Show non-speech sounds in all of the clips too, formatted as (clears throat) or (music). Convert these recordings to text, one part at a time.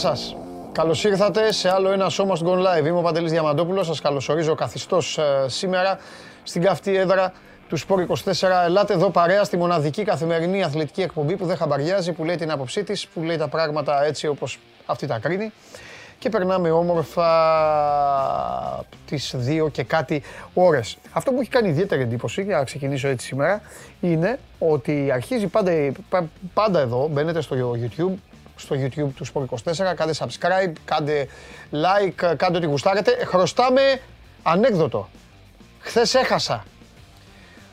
Γεια σας. Καλώς ήρθατε σε άλλο ένα σώμα στον Gone Live. Είμαι ο Παντελής Διαμαντόπουλος. Σας καλωσορίζω καθιστός ε, σήμερα στην καυτή έδρα του Σπόρ 24. Ελάτε εδώ παρέα στη μοναδική καθημερινή αθλητική εκπομπή που δεν χαμπαριάζει, που λέει την άποψή της, που λέει τα πράγματα έτσι όπως αυτή τα κρίνει. Και περνάμε όμορφα τις δύο και κάτι ώρες. Αυτό που έχει κάνει ιδιαίτερη εντύπωση, για να ξεκινήσω έτσι σήμερα, είναι ότι αρχίζει πάντα, πάντα εδώ, μπαίνετε στο YouTube, στο YouTube του Sport24, κάντε subscribe, κάντε like, κάντε ό,τι γουστάρετε. Χρωστάμε ανέκδοτο. Χθες έχασα.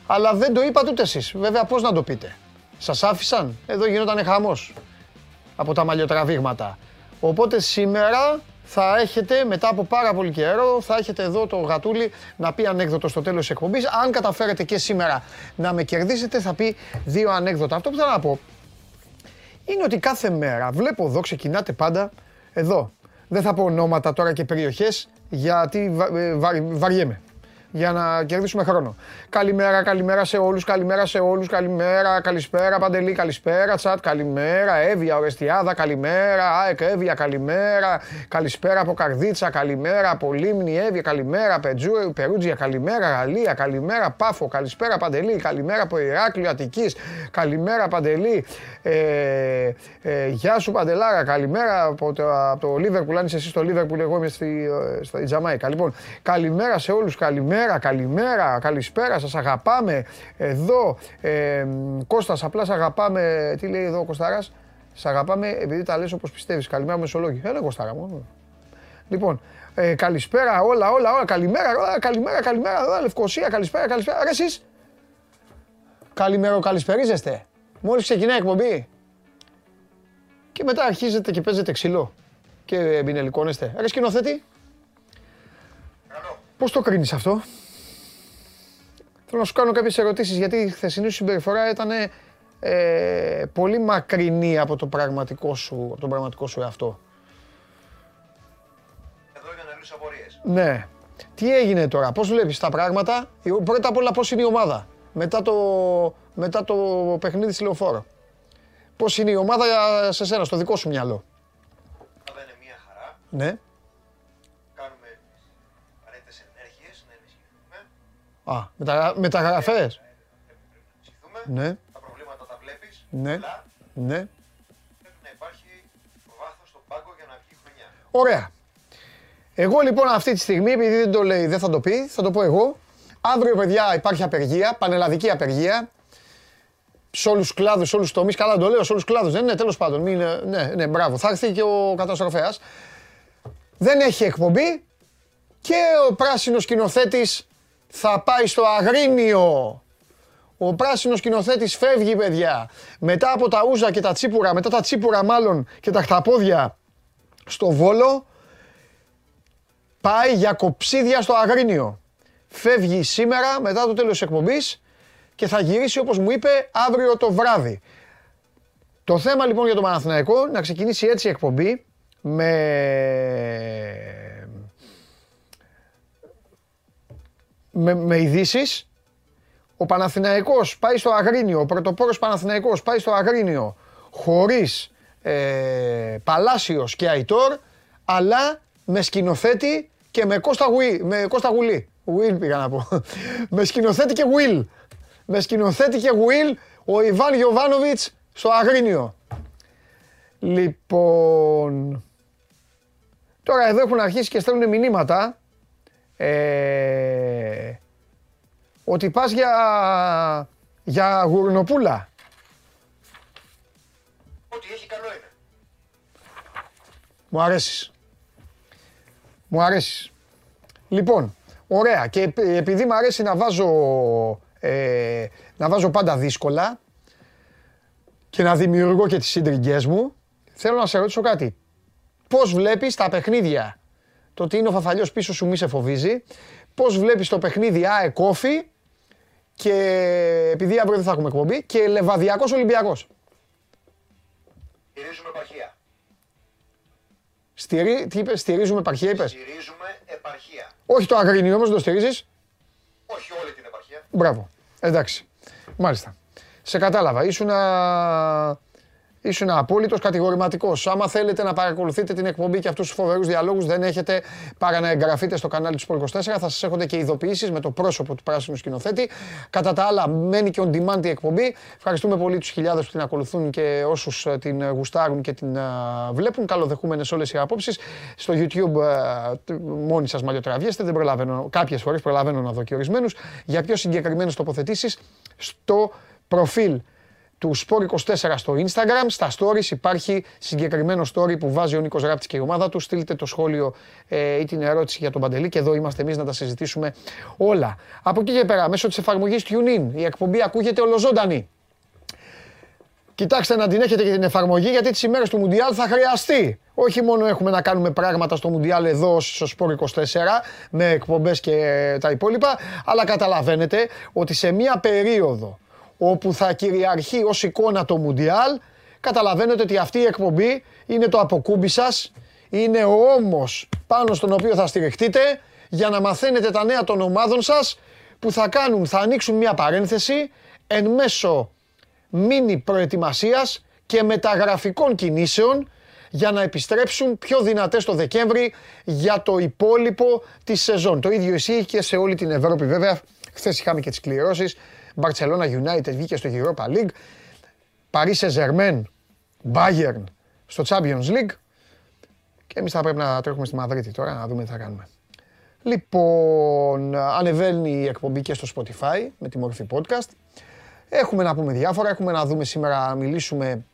Αλλά δεν το είπατε ούτε εσείς. Βέβαια πώς να το πείτε. Σας άφησαν; Εδώ γινόταν χαμός από τα μαλλιοτραβήγματα. Οπότε σήμερα θα έχετε, μετά από πάρα πολύ καιρό, θα έχετε εδώ το γατούλι να πει ανέκδοτο στο τέλος της εκπομπής. Αν καταφέρετε και σήμερα να με κερδίσετε, θα πει δύο ανέκδοτα. Αυτό που θέλω να πω είναι ότι κάθε μέρα, βλέπω εδώ, ξεκινάτε πάντα εδώ. Δεν θα πω ονόματα τώρα και περιοχές, γιατί βα, ε, βα, βαριέμαι για να κερδίσουμε χρόνο. Καλημέρα, καλημέρα σε όλους, καλημέρα σε όλους, καλημέρα, καλησπέρα Παντελή, καλησπέρα τσάτ, καλημέρα, Εύβοια, Ορεστιάδα, καλημέρα, ΑΕΚ, Εύβοια, καλημέρα, καλησπέρα από Καρδίτσα, καλημέρα από Λίμνη, Εύβοια, καλημέρα, Πετζού, Περούτζια, καλημέρα, Γαλλία, καλημέρα, Πάφο, καλησπέρα Παντελή, καλημέρα από Ηράκλειο Αττικής, καλημέρα Παντελή, ε, ε, γεια σου Παντελάρα, καλημέρα από το, από το Λίβερπουλ, αν είσαι εσύ στο Λίβερπουλ, εγώ είμαι στη, ε, στη Τζαμάικα. Λοιπόν, καλημέρα σε όλους, καλημέρα καλημέρα, καλημέρα, καλησπέρα, σας αγαπάμε εδώ. Ε, Κώστας, απλά σας αγαπάμε, τι λέει εδώ ο Κωστάρας, σας αγαπάμε επειδή τα λες όπως πιστεύεις. Καλημέρα Μεσολόγη. Έλα Κωστάρα μου. Λοιπόν, ε, καλησπέρα, όλα, όλα, όλα, καλημέρα, όλα, καλημέρα, καλημέρα, όλα, Λευκοσία, καλησπέρα, καλησπέρα. Ρε εσείς, καλημέρα, καλησπερίζεστε. Μόλις ξεκινάει η εκπομπή. Και μετά αρχίζετε και παίζετε ξύλο και μπινελικώνεστε. Ρε σκηνοθέτη, Πώς το κρίνεις αυτό; Θέλω να σου κάνω κάποιες ερωτήσεις γιατί η χθεσινή σου συμπεριφορά ήταν ε, πολύ μακρινή από, το πραγματικό σου, από τον πραγματικό σου εαυτό. Εδώ για να λύσω απορίες. Ναι. Τι έγινε τώρα, πώς βλέπεις τα πράγματα; Πρώτα απ' όλα πώς είναι η ομάδα; Μετά το, μετά το παιχνίδι στη Λεωφόρο. Πώς είναι η ομάδα σε σένα, στο δικό σου μυαλό; Θα είναι μια χαρά. Ναι. Α, μετα, μεταγραφές. Ναι. Τα προβλήματα τα βλέπεις. Ναι. Αλλά ναι. πρέπει να υπάρχει βάθος στον πάγκο για να βγει χρονιά. Ωραία. Εγώ λοιπόν αυτή τη στιγμή, επειδή δεν το λέει, δεν θα το πει, θα το πω εγώ. Αύριο, παιδιά, υπάρχει απεργία, πανελλαδική απεργία. Σε όλους τους κλάδους, σε όλους τους τομείς. Καλά, το λέω, σε όλους τους κλάδους. Δεν είναι, τέλος πάντων. Μην, ναι, ναι, μπράβο. Θα έρθει και ο καταστροφέας. Δεν έχει εκπομπή και ο πράσινος σκηνοθέτης θα πάει στο Αγρίνιο. Ο πράσινος σκηνοθέτης φεύγει, παιδιά. Μετά από τα ούζα και τα τσίπουρα, μετά τα τσίπουρα μάλλον και τα χταπόδια στο Βόλο, πάει για κοψίδια στο Αγρίνιο. Φεύγει σήμερα μετά το τέλος της εκπομπής και θα γυρίσει όπως μου είπε αύριο το βράδυ. Το θέμα λοιπόν για το Παναθηναϊκό να ξεκινήσει έτσι η εκπομπή με με, με ειδήσεις. Ο Παναθηναϊκός πάει στο Αγρίνιο, ο πρωτοπόρος Παναθηναϊκός πάει στο Αγρίνιο χωρίς ε, Παλάσιος και Αϊτόρ, αλλά με σκηνοθέτη και με Κώστα, Γουί, με Κώστα Γουλή. Will πήγα να πω. (laughs) με σκηνοθέτη και Will. Με σκηνοθέτη και Will ο Ιβάν Γιωβάνοβιτς στο Αγρίνιο. Λοιπόν... Τώρα εδώ έχουν αρχίσει και στέλνουν μηνύματα ε, ότι πας για, για γουρνοπούλα. Ό,τι έχει καλό είναι. Μου αρέσεις. Μου αρέσεις. Λοιπόν, ωραία. Και επειδή μου αρέσει να βάζω, ε, να βάζω πάντα δύσκολα και να δημιουργώ και τις σύντριγγές μου, θέλω να σε ρωτήσω κάτι. Πώς βλέπεις τα παιχνίδια; Το ότι είναι ο Φαφαλιός πίσω σου μη σε φοβίζει. Πώς βλέπεις το παιχνίδι ΑΕ Κόφι και επειδή αύριο δεν θα έχουμε εκπομπή και Λεβαδιακός Ολυμπιακός. Στηρίζουμε επαρχία. Στηρί, τι είπες, στηρίζουμε επαρχία είπες; Στηρίζουμε επαρχία. Όχι το Αγρίνιο όμως, το στηρίζεις; Όχι όλη την επαρχία. Μπράβο. Εντάξει. Μάλιστα. Σε κατάλαβα. Ήσουνα... Ήσουν απόλυτος κατηγορηματικός. Άμα θέλετε να παρακολουθείτε την εκπομπή και αυτούς τους φοβερούς διαλόγους, δεν έχετε παρά να εγγραφείτε στο κανάλι του Sport 24. Θα σας έχονται και ειδοποιήσεις με το πρόσωπο του πράσινου σκηνοθέτη. Κατά τα άλλα, μένει και on demand η εκπομπή. Ευχαριστούμε πολύ τους χιλιάδες που την ακολουθούν και όσους ε, την γουστάρουν και την ε, βλέπουν. Καλοδεχούμενες όλες οι απόψεις. Στο YouTube ε, μόνοι σας μαλλιοτραβιέστε. Δεν προλαβαίνω, κάποιες φορές προλαβαίνω να δω και ορισμένους. Για πιο συγκεκριμένες τοποθετήσεις στο προφίλ του Sport 24 στο Instagram. Στα stories υπάρχει συγκεκριμένο story που βάζει ο Νίκος Ράπτης και η ομάδα του. Στείλτε το σχόλιο ε, ή την ερώτηση για τον Παντελή και εδώ είμαστε εμείς να τα συζητήσουμε όλα. Από εκεί και πέρα, μέσω της εφαρμογής TuneIn, η εκπομπή ακούγεται ολοζώντανη. Κοιτάξτε να την έχετε και την εφαρμογή γιατί τις ημέρες του Μουντιάλ θα χρειαστεί. Όχι μόνο έχουμε να κάνουμε πράγματα στο Μουντιάλ εδώ στο Σπόρ 24 με εκπομπές και τα υπόλοιπα, αλλά καταλαβαίνετε ότι σε μία περίοδο όπου θα κυριαρχεί ως εικόνα το Μουντιάλ, καταλαβαίνετε ότι αυτή η εκπομπή είναι το αποκούμπι σας, είναι ο ώμος πάνω στον οποίο θα στηριχτείτε για να μαθαίνετε τα νέα των ομάδων σας που θα κάνουν, θα ανοίξουν μια παρένθεση εν μέσω μίνι προετοιμασίας και μεταγραφικών κινήσεων για να επιστρέψουν πιο δυνατές το Δεκέμβρη για το υπόλοιπο της σεζόν. Το ίδιο ισχύει και σε όλη την Ευρώπη βέβαια. Χθες είχαμε και τις κληρώσεις. Barcelona United βγήκε στο Europa League. Paris Saint-Germain, Bayern στο Champions League. Και εμείς θα πρέπει να τρέχουμε στη Μαδρίτη τώρα να δούμε τι θα κάνουμε. Λοιπόν, ανεβαίνει η εκπομπή και στο Spotify με τη μορφή podcast. Έχουμε να πούμε διάφορα, έχουμε να δούμε σήμερα, να μιλήσουμε.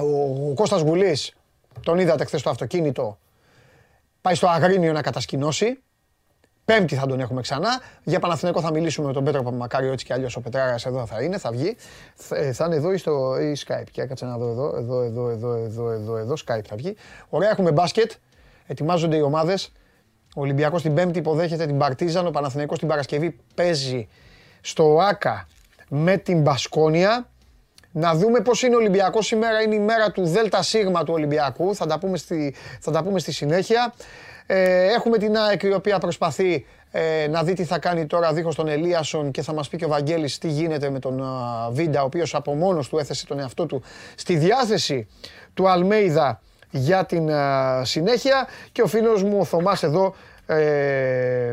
Ο, ο Κώστας Γουλής, τον είδατε χθες στο αυτοκίνητο, πάει στο Αγρίνιο να κατασκηνώσει. Πέμπτη θα τον έχουμε ξανά. Για Παναθηναϊκό θα μιλήσουμε με τον Πέτρο Παπαμακάριο έτσι κι αλλιώς ο Πετράρας εδώ θα είναι, θα βγει. Θα είναι εδώ ή στο ή Skype. Και έκατσε να δω εδώ, εδώ, εδώ, εδώ, εδώ, εδώ, εδώ, Skype θα βγει. Ωραία, έχουμε μπάσκετ. Ετοιμάζονται οι ομάδες. Ο Ολυμπιακός την Πέμπτη υποδέχεται την Παρτίζαν. Ο Παναθηναϊκός την Παρασκευή παίζει στο ΑΚΑ με την Μπασκόνια. Να δούμε πώς είναι ο Ολυμπιακός σήμερα. Είναι η μέρα του Δέλτα Σίγμα του Ολυμπιακού. Θα τα πούμε στη, θα τα πούμε στη συνέχεια. Ε, έχουμε την ΑΕΚ η οποία προσπαθεί ε, να δει τι θα κάνει τώρα δίχως τον Ελίασον και θα μας πει και ο Βαγγέλης τι γίνεται με τον Βίντα ο οποίος από μόνος του έθεσε τον εαυτό του στη διάθεση του Αλμέιδα για την συνέχεια και ο φίλος μου ο Θωμάς εδώ ε,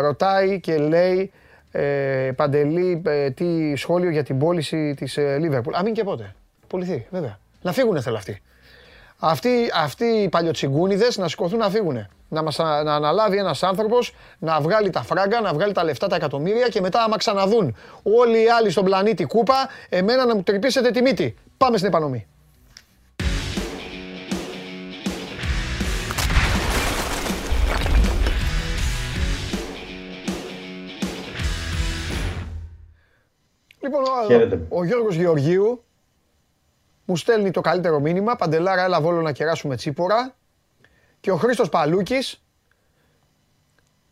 ρωτάει και λέει Παντελή τι σχόλιο για την πώληση της Λίβερπουλ. Αμήν και πότε. Πολυθεί βέβαια. Να φύγουνε θέλω αυτοί. Αυτοί, αυτοί οι παλιοτσιγκούνιδες να σηκωθούν να φύγουν. Να, μας, να αναλάβει ένας άνθρωπος, να βγάλει τα φράγκα, να βγάλει τα λεφτά, τα εκατομμύρια και μετά άμα ξαναδούν όλοι οι άλλοι στον πλανήτη κούπα, εμένα να μου τρυπήσετε τη μύτη. Πάμε στην επανομή. Λοιπόν, ο, ο Γιώργος Γεωργίου μου στέλνει το καλύτερο μήνυμα. Παντελάρα, έλα βόλο να κεράσουμε τσίπορα. Και ο Χρήστος Παλούκης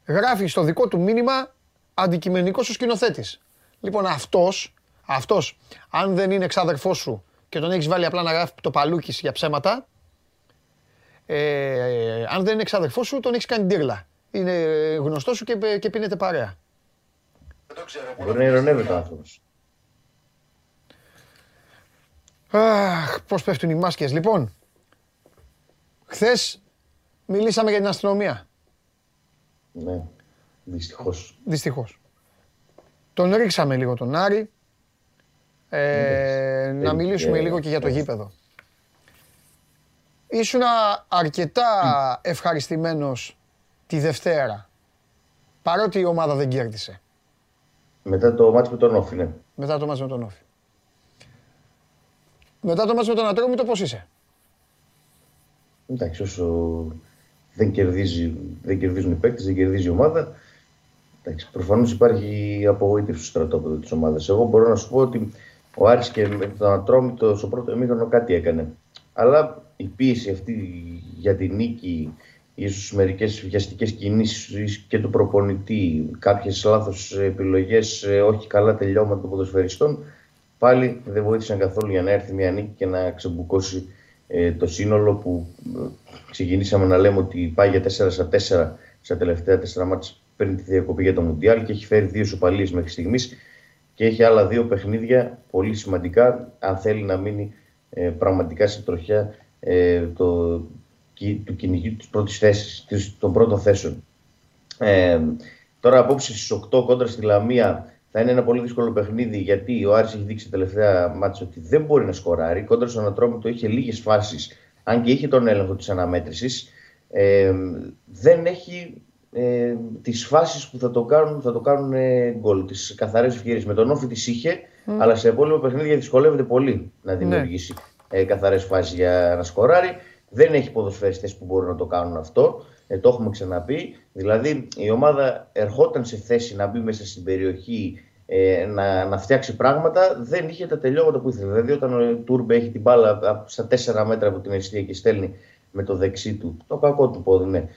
γράφει στο δικό του μήνυμα αντικειμενικός ο σκηνοθέτης. Λοιπόν, αυτός, αυτός, αν δεν είναι εξάδερφός σου και τον έχεις βάλει απλά να γράφει το Παλούκης για ψέματα, ε, αν δεν είναι εξάδερφός σου, τον έχεις κάνει ντύρλα. Είναι γνωστός σου και, και πίνετε παρέα. Δεν το ξέρω. Μπορεί να ειρωνεύεται ο άνθρωπος. Αχ, πώς πέφτουν οι μάσκες. Λοιπόν, χθες μιλήσαμε για την αστυνομία. Ναι, δυστυχώς. Δυστυχώς. Τον ρίξαμε λίγο τον Άρη. Ε, να μιλήσουμε λίγο και για το γήπεδο. Ήσουν αρκετά ευχαριστημένος τη Δευτέρα, παρότι η ομάδα δεν κέρδισε. Μετά το μάτς με τον Όφη, ναι. Μετά το μάτς με τον Όφη. Μετά το μάτς με τον Ατρόμητο πώς είσαι. Εντάξει, όσο δεν, κερδίζει, δεν κερδίζουν οι παίκτες, δεν κερδίζει η ομάδα. Εντάξει, προφανώς υπάρχει απογοήτευση στο στρατόπεδο της ομάδας. Εγώ μπορώ να σου πω ότι ο Άρης και με τον Ατρόμητο στο πρώτο εμίχρονο κάτι έκανε. Αλλά η πίεση αυτή για την νίκη, ίσως μερικές βιαστικές κινήσεις και του προπονητή, κάποιες λάθος επιλογές, ε, όχι καλά τελειώματα των ποδοσφαιριστών, πάλι δεν βοήθησαν καθόλου για να έρθει μια νίκη και να ξεμπουκώσει ε, το σύνολο που ε, ξεκινήσαμε να λέμε ότι πάει για 4 στα 4 στα τελευταία 4 μάτς πριν τη διακοπή για το Μουντιάλ και έχει φέρει δύο σοπαλίες μέχρι στιγμής και έχει άλλα δύο παιχνίδια πολύ σημαντικά αν θέλει να μείνει ε, πραγματικά σε τροχιά ε, το, του κυνηγίου της πρώτης θέσης, των πρώτων θέσεων. Ε, τώρα απόψε στις 8 κόντρα στη Λαμία θα είναι ένα πολύ δύσκολο παιχνίδι γιατί ο Άρης έχει δείξει τελευταία μάτια ότι δεν μπορεί να σκοράρει. Κόντρα στον Ατρόμητο είχε λίγες φάσεις, αν και είχε τον έλεγχο της αναμέτρησης. Ε, δεν έχει ε, τις φάσεις που θα το κάνουν, θα το κάνουν ε, γκολ, τις καθαρές ευκαιρίες. Με τον Όφη τις είχε, αλλά σε υπόλοιπα παιχνίδια δυσκολεύεται πολύ να ναι. δημιουργήσει ναι. ε, καθαρές φάσεις για να σκοράρει. Δεν έχει ποδοσφαιριστές που μπορούν να το κάνουν αυτό. Ε, το έχουμε ξαναπεί. Δηλαδή η ομάδα ερχόταν σε θέση να μπει μέσα στην περιοχή ε, να, να φτιάξει πράγματα, δεν είχε τα τελειώματα που ήθελε. Δηλαδή, όταν ο Τούρμπε έχει την μπάλα στα 4 μέτρα από την αιστεία και στέλνει με το δεξί του, το κακό του πόδι, ναι,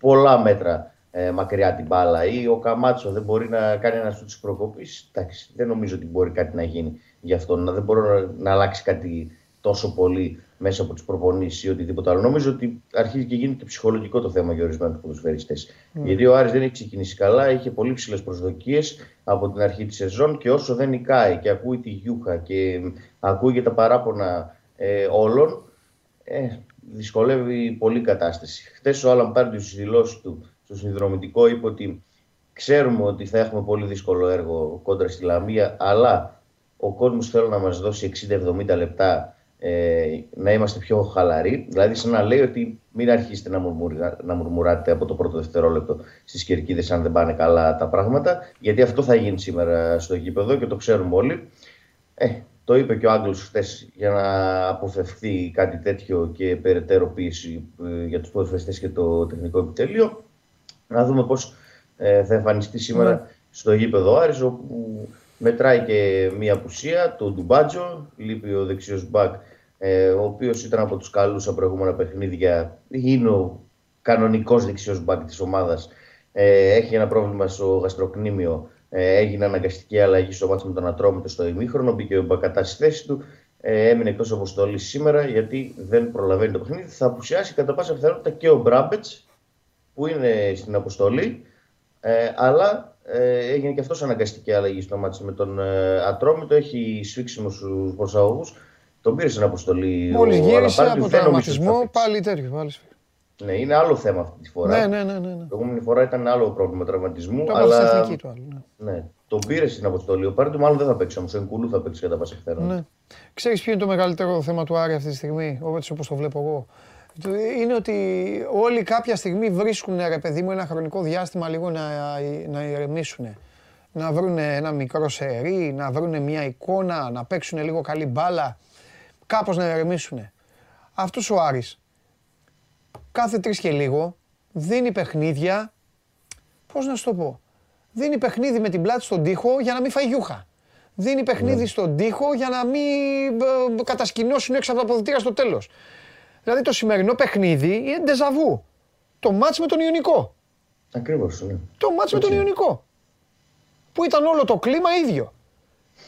πολλά μέτρα ε, μακριά την μπάλα ή ο Καμάτσο δεν μπορεί να κάνει ένα σου της προκοπής. Εντάξει, δεν νομίζω ότι μπορεί κάτι να γίνει γι' αυτό. Να, δεν μπορεί να, να αλλάξει κάτι τόσο πολύ μέσα από τις προπονήσεις ή οτιδήποτε άλλο. Νομίζω ότι αρχίζει και γίνεται ψυχολογικό το θέμα για ορισμένους ποδοσφαιριστές. Mm. Γιατί ο Άρης δεν έχει ξεκινήσει καλά, είχε πολύ ψηλές προσδοκίες από την αρχή της σεζόν και όσο δεν νικάει και ακούει τη γιούχα και ακούει για τα παράπονα ε, όλων, ε, δυσκολεύει πολύ η κατάσταση. Χθες ο Άλαν Πάρντιου στις δηλώσεις του στο συνδρομητικό είπε ότι ξέρουμε ότι θα έχουμε πολύ δύσκολο έργο κόντρα στη Λαμία, αλλά ο κόσμος θέλει να μας δώσει 60-70 λεπτά ε, να είμαστε πιο χαλαροί. Δηλαδή, σαν να λέει ότι μην αρχίσετε να, μουρμουρά, να μουρμουράτε από το πρώτο δευτερόλεπτο στις κερκίδες αν δεν πάνε καλά τα πράγματα, γιατί αυτό θα γίνει σήμερα στο γήπεδο και το ξέρουμε όλοι. Ε, το είπε και ο Άγγλος χθες για να αποφευχθεί κάτι τέτοιο και περαιτέρω πίεση ε, για τους ποδοσφαιριστές και το τεχνικό επιτελείο. Να δούμε πώς ε, θα εμφανιστεί σήμερα ναι. στο γήπεδο Άρης, όπου μετράει και μία απουσία, το Ντουμπάτζο, λείπει ο δεξιός μπακ, ε, ο οποίος ήταν από τους καλούς στα προηγούμενα παιχνίδια, είναι ο κανονικός δεξιός μπακ της ομάδας, ε, έχει ένα πρόβλημα στο γαστροκνήμιο, ε, έγινε αναγκαστική αλλαγή στο μάτσο με τον Ατρόμητο στο ημίχρονο, μπήκε ο Μπακατά στη θέση του, ε, έμεινε εκτός αποστολής σήμερα γιατί δεν προλαβαίνει το παιχνίδι. Θα απουσιάσει κατά πάσα πιθανότητα και ο Μπράμπετς, που είναι στην αποστολή, ε, αλλά ε, έγινε και αυτός αναγκαστική αλλαγή στο μάτι με τον ε, Ατρόμητο. Έχει σφίξιμο στους προσαγωγούς. Τον πήρε στην αποστολή. Μόλις γύρισε από τραυματισμό, πάλι τέτοιο. Πάλι. Ναι, είναι άλλο θέμα αυτή τη φορά. Ναι, ναι, ναι. ναι. Την προηγούμενη φορά ήταν άλλο πρόβλημα τραυματισμού. Το αλλά... του άλλου. Ναι. ναι. Τον πήρε στην αποστολή. Ο Πάρντου μάλλον δεν θα παίξει όμω. Ο Ενκούλου θα παίξει κατά πάσα πιθανότητα. Ναι. Ξέρεις ποιο είναι το μεγαλύτερο θέμα του Άρη αυτή τη στιγμή, όπως το βλέπω εγώ; Είναι ότι όλοι κάποια στιγμή βρίσκουν ρε παιδί μου ένα χρονικό διάστημα λίγο να, να ηρεμήσουν. Να βρουν ένα μικρό σερί, να βρουν μια εικόνα, να παίξουν λίγο καλή μπάλα. Κάπως να ηρεμήσουν. Αυτός ο Άρης κάθε τρεις και λίγο δίνει παιχνίδια, πώς να σου το πω, δίνει παιχνίδι με την πλάτη στον τοίχο για να μην φάει γιούχα. Δίνει παιχνίδι ναι. στον τοίχο για να μην ε, κατασκηνώσουν έξω από τα αποδητήρια στο τέλος. Δηλαδή το σημερινό παιχνίδι είναι ντεζαβού. Το μάτς με τον Ιωνικό. Ακριβώς, ναι. Το μάτς με τον Ιωνικό. Που ήταν όλο το κλίμα ίδιο.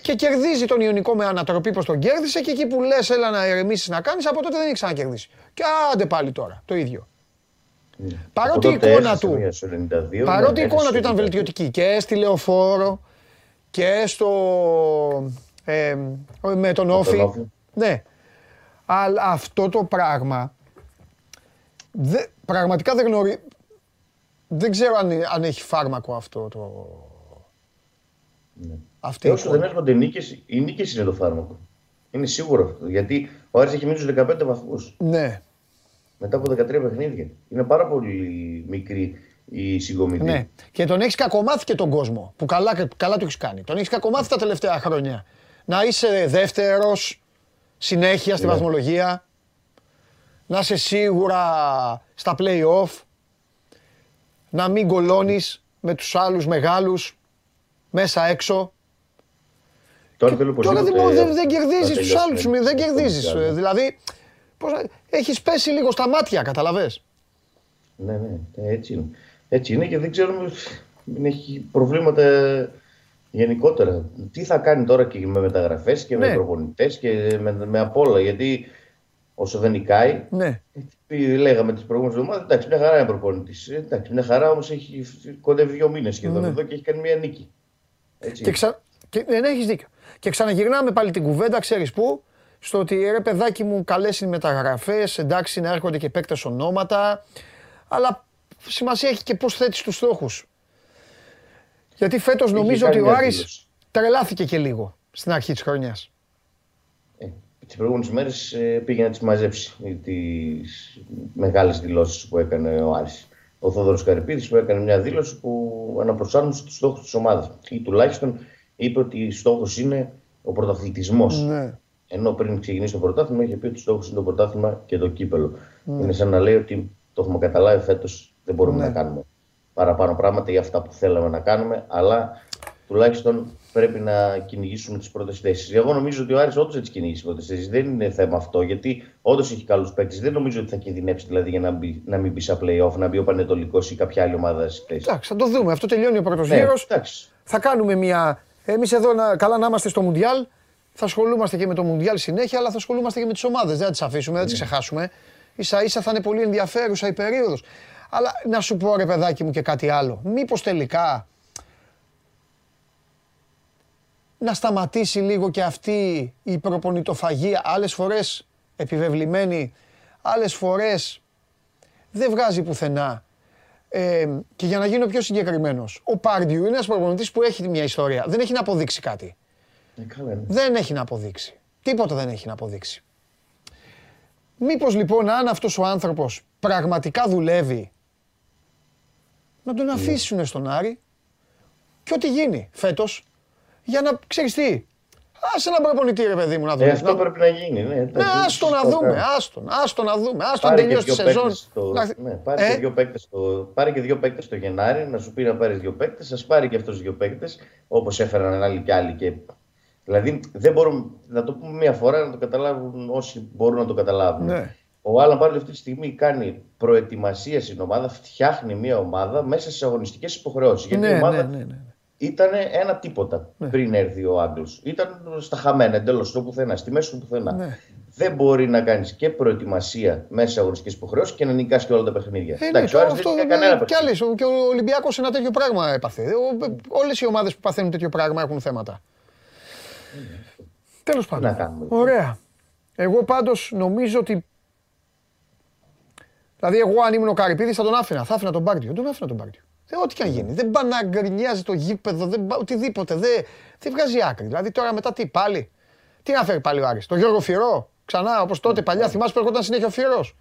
Και κερδίζει τον Ιωνικό με ανατροπή πως τον κέρδισε και εκεί που λες έλα να ηρεμήσεις να κάνεις από τότε δεν έχει ξανακερδίσει. Και άντε πάλι τώρα, το ίδιο. Ναι. Παρότι η εικόνα του, 92, παρότι η εικόνα του ήταν βελτιωτική και στη Λεωφόρο και στο, ε, με τον Όφη. Ναι, αλλά αυτό το πράγμα δε, πραγματικά δεν γνωρίζω. Δεν ξέρω αν, αν έχει φάρμακο αυτό το. Ναι. Αυτή όσο δεν έρχονται νίκες, οι νίκες είναι το φάρμακο. Είναι σίγουρο αυτό. Γιατί ο Άρης έχει μείνει στους 15 βαθμούς. Ναι. Μετά από 13 παιχνίδια. Είναι πάρα πολύ μικρή η συγκομιδή. Ναι. Και τον έχεις κακομάθει και τον κόσμο. Που καλά, καλά το έχεις κάνει. Τον έχεις κακομάθει τα τελευταία χρόνια. Να είσαι δεύτερος, συνέχεια στη ναι. βαθμολογία, να είσαι σίγουρα στα play-off, να μην κολώνεις με τους άλλους μεγάλους, μέσα έξω. Τώρα, τώρα δεν, δεν κερδίζεις τους άλλους, δεν κερδίζεις. Δηλαδή, πώς, έχεις πέσει λίγο στα μάτια, καταλαβες. Ναι, ναι, έτσι είναι. Έτσι είναι και δεν ξέρουμε, έχει προβλήματα γενικότερα. Τι θα κάνει τώρα και με μεταγραφές και με ναι. προπονητές και με, με απ' όλα. Γιατί όσο δεν νικάει, ναι. λέγαμε τις προηγούμενες εβδομάδες, εντάξει, μια χαρά είναι προπονητής. Εντάξει, μια χαρά όμως έχει κοντεύει δύο μήνες σχεδόν ναι. εδώ και έχει κάνει μια νίκη. Έτσι. Και, ξα... και ναι, ναι, έχεις δίκιο. Και ξαναγυρνάμε πάλι την κουβέντα, ξέρεις πού, στο ότι ρε παιδάκι μου καλές είναι μεταγραφές, εντάξει να έρχονται και παίκτες ονόματα, αλλά σημασία έχει και πώς θέτεις τους στόχους. Γιατί φέτος νομίζω κάνει ότι ο μια Άρης δήλωση. τρελάθηκε και λίγο στην αρχή της χρονιάς. Ε, τις προηγούμενες μέρες ε, πήγε να τις μαζέψει ε, τις μεγάλες δηλώσεις που έκανε ο Άρης. Ο Θόδωρος Καρυπίδης που έκανε μια δήλωση που αναπροσάρμοσε τους στόχους της ομάδας. Ή τουλάχιστον είπε ότι στόχος είναι ο πρωταθλητισμός. Ναι. Ενώ πριν ξεκινήσει το πρωτάθλημα είχε πει ότι στόχος είναι το πρωτάθλημα και το κύπελο. Είναι σαν να λέει ότι το έχουμε καταλάβει φέτος δεν μπορούμε Ναι. να κάνουμε παραπάνω πράγματα για αυτά που θέλαμε να κάνουμε, αλλά τουλάχιστον πρέπει να κυνηγήσουμε τις πρώτες θέσεις. Εγώ νομίζω ότι ο Άρης όντως θα τι κυνηγήσει τις πρώτες θέσεις. Δεν είναι θέμα αυτό, γιατί όντως έχει καλούς παίκτες. Δεν νομίζω ότι θα κινδυνεύσει δηλαδή για να, μπει, να μην μπει σε playoff, να μπει ο Πανετολικός ή κάποια άλλη ομάδα στι θέσει. Εντάξει, θα το δούμε. Αυτό τελειώνει ο πρώτος Ναι, γύρος. εντάξει. Θα κάνουμε μια. Εμείς εδώ να, καλά να είμαστε στο Μουντιάλ. Θα ασχολούμαστε και με το Μουντιάλ συνέχεια, αλλά θα ασχολούμαστε και με τις ομάδες. Δεν θα τις αφήσουμε, δεν τις ξεχάσουμε. σα ίσα θα είναι πολύ ενδιαφέρουσα η περίοδος. Αλλά να σου πω ρε παιδάκι μου και κάτι άλλο. Μήπως τελικά να σταματήσει λίγο και αυτή η προπονητοφαγία. Άλλες φορές επιβεβλημένη, άλλες φορές δεν βγάζει πουθενά. Ε, και για να γίνω πιο συγκεκριμένος, ο Πάρντιου είναι ένας προπονητής που έχει μια ιστορία. Δεν έχει να αποδείξει κάτι. Ε, καλά είναι. Δεν έχει να αποδείξει. Τίποτα δεν έχει να αποδείξει. Μήπως λοιπόν αν αυτός ο άνθρωπος πραγματικά δουλεύει, να τον αφήσουν στον Άρη; Και ό,τι γίνει φέτος, για να ξέρεις τι, άσε έναν προπονητή ρε παιδί μου να Ε, δούμε. αυτό πρέπει να γίνει. Ναι, Ναι, εντάξει, άστο να σωστά. δούμε, άστον, άστον να δούμε, άστον Πάρε και, τελειώσει τη δύο σεζόν. παίκτες το, Να- ναι, πάρε, Ε, και δύο παίκτες το, πάρε και δύο παίκτες το Γενάρη, να σου πει να πάρεις δύο παίκτες, σας πάρει και αυτός δύο παίκτες, όπως έφεραν άλλοι και άλλοι. Και... Δηλαδή δεν μπορούμε, να το πούμε μία φορά, να το καταλάβουν όσοι μπορούν να το καταλάβουν. Ναι. Ο Άλαν Πάρλι αυτή τη στιγμή κάνει προετοιμασία στην ομάδα, φτιάχνει μία ομάδα μέσα σε αγωνιστικές υποχρεώσεις. Γιατί Ναι, η ομάδα ναι, ναι, ναι. Ήταν ένα τίποτα πριν έρθει ο Άγγλος. Ήταν στα χαμένα εντελώς στο πουθενά, στη μέση του πουθενά. Ναι. Δεν μπορεί να κάνεις και προετοιμασία μέσα σε αγωνιστικές υποχρεώσεις και να νικάσει και όλα τα παιχνίδια. Ε, ναι, Εντάξει, ο τώρα Άρης αυτό δεν δεν έκανε κανένα και παιχνίδι. άλλες, και ο Ολυμπιακός ένα τέτοιο πράγμα έπαθε. Όλες οι ομάδες που παθαίνουν τέτοιο πράγμα έχουν θέματα. Τέλος να πάντων. κάνουμε, λοιπόν. Ωραία. Εγώ πάντως νομίζω ότι... Δηλαδή εγώ αν ήμουν ο Καρυπίδης θα τον άφηνα. Θα άφηνα τον Μπάρτιο. Δεν τον άφηνα τον Μπάρτιο. Δεν, ό,τι και αν γίνει. Δεν πάει να γκρινιάζει το γήπεδο, δεν, πά- οτιδήποτε. Δεν, δεν βγάζει άκρη. Δηλαδή τώρα μετά τι πάλι; Τι να φέρει πάλι ο Άρης; Το Γιώργο Φυρό. Ξανά όπως τότε παλιά. Θυμάσαι που έρχονταν συνέχεια ο Φυρός.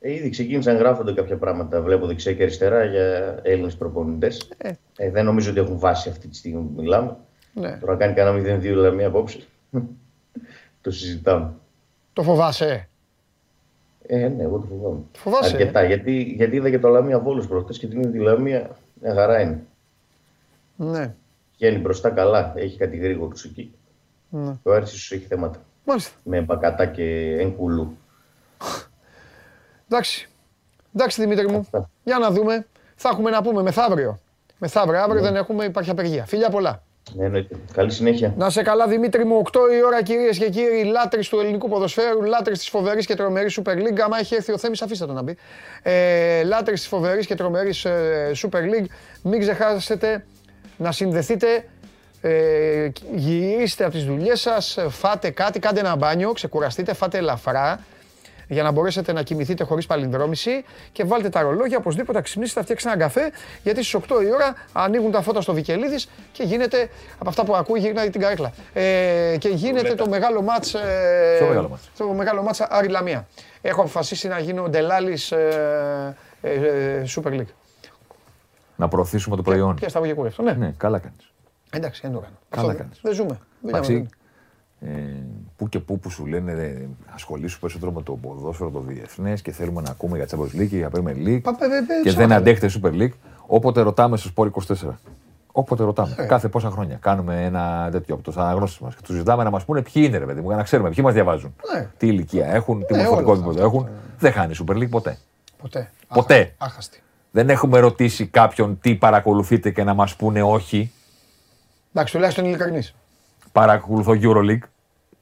Ε, ήδη ξεκίνησαν να γράφονται κάποια πράγματα. Βλέπω δεξιά και αριστερά για Έλληνες προπονητές. Ε. Ε, δεν νομίζω ότι έχουν βάση αυτή τη στιγμή που μιλάμε. Ναι. Τώρα κάνει κανένα 0-2 δηλαδή απόψε. (laughs) το συζητάμε. Το φοβάσαι; Ε, ναι, εγώ το φοβάμαι. Φοβάσαι, ε; Αρκετά. Γιατί, γιατί είδα και το Λαμία Βόλος προχτές και την είδα τη Λαμία μια χαρά είναι. Ναι. Βγαίνει μπροστά καλά, έχει κάτι γρήγορους εκεί. ναι. Ο Άρης ίσως έχει θέματα. Μάλιστα. Με μπακατά και εγκουλού. Εντάξει. Εντάξει Δημήτρη μου. Αυτά. Για να δούμε. Θα έχουμε να πούμε μεθαύριο. Μεθαύριο. Αύριο δεν έχουμε, υπάρχει απεργία. Φιλιά πολλά. Ναι, εννοείται. Καλή συνέχεια. Να σε καλά Δημήτρη μου, 8 η ώρα κυρίες και κύριοι, λάτρε του ελληνικού ποδοσφαίρου, λάτρε της φοβερής και τρομερής Super League. Άμα έχει έρθει ο Θέμης, αφήστε τον να μπει. Ε, λάτρε της φοβερής και τρομερής ε, Super League. Μην ξεχάσετε να συνδεθείτε. Ε, γυρίστε από τις δουλειές σας, φάτε κάτι, κάντε ένα μπάνιο, ξεκουραστείτε, φάτε ελαφρά για να μπορέσετε να κοιμηθείτε χωρίς παλινδρόμηση και βάλτε τα ρολόγια οπωσδήποτε, να ξυπνήσετε, να φτιάξετε ένα καφέ γιατί στις 8 η ώρα ανοίγουν τα φώτα στο Βικελίδης και γίνεται, από αυτά που ακούει γυρνάει την καρέκλα, ε, και γίνεται το μεγάλο μάτς, ε, Ποιο μεγάλο μάτς; το μεγάλο μάτς Άρη Λαμία. Έχω αποφασίσει να γίνω ντελάλης ε, ε, ε, Super League. Να προωθήσουμε το προϊόν. Και στα Βογεκούρευτο, ναι. Ναι, καλά κάνεις. Εντάξει, δεν το κάνω. Καλά Αυτό κάνεις. Δεν ζούμε. Δεν Εντάξει, ε, που και που που σου λένε ε, ασχολήσου περισσότερο με το ποδόσφαιρο το διεθνέ και θέλουμε να ακούμε για Champions League, για Premier League Πα- πε- πε- πε- και ψάχνε. δεν αντέχετε Super League. Όποτε ρωτάμε στο Sport 24. Όποτε ρωτάμε. Ε. Κάθε πόσα χρόνια. Κάνουμε ένα τέτοιο από τους αναγνώστες μας και τους ζητάμε να μας πούνε ποιοι είναι, ρε παιδί μου, για να ξέρουμε ποιοι μας διαβάζουν. Ναι. Τι ηλικία έχουν, τι Ναι, μορφωτικό όλα επίπεδο αυτά, έχουν. Δεν χάνει Super League ποτέ. Ποτέ. Ποτέ. Άχαστη. Άχαστη. Δεν έχουμε ρωτήσει κάποιον τι παρακολουθείτε και να μας πούνε όχι. Εντάξει, τουλάχιστον ειλικρινής. Παρακολουθώ EuroLeague.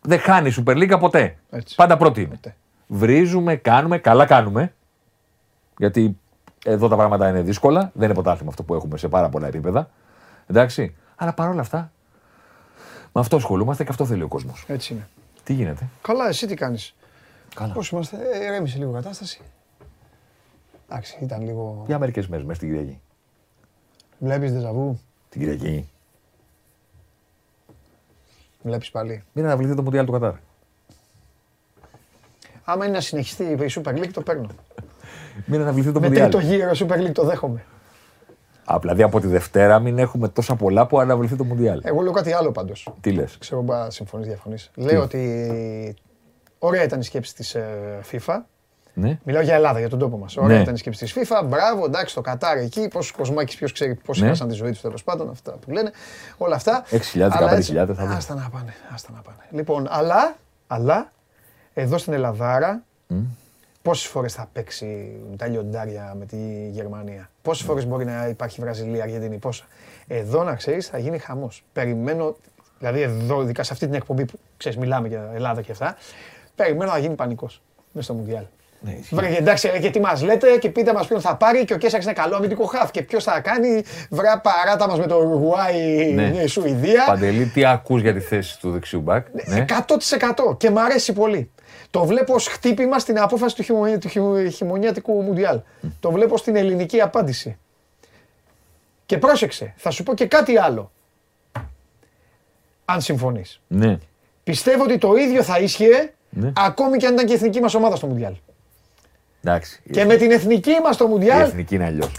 Δεν χάνει η Super League ποτέ. Έτσι. Πάντα πρώτη είναι. Ποτέ. Βρίζουμε, κάνουμε, καλά κάνουμε. Γιατί εδώ τα πράγματα είναι δύσκολα. Δεν είναι ποτάθλημα αυτό που έχουμε σε πάρα πολλά επίπεδα. Εντάξει. Αλλά παρόλα αυτά, με αυτό ασχολούμαστε και αυτό θέλει ο κόσμος. Έτσι είναι. Τι γίνεται; Καλά, εσύ τι κάνεις; Καλά. Πώς είμαστε, ε, ηρέμησε λίγο η κατάσταση. Εντάξει, ήταν λίγο. Για μερικές μέρες μέσα στην Κυριακή. Βλέπεις δεζαβού, Την Κυριακή. Βλέπεις πάλι. Μην αναβληθεί το Μουντιάλ του Κατάρ. Άμα είναι να συνεχιστεί η Super League, το παίρνω. (laughs) Μην αναβληθεί το Με Μουντιάλ. τρίτο γύρο Super League το δέχομαι. Απλά δηλαδή από τη Δευτέρα μην έχουμε τόσα πολλά που αναβληθεί το Μουντιάλ. Εγώ λέω κάτι άλλο πάντως. Τι λες; Ξέρω μπα συμφωνείς, διαφωνείς. Λέω ότι ωραία ήταν η σκέψη της FIFA. Ναι. Μιλάω για Ελλάδα, για τον τόπο μας. Ωραία Ναι. ήταν η σκέψη της FIFA. Μπράβο, εντάξει, το Κατάρ εκεί. Πόσος κοσμάκι, ποιος ξέρει πώ Ναι. έχασαν τη ζωή τους τέλος πάντων. Αυτά που λένε. Όλα αυτά. 6.000, Αλλά 15.000 έτσι- θα δούμε. Άστα να πάνε. Άστα να πάνε. Λοιπόν, αλλά, αλλά εδώ στην Ελλαδάρα, πόσες φορές θα παίξει τα λιοντάρια με τη Γερμανία; Πόσες φορές μπορεί να υπάρχει Βραζιλία, Αργεντινή, πόσα; Εδώ να ξέρεις θα γίνει χαμός. Περιμένω, δηλαδή εδώ, ειδικά σε αυτή την εκπομπή που ξέρεις, μιλάμε για Ελλάδα και αυτά, περιμένω να γίνει πανικός μέσα στο Μουντιάλ. Ναι, ισχύει. Βρε, εντάξει, ρε, και τι μας λέτε και πείτε μας ποιον θα πάρει και ο Κέσσαξ είναι καλό αμυντικό χαφ. Και ποιος θα κάνει βρά παράτα μας με το Ουρουάη, Ναι. ναι. Σουηδία. Παντελή, τι ακούς για τη θέση του δεξιού μπακ. Ναι. 100% και μ' αρέσει πολύ. Το βλέπω ως χτύπημα στην απόφαση του, χειμω... του χειμω- χειμωνιάτικου Μουντιάλ. Το βλέπω στην ελληνική απάντηση. Και πρόσεξε, θα σου πω και κάτι άλλο. Αν συμφωνείς. ναι. Πιστεύω ότι το ίδιο θα ίσχυε Ναι. ακόμη και αν ήταν και η εθνική μας ομάδα στο Μουντιάλ. Εντάξει. η Και με την εθνική μας στο η Μουντιάλ, εθνική είναι αλλιώς.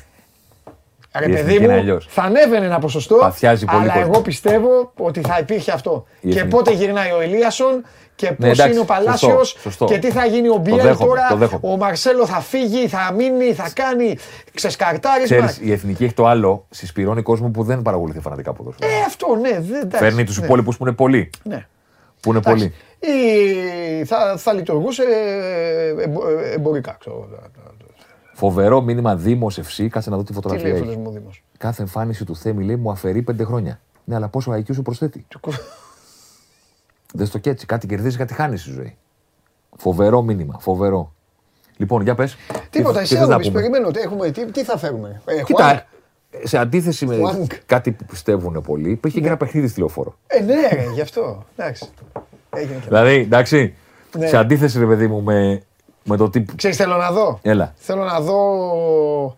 ρε η παιδί εθνική είναι μου, αλλιώς. θα ανέβαινε ένα ποσοστό, Παθιάζει πολύ αλλά κόσμο. εγώ πιστεύω ότι θα υπήρχε αυτό. Η και εθνική. πότε γυρνάει ο Ελίασον και πώς Ναι, εντάξει, είναι ο Παλάσιος σωστό, σωστό. και τι θα γίνει ο Μπιέλ δέχομαι, τώρα, το δέχομαι. ο Μαρσέλο θα φύγει, θα μείνει, θα κάνει ξεσκαρτάρισμα. Ξέρεις, η εθνική έχει το άλλο, συσπηρώνει κόσμο που δεν παρακολουθεί φανατικά ποδόσφαιρο. Ε, αυτό ναι, δεν εντάξει, Φέρνει τους ναι, υπόλοιπους που είναι πολλοί. Ναι. Που είναι Εντάξει. πολλοί. Ή θα, θα λειτουργούσε ε, εμπο- ε, εμπορικά, ξέρω. Φοβερό μήνυμα Δήμος FC, κάτσε να δω τι Τι φωτογραφία λέει ο έχει. φίλος μου ο Δήμος; Κάθε εμφάνιση του Θέμη λέει μου αφαιρεί πέντε χρόνια. Ναι, αλλά πόσο IQ σου προσθέτει. Δεν στο και έτσι. Κάτι κερδίζεις, κάτι χάνεις στη ζωή. Φοβερό μήνυμα. Φοβερό. Λοιπόν, για πες. Τίποτα, εσύ να πεις, περιμένω, τι, έχουμε, τι, τι θα φέρουμε; Ε, Χουάνκ. Κοίτα, σε αντίθεση με Χουάνκ. κάτι που πιστεύουν πολλοί, υπήρχε και ένα παιχνίδι στη λεωφόρο. Ε, ναι, ρε, γι' αυτό. Εντάξει. Έγινε και Δηλαδή, εντάξει, Ναι. σε αντίθεση, ρε παιδί μου, με, με το τι. Ξέρεις, θέλω να δω. Έλα. Θέλω να δω.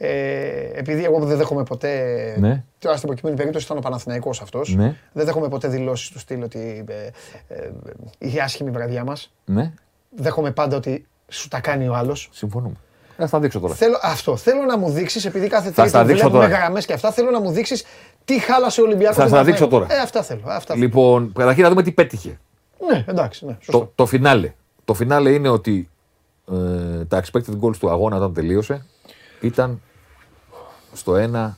Ε, επειδή εγώ δεν δέχομαι ποτέ. Ναι. Τώρα στην προκειμένη περίπτωση ήταν ο Παναθηναϊκός αυτός. Ναι. Δεν δέχομαι ποτέ δηλώσεις του στυλ ότι ε, ε, είχε άσχημη βραδιά μας. Ναι, Δέχομαι πάντα ότι σου τα κάνει ο άλλος. συμφωνούμε. Θα στα δείξω τώρα. Θέλω, αυτό. Θέλω να μου δείξεις, επειδή κάθε Θα στα τρίτη δείξω βλέπουμε τώρα. γραμμές και αυτά, θέλω να μου δείξεις τι χάλασε ο Ολυμπιακός. Θα τον στα δείξω Παναθηναϊκό. τώρα. Ε, αυτά θέλω. Αυτά θέλω. Λοιπόν, καταρχήν να δούμε τι πέτυχε. Ναι, εντάξει, ναι, σωστό. Το, το φινάλε. Το φινάλε είναι ότι ε, τα expected goals του αγώνα όταν τελείωσε ήταν στο 1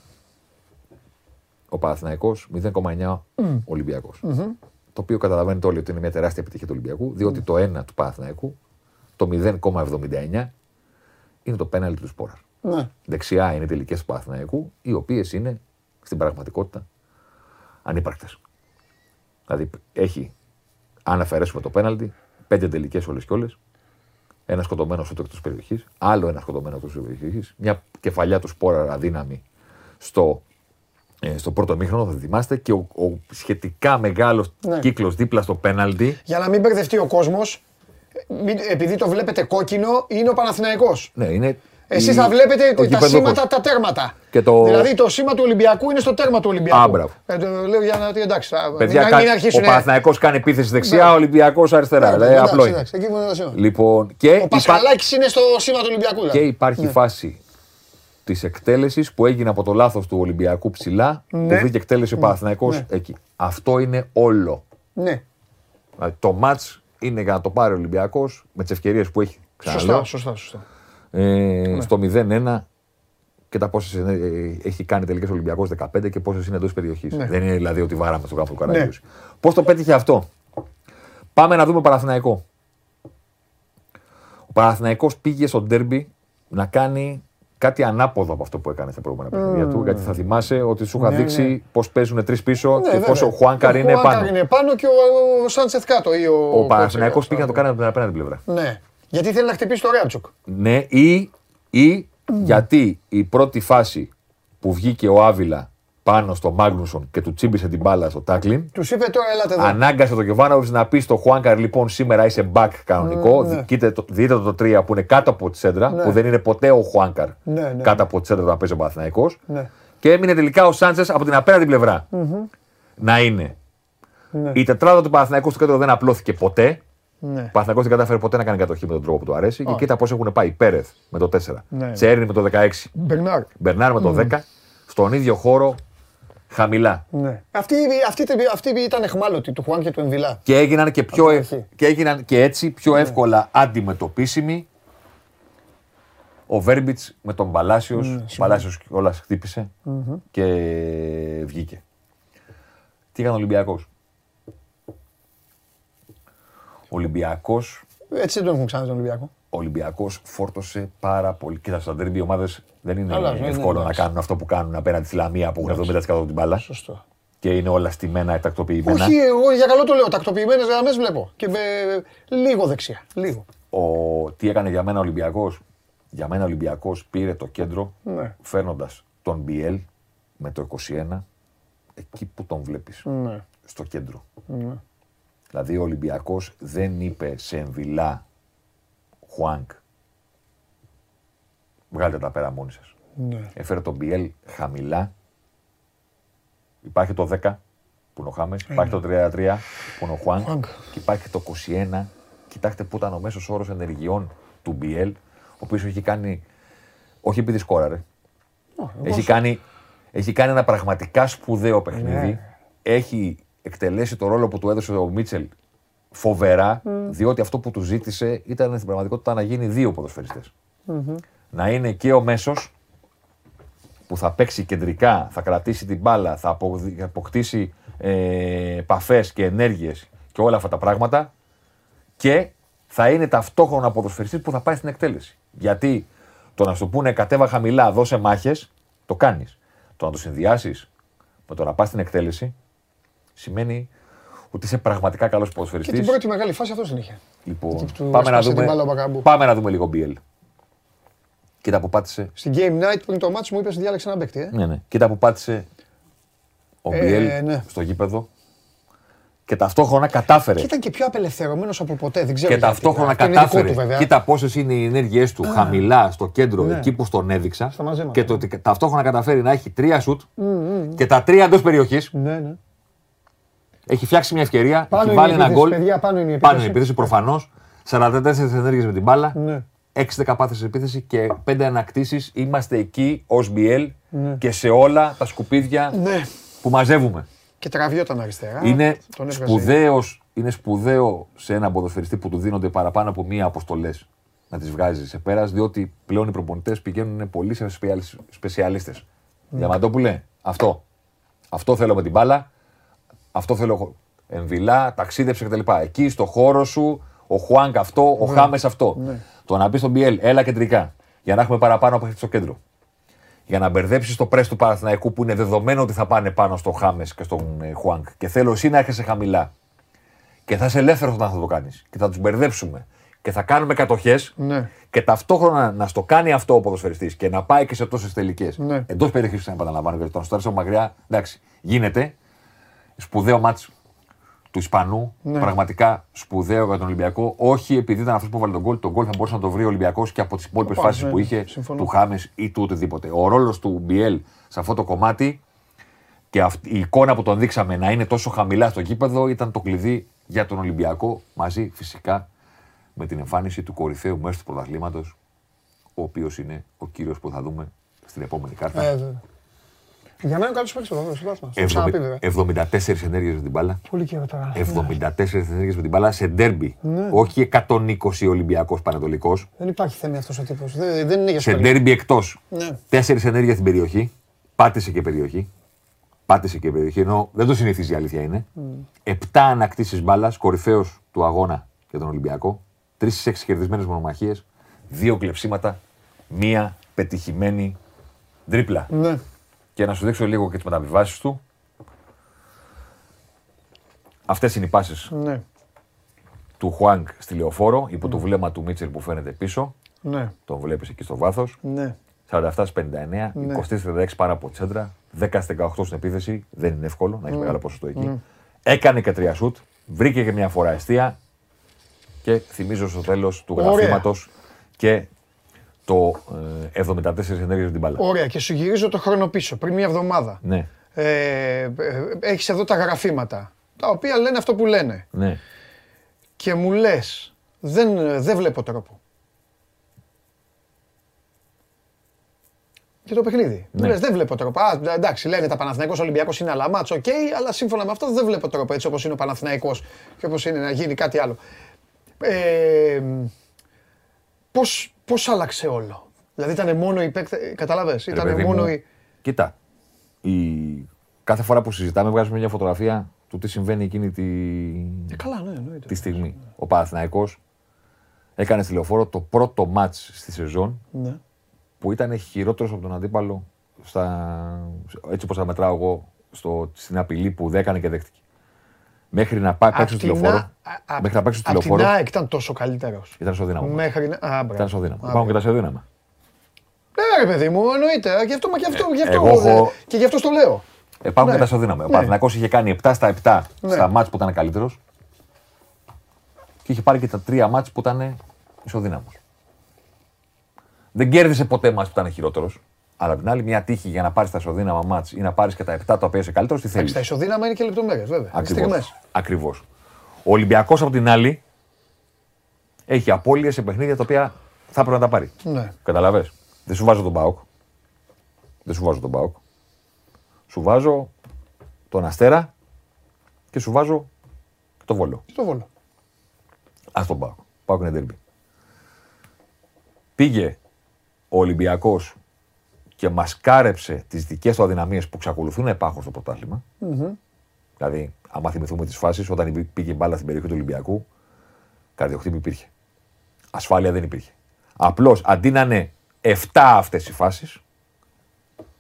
ο Παναθηναϊκός, 0,9 ο Ολυμπιακός. Το οποίο καταλαβαίνετε όλοι ότι είναι μια τεράστια επιτυχία του Ολυμπιακού, διότι το 1 του Παναθηναϊκού, το 0,79 είναι το πέναλτι του Σπόραρ. Ναι. Δεξιά είναι οι τελικέ του Παναθηναϊκού, οι οποίες είναι στην πραγματικότητα ανύπαρκτες. Δηλαδή έχει, αν αφαιρέσουμε το πέναλτι, πέντε τελικές όλες και όλες. Ένα σκοτωμένο στο εκτός περιοχής, άλλο ένα σκοτωμένο εκτός περιοχής, μια κεφαλιά του Σπόραρ αδύναμη στο, ε, στο πρώτο μήχρονο, θα θυμάστε, και ο, ο σχετικά μεγάλος Ναι. κύκλος δίπλα στο πέναλτι. Για να μην μπερδευτεί ο κόσμος, μην- επειδή το βλέπετε κόκκινο, είναι ο Παναθηναϊκός. Ναι, είναι. Εσείς η- θα βλέπετε ο τα γηπεδούχος. σήματα, τα τέρματα. Και το- Δηλαδή το σήμα του Ολυμπιακού είναι στο τέρμα του Ολυμπιακού. Α, μπράβο. Ε, το λέω για να ότι εντάξει. α, Παιδιά, μην, κα- μην ο αρχίσουν. Παναθηναϊκός κάνει επίθεση δεξιά, Ναι. ο Ολυμπιακός αριστερά. Δηλαδή, απλό είναι. Εντάξει, εκεί που είναι το σήμα. Λοιπόν, και, Ο υπά- Πασχαλάκης είναι στο σήμα του Ολυμπιακού. και δηλαδή. υπάρχει φάση της εκτέλεσης που έγινε από το λάθος του Ολυμπιακού ψηλά, Ναι. που βρήκε εκτέλεση ο Παναθηναϊκός Ναι. εκεί. Αυτό είναι όλο. Ναι, Δηλαδή, το ματ είναι για να το πάρει ο Ολυμπιακός με τις ευκαιρίες που έχει. Ξαναλέω, σωστά, σωστά, σωστά. ε, στο 0-1 και τα πόσες έχει κάνει τελικές ο Ολυμπιακός 15 και πόσες είναι εντός περιοχής. Ναι. Δεν είναι δηλαδή ότι βάραμε στον κάμπο του Καραγιού. Πώς το πέτυχε αυτό; Πάμε να δούμε Παναθηναϊκό. Ο Παναθηναϊκός πήγε στο ντέρμπι να κάνει κάτι ανάποδο από αυτό που έκανε στα προηγούμενα παιχνίδια του. Γιατί θα θυμάσαι ότι σου είχα Ναι, δείξει ναι. πώς παίζουν τρεις πίσω Ναι, και βέβαια. πόσο ο Χουάνκαρ είναι Χουάνκαρ πάνω. είναι πάνω και ο, ο Σάντσεθ κάτω. Ή ο, Ο Παναθηναϊκός Κότσερ. πήγε να το κάνει από την απέναντι πλευρά. Ναι. Γιατί θέλει να χτυπήσει το Ρέατσοκ. Ναι, ή, ή γιατί η πρώτη φάση που βγήκε ο Άβυλα πάνω στο Μάγνουσον και του τσίμπησε την μπάλα στο τάκλιν. Του είπε τώρα, ελάτε εδώ. Ανάγκασε τον Γιωβάνοβιτς να πει στο Χουάνκαρ: Λοιπόν, σήμερα είσαι back κανονικό. ναι. Δείτε το, δείτε το 3 που είναι κάτω από τη σέντρα, που δεν είναι ποτέ ο Χουάνκαρ Ναι, ναι, κάτω από τη σέντρα όταν παίζει ο Παναθηναϊκός. Ναι. Και έμεινε τελικά ο Σάντσες από την απέναντι πλευρά. Να είναι. Ναι. Η τετράδα του Παναθηναϊκού στο κέντρο δεν απλώθηκε ποτέ. Ναι. Ο Παναθηναϊκός δεν κατάφερε ποτέ να κάνει κατοχή με τον τρόπο που του αρέσει. Και κοίτα πώς έχουν πάει. Πέρεθ με το 4. Ναι. Τσέρνι με το 16. Μπερνάρ. Μπερνάρ με το 10. Στον ίδιο χώρο χαμηλά. Ναι. Αυτή, αυτή, αυτή ήταν εχμάλωτη του Χουάν και του Εμβιλά. Και έγιναν και, πιο, την αρχή. και, έγιναν και έτσι πιο Ναι. εύκολα αντιμετωπίσιμοι ο Βέρμπιτς με τον Παλάσιος. Ναι, ο Παλάσιος όλα χτύπησε και βγήκε. Τι έκανε ο Ολυμπιακός; Ο Ολυμπιακό Έτσι δεν τον έχουμε ξανά τον Ολυμπιακό. Ο Ολυμπιακός φόρτωσε πάρα πολύ. Κοίτα, στα ντέρμπι οι ομάδες δεν είναι Αλλά, ναι, ναι, εύκολο να εντάξει. κάνουν αυτό που κάνουν απέναντι στη Λαμία που έχουν 70% από την μπάλα Σωστό. και είναι όλα στημένα, εκτακτοποιημένα. Όχι, εγώ για καλό το λέω. Τακτοποιημένε γραμμές βλέπω. Και με λίγο δεξιά. Λίγο. Ο, τι έκανε για μένα ο Ολυμπιακός; Για μένα ο Ολυμπιακός πήρε το κέντρο Ναι. φέρνοντας τον Μπιέλ με το 21 εκεί που τον βλέπεις. Ναι. Στο κέντρο. Δηλαδή ο Ολυμπιακός δεν είπε σε εμβυλά Χουάνκ. Βγάλτε τα πέρα μόνοι σας. Ναι. Έφερε τον Μπιέλ χαμηλά. Υπάρχει το 10 που είναι ο Χάμες, υπάρχει το 33 που είναι ο Χουάνκ Χουάνκ. και υπάρχει και το 21. Κοιτάξτε πού ήταν ο μέσος όρος ενεργειών του Μπιέλ, ο οποίος έχει κάνει. Όχι επειδή σκόραρε. Έχει κάνει, έχει κάνει ένα πραγματικά σπουδαίο παιχνίδι. Ναι. Έχει εκτελέσει το ρόλο που του έδωσε ο Μίτσελ φοβερά, διότι αυτό που του ζήτησε ήταν στην πραγματικότητα να γίνει δύο ποδοσφαιριστές. Να είναι και ο μέσος που θα παίξει κεντρικά, θα κρατήσει την μπάλα, θα απο- θα αποκτήσει ε, επαφές και ενέργειες και όλα αυτά τα πράγματα και θα είναι ταυτόχρονα ποδοσφαιριστής που θα πάει στην εκτέλεση. Γιατί το να σου πούνε κατέβα χαμηλά, δώσε μάχες, το κάνεις. Το να το συνδυάσεις με το να πας στην εκτέλεση σημαίνει ότι είσαι πραγματικά καλός Και ποδοσφαιριστής. την πρώτη μεγάλη φάση αυτό την είχε. Λοιπόν, Εκεί που πάμε, να έσπασε την μπάλα ο δούμε, Μπακαμπού. πάμε να δούμε λίγο BL. Κοίτα που πάτησε. Στην Game Night πριν το μάτσο μου είπες διάλεξε ένα παίκτη. Ε. Ναι, ναι. Κοίτα που πάτησε ο Ε, BL ναι. στο γήπεδο. Και ταυτόχρονα κατάφερε. Και ήταν και πιο απελευθερωμένος από ποτέ. Δεν ξέρω. και γιατί. ταυτόχρονα Αυτό είναι δικό κατάφερε. Του, βέβαια. Κοίτα πόσες είναι οι ενέργειές του χαμηλά στο κέντρο, Ναι. εκεί που στον έδειξα. Στα μαζέματα, Και το ότι ταυτόχρονα καταφέρει να έχει τρία σουτ και τα τρία εντός περιοχής. Ναι, ναι. Έχει φτιάξει μια ευκαιρία. Πάνω έχει είναι βάλει η ένα επίθεση, γκολ. παιδιά, πάνω είναι η Πάνω είναι η επίθεση. επίθεση προφανώ. 44 ενέργειες με την μπάλα. Ναι. 6 δεκαπάθειε σε επίθεση και 5 ανακτήσεις. Είμαστε εκεί ως BL Ναι. και σε όλα τα σκουπίδια Ναι. που μαζεύουμε. Και τραβιόταν αριστερά. είναι, Τον έβγαζε. σπουδαίος, είναι σπουδαίο σε έναν ποδοσφαιριστή που του δίνονται παραπάνω από μία αποστολές να τις βγάζει σε πέρας, διότι πλέον οι προπονητές πηγαίνουν πολύ σε σπεσιαλίστες. Διαμαντόπουλε, αυτό. Αυτό θέλω με την μπάλα. Αυτό θέλω εγώ. Εμβυλά, ταξίδεψε κτλ. Εκεί στο χώρο σου, ο Χουάνκ αυτό, ο Χάμες αυτό. Το να πει στον Μπιέλ, έλα κεντρικά. Για να έχουμε παραπάνω από στο κέντρο. Για να μπερδέψεις το πρέσ του Παναθηναϊκού που είναι δεδομένο ότι θα πάνε πάνω στο Χάμες και στον ε, Χουάνκ. Και θέλω εσύ να έρχεσαι χαμηλά. Και θα είσαι ελεύθερος όταν θα το κάνεις. Και θα τους μπερδέψουμε. Και θα κάνουμε κατοχές. Ναι. Και ταυτόχρονα να στο κάνει αυτό ο ποδοσφαιριστής και να πάει και σε τόσες τελικές. Ναι. Εντός περιοχής, να επαναλαμβάνω, γιατί το να στο από μακριά, εντάξει, γίνεται. Σπουδαίο μάτσο του Ισπανού. Ναι. Πραγματικά σπουδαίο για τον Ολυμπιακό. Όχι επειδή ήταν αυτός που έβαλε τον γκολ. Τον γκολ θα μπορούσε να το βρει ο Ολυμπιακός και από τις υπόλοιπες Οπα, φάσεις ναι, που είχε συμφωνώ. του Χάμες ή του οτιδήποτε. Ο ρόλος του Μπιέλ σε αυτό το κομμάτι και αυτή, η εικόνα που τον δείξαμε να είναι τόσο χαμηλά στο γήπεδο ήταν το κλειδί για τον Ολυμπιακό μαζί φυσικά με την εμφάνιση του κορυφαίου μέρου του πρωταθλήματος, ο οποίος είναι ο κύριος που θα δούμε στην επόμενη κάρτα. Ε, βέβαια. Για μένα ο καλό παίκτη στο πρωτάθλημα. Το ξαναπεί βέβαια. 74 ενέργειες με την μπάλα. Πολύ και τώρα. 74 ενέργειες με την μπάλα σε ντέρμπι. Ναι. Όχι 120 Ολυμπιακός Πανετολικός. Δεν υπάρχει θέμα αυτός ο τύπος. Δεν, δεν είναι για Σε σου. ντέρμπι εκτός. Ναι. Τέσσερις ενέργειες στην περιοχή. Πάτησε και περιοχή. Πάτησε και περιοχή. Ενώ δεν το συνηθίζει η αλήθεια είναι. Επτά ανακτήσεις μπάλας. Κορυφαίος του αγώνα για τον Ολυμπιακό. Τρεις στις έξι κερδισμένες μονομαχίες. Δύο κλεψίματα. Μία πετυχημένη τρίπλα. Ναι. Και να σου δείξω λίγο και τις μεταβιβάσεις του. Αυτές είναι οι πάσεις Ναι. του Χουάνκ στη λεωφόρο, υπό το βλέμμα του Μίτσελ που φαίνεται πίσω. Ναι. Τον βλέπεις εκεί στο βάθος. Ναι. 47-59, 23-36 πάρα από τη σέντρα. 10 στα 18 στην επίθεση. Δεν είναι εύκολο να έχεις μεγάλο ποσοστό εκεί. Έκανε και τρία σουτ. Βρήκε και μια φορά αιστεία. Και θυμίζω στο τέλος του Ωραία. γραφήματος και το ε, 74 ενέργειε την μπάλα. Ωραία, και σου γυρίζω το χρόνο πίσω, πριν μια εβδομάδα. Ναι, Ε, ε, έχεις εδώ τα γραφήματα, τα οποία λένε αυτό που λένε. ναι. Και μου λες, δεν, δεν βλέπω τρόπο. Για το παιχνίδι. Μου Ναι. λες, δεν βλέπω τρόπο. Α, εντάξει, λένε τα Παναθηναϊκός Ολυμπιακός είναι άλλα μάτς, οκ, αλλά σύμφωνα με αυτό δεν βλέπω τρόπο έτσι όπως είναι ο Παναθηναϊκός και όπως είναι να γίνει κάτι άλλο. Ε, πώς, πώς άλλαξε όλο; Δηλαδή ήταν μόνο οι παίκτες, καταλάβες, Ρε ήταν παιδί μόνο μου, οι... Κοίτα, η... κάθε φορά που συζητάμε βγάζουμε μια φωτογραφία του τι συμβαίνει εκείνη τη, Ε, καλά, ναι, εννοείται. τη στιγμή. Ο Παναθηναϊκός έκανε στη λεωφόρο το πρώτο μάτς στη σεζόν Ναι. που ήταν χειρότερος από τον αντίπαλο στα... έτσι όπως θα μετράω εγώ στο... στην απειλή που δεν έκανε και δέχτηκε. Μέχρι να πάει παίξει Απ' στη την λεωφόρο. Α- α- Μέχρι να παίξει στη απ' την λεωφόρο. ΑΕΚ ήταν τόσο καλύτερος. Ήταν στο δύναμο. Μέχρι να... Α, μπράβο. Ήταν στο δύναμο. Α, Υπάρχουν και μπράβο. τα σε δύναμα. Ναι, ρε παιδί μου, εννοείται. Γι' αυτό, μα γι' αυτό, γι' αυτό, εγώ έχω- και γι' αυτό στο λέω. Υπάρχουν Ναι. και τα ισοδύναμα. Ο Ναι. Παναθηναϊκός είχε κάνει 7 στα 7 Ναι. στα μάτς που ήταν καλύτερος και είχε πάρει και τα 3 μάτς που ήταν ισοδύναμος. Δεν κέρδισε ποτέ μάτς που ήταν χειρότερος. Αλλά απ' την άλλη, μια τύχη για να πάρεις τα ισοδύναμα μάτς ή να πάρεις και τα 7 τα οποία είσαι καλύτερος, τι θέλεις; Εντάξει, τα ισοδύναμα είναι και λεπτομέρειες, βέβαια. Είναι Ακριβώς. στιγμές. Ακριβώς. Ο Ολυμπιακός από την άλλη έχει απώλειες σε παιχνίδια τα οποία θα έπρεπε να τα πάρει. Ναι. Καταλαβες; Δεν σου βάζω τον Μπάουκ. Δεν σου βάζω τον Μπάουκ. Σου βάζω τον Αστέρα και σου βάζω το Βόλο. Στο βόλο. Ας τον Πάουκ. Πάουκ είναι derby. Πήγε ο Ολυμπιακός και μασκάρεψε τις δικές του αδυναμίες που εξακολουθούν να υπάρχουν στο πρωτάθλημα. Δηλαδή, άμα θυμηθούμε τις φάσεις, όταν πήγε η μπάλα στην περιοχή του Ολυμπιακού, καρδιοχτύπη υπήρχε. Ασφάλεια δεν υπήρχε. Απλώς, αντί να είναι 7 αυτές οι φάσεις,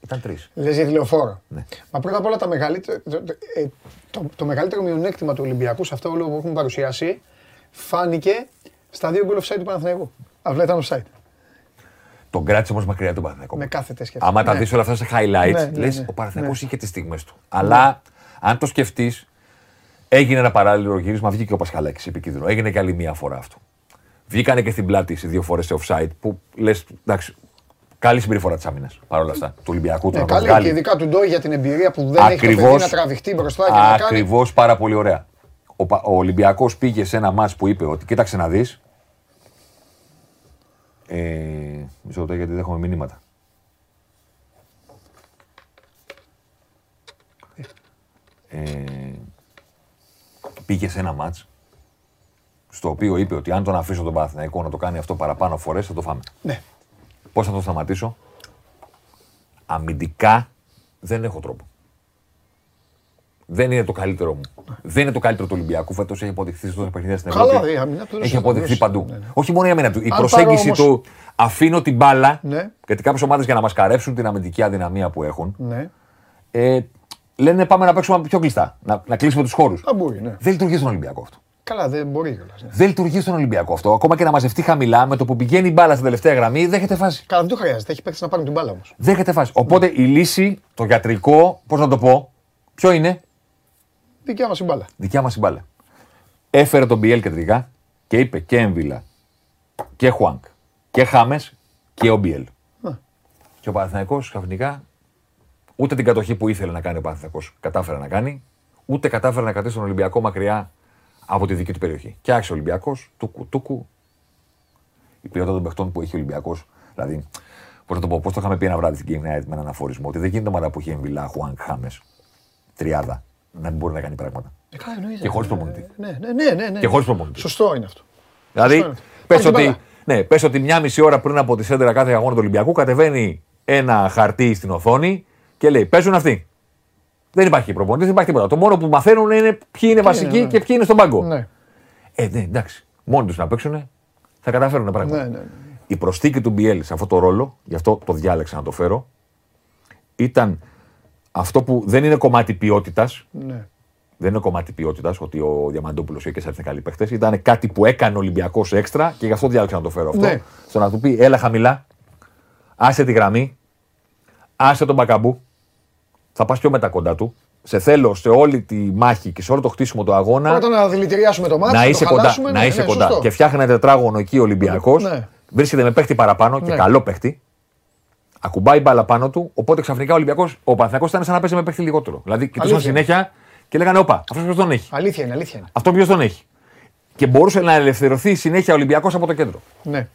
ήταν 3. Λες για τηλεοφόρο. Ναι. Μα πρώτα απ' όλα τα μεγαλύτερα, το, το- ε, το, το μεγαλύτερο μειονέκτημα του Ολυμπιακού σε αυτό όλο που έχουμε παρουσιάσει φάνηκε στα δύο γκολ offside του Παναθηναϊκού. Απλά ήταν offside. Τον κράτησε όμως μακριά του Παναθηναϊκού. Με κάθε τέτοια σκέψη. Άμα τα Ναι. δεις όλα αυτά σε highlights, Ναι, ναι, λες, ναι. ο Παναθηναϊκός είχε τις στιγμές του. Αλλά αν το σκεφτείς, έγινε ένα παράλληλο γύρισμα, βγήκε ο Πασχαλάκης επικίνδυνο. Έγινε και άλλη μία φορά αυτό. Βγήκανε και στην πλάτη σε δύο φορές σε offside που λες, εντάξει, καλή συμπεριφορά της άμυνας παρόλα αυτά. Του Ολυμπιακού, του Ναι, να το καλή βγάλει. και ειδικά του Ντόι για την εμπειρία που δεν έχει το παιδί να τραβηχτεί μπροστά και να κάνει. Ακριβώς πάρα πολύ ωραία. Ο, Πα- ο Ολυμπιακός πήγε σε ένα μάτς που είπε ότι κοίταξε να δεις. Ε, μισό λεπτό γιατί δεν έχουμε μηνύματα. Ε, πήγε σε ένα μάτς στο οποίο είπε ότι αν τον αφήσω τον Παναθηναϊκό να το κάνει αυτό παραπάνω φορές θα το φάμε. Ναι. Πώς θα το σταματήσω; Αμυντικά δεν έχω τρόπο. Δεν είναι το καλύτερο μου. Δεν είναι το καλύτερο του Ολυμπιακού. Φέτος έχει αποδειχθεί σε τόσα παιχνίδια στην Καλά, Ευρώπη. η άμυνα του δεν έχει σου αποδειχθεί δώσει. παντού. Ναι, ναι. Όχι μόνο η άμυνα του. Η Αν προσέγγιση πάρω όμως- του αφήνω την μπάλα. Ναι. Γιατί κάποιες ομάδες για να μας καρέψουν την αμυντική αδυναμία που έχουν, Ναι. ε, λένε πάμε να παίξουμε πιο κλειστά. Να, να κλείσουμε τους χώρους. Α, μπορεί, ναι. Δεν λειτουργεί στον Ολυμπιακό αυτό. Καλά, δεν μπορεί κιόλας. Ναι. Δεν λειτουργεί στον Ολυμπιακό αυτό. Ακόμα και να μαζευτεί χαμηλά με το που πηγαίνει η μπάλα στην τελευταία γραμμή, δέχεται φάση. Καλά, δεν το χρειάζεται. Έχει παίξει να πάρουν την μπάλα όμως. Δέχεται φάση. Οπότε η λύση, το γιατρικό, πώς να το πω, ποιο είναι, Δικιά μας η μπάλα. δικιά μας η μπάλα. Έφερε τον Μπιέλ κεντρικά και είπε και Έμβιλα και Χουάνκ και Χάμες και ο Μπιέλ. Α. Και ο Παναθηναϊκός ξαφνικά ούτε την κατοχή που ήθελε να κάνει ο Παναθηναϊκός κατάφερε να κάνει, ούτε κατάφερε να κρατήσει τον Ολυμπιακό μακριά από τη δική του περιοχή. Και άρχισε ο Ολυμπιακός, τούκου, τούκου. Η ποιότητα των παιχτών που έχει ο Ολυμπιακός, δηλαδή, πώς το πω, πώς το είχαμε πει ένα βράδυ στην Game Night με έναν αφορισμό, ότι δεν γίνεται ομάδα που έχει Έμβιλα, Χουάνκ, Χάμες, τριάδα, να μην μπορεί να κάνει πράγματα. Ε, καλά, εννοείται. Και χωρίς Ναι, προπονητή. Ναι, ναι, ναι, ναι, ναι. Και χωρίς προπονητή. Σωστό είναι αυτό. Δηλαδή, Σωστό είναι. πες Πάρει την ότι, ναι, πες ότι μια μισή ώρα πριν από τη σέντρα κάθε αγώνα του Ολυμπιακού κατεβαίνει ένα χαρτί στην οθόνη και λέει: Παίζουν αυτοί. Δεν υπάρχει προπονητής, δεν υπάρχει τίποτα. Το μόνο που μαθαίνουν είναι ποιοι είναι βασικοί ναι. και ποιοι είναι στον πάγκο. Ναι. Ε, ναι, εντάξει. Μόνοι τους να παίξουν θα καταφέρουν πράγματα. Ναι, ναι, ναι. Η προσθήκη του Μπιέλ σε αυτό το ρόλο, γι' αυτό το διάλεξα να το φέρω, ήταν αυτό που δεν είναι κομμάτι ποιότητας, ναι. δεν είναι κομμάτι ποιότητας ότι ο Διαμαντόπουλος ή ο Κεσσάρη είναι καλοί παίχτε. Ήταν κάτι που έκανε ο Ολυμπιακός έξτρα και γι' αυτό διάλεξα να το φέρω αυτό. Ναι. Στο να του πει, έλα χαμηλά, άσε τη γραμμή, άσε τον μπακαμπού, θα πας πιο μετά κοντά του. Σε θέλω σε όλη τη μάχη και σε όλο το χτίσιμο του αγώνα Πρώτα να δηλητηριάσουμε το μάτι, να να είσαι το κοντά. χαλάσουμε, να ναι, είσαι ναι, κοντά. σωστό. Και φτιάχνει ένα τετράγωνο εκεί ο Ολυμπιακός. Ναι. Βρίσκεται με παίχτη παραπάνω και Ναι. καλό παίχτη. Ακουμπάει μπάλα πάνω του. Οπότε ξαφνικά ο Ολυμπιακός, ο Παναθυνακό ήταν σαν να παίζει με παίχτη λιγότερο. Δηλαδή κοιτούσαν Αλήθεια. συνέχεια και λέγανε Όπα, αυτός ποιος τον έχει; Αλήθεια είναι, αλήθεια είναι. Αυτό ποιος τον έχει; Και μπορούσε να ελευθερωθεί συνέχεια ο Ολυμπιακός από το κέντρο. Ναι.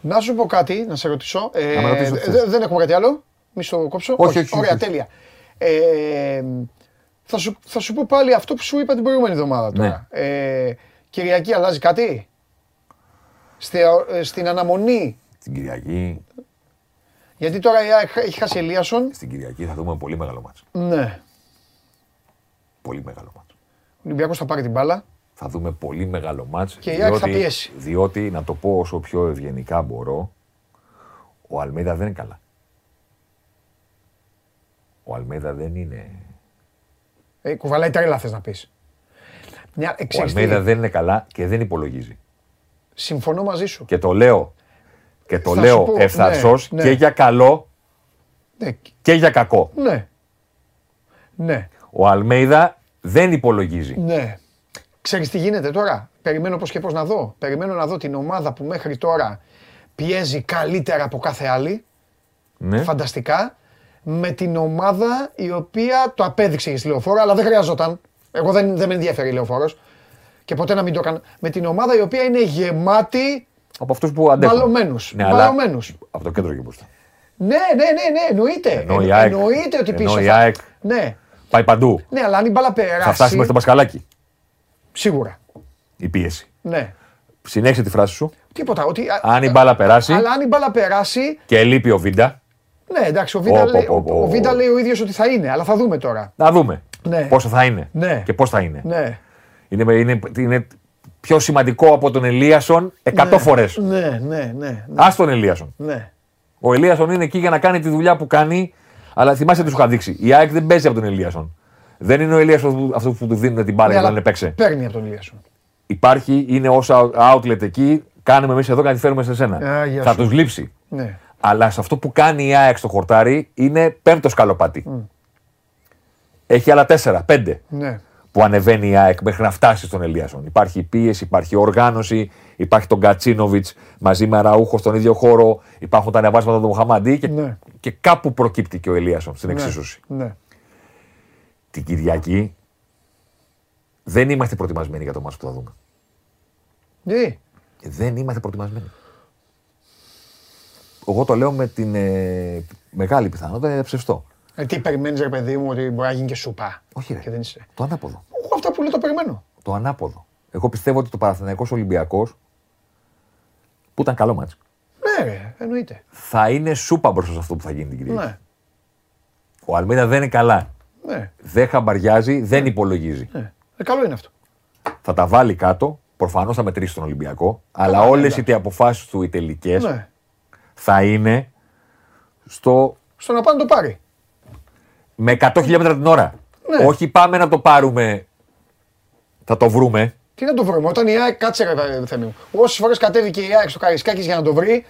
Να σου πω κάτι, να σε ρωτήσω. Ε, Να με ρωτήσεις δε- θες. δε- δεν έχουμε κάτι άλλο. Μη στο κόψω. Όχι, όχι, Ωραία, όχι. τέλεια. Ε, θα, σου, θα σου πω πάλι αυτό που σου είπα την προηγούμενη εβδομάδα τώρα. Ναι. Ε, Κυριακή αλλάζει κάτι; Στη, ε, στην αναμονή. Στην Κυριακή, Γιατί τώρα η ΑΕΚ έχει χάσει Ελίασον. στην Κυριακή θα δούμε πολύ μεγάλο μάτσο. Ναι. Πολύ μεγάλο μάτσο. Ο Ολυμπιακός θα πάρει την μπάλα. Θα δούμε πολύ μεγάλο μάτς. Και η ΑΕΚ θα πιέσει. Διότι, να το πω όσο πιο ευγενικά μπορώ, ο Αλμέιδα δεν είναι καλά. Ο Αλμέιδα δεν είναι. Ε, κουβαλάει τρέλα θες να πεις. Μια, ε, Ο ξέρεις τι, Αλμέιδα δεν είναι καλά και δεν υπολογίζει. Συμφωνώ μαζί σου. Και το λέω, και το Θα λέω σου πω, ευθαρσώς ναι, και ναι. για καλό Ναι, και για κακό. ναι. Ναι. Ο Αλμέιδα δεν υπολογίζει. Ναι. Ξέρεις τι γίνεται τώρα; Περιμένω πώς και πώς να δω. Περιμένω να δω την ομάδα που μέχρι τώρα πιέζει καλύτερα από κάθε άλλη. Ναι. Φανταστικά. Με την ομάδα η οποία το απέδειξε στη λεωφόρο, αλλά δεν χρειαζόταν. Εγώ δεν, δεν με ενδιαφέρει η λεωφόρος. Και ποτέ να μην το κάνω. Με την ομάδα η οποία είναι γεμάτη Από αυτούς που αντέχουν. μπαλωμένους. Ναι, αλλά μπαλωμένους. από το κέντρο και μπροστά. Ναι, ναι, ναι, ναι, εννοείται. Ενώ η Εν- ΑΕΚ- εννοείται ότι ενώ πίσω. η θα- ΑΕΚ- Ναι, Πάει παντού. ναι, αλλά αν η μπάλα περάσει. Θα φτάσει μέχρι το μπασκαλάκι Σίγουρα. η πίεση. Ναι. Συνέχισε τη φράση σου. Τίποτα. Ότι, α- Αν η μπάλα περάσει Αλλά αν η μπάλα περάσει. και λείπει ο Βίντα, Ναι, εντάξει, ο Βίντα, Πω, πω, λέει, πω, ο, πω. ο Βίντα λέει ο ίδιος ότι θα είναι, αλλά θα δούμε τώρα. να δούμε Ναι. πόσο θα είναι Ναι. και πώς θα είναι. Ναι. Είναι, είναι, είναι πιο σημαντικό από τον Ελίασον 100 φορές. Ναι, ναι, ναι. ναι, Ας τον Ελίασον. ναι. Ο Ελίασον είναι εκεί για να κάνει τη δουλειά που κάνει, αλλά θυμάσαι τι σου είχα δείξει. Η ΑΕΚ δεν παίζει από τον Ελίασον. Δεν είναι ο Ελίασον αυτό που του δίνουν την μπάλα Ναι, για να αλλά είναι παίξε. Παίρνει από τον Ηλίασον. Υπάρχει, είναι όσα outlet εκεί, κάνουμε εμείς εδώ και να τη φέρουμε σε σένα. Α, γεια θα σου. τους λείψει. Ναι. Αλλά σε αυτό που κάνει η ΑΕΚ στο χορτάρι είναι πέμπτος σκαλοπάτι. Έχει άλλα τέσσερα, πέντε ναι. Που ανεβαίνει η ΑΕΚ μέχρι να φτάσει στον Ελίασον. Υπάρχει πίεση, υπάρχει οργάνωση, υπάρχει τον Κατσίνοβιτς μαζί με Αραούχο στον ίδιο χώρο, υπάρχουν τα ανεβάσματα του Μοχαμαντή και, Ναι. και κάπου προκύπτει και ο Ελίασον στην ναι, εξίσωση. Ναι. Την Κυριακή δεν είμαστε προετοιμασμένοι για το μάτς που θα δούμε. Τι; Δεν είμαστε προετοιμασμένοι. Εγώ το λέω με την ε, μεγάλη πιθανότητα είναι ψευστό. Ε, τι περιμένεις, ρε παιδί μου, ότι μπορεί να γίνει και σουπά. Όχι, ρε. Και δεν είσαι. Το ανάποδο. Εγώ αυτά που λέω το περιμένω. Το ανάποδο. Εγώ πιστεύω ότι το Παναθηναϊκός Ολυμπιακός που ήταν καλό μάτς Ναι, ρε, εννοείται. θα είναι σούπα μπροστά σε αυτό που θα γίνει την Κυριακή. Ναι. Ο Αλμίδα δεν είναι καλά. Ναι. Δεν χαμπαριάζει, δεν υπολογίζει. ναι. Ε, καλό είναι αυτό. Θα τα βάλει κάτω. Προφανώς θα μετρήσει τον Ολυμπιακό. Αλλά ναι, όλες εντάξει. οι αποφάσεις του οι τελικές Ναι. θα είναι στο Στο να πάνε το πάρει. Με 100 χιλιόμετρα την ώρα. Ναι. Όχι πάμε να το πάρουμε. Θα το βρούμε. Τι να το βρούμε, όταν η ΑΕΚ κάτσε ρε Θέμη μου. Όσες φορές κατέβηκε η ΑΕΚ στο Καρισκάκης για να το βρει,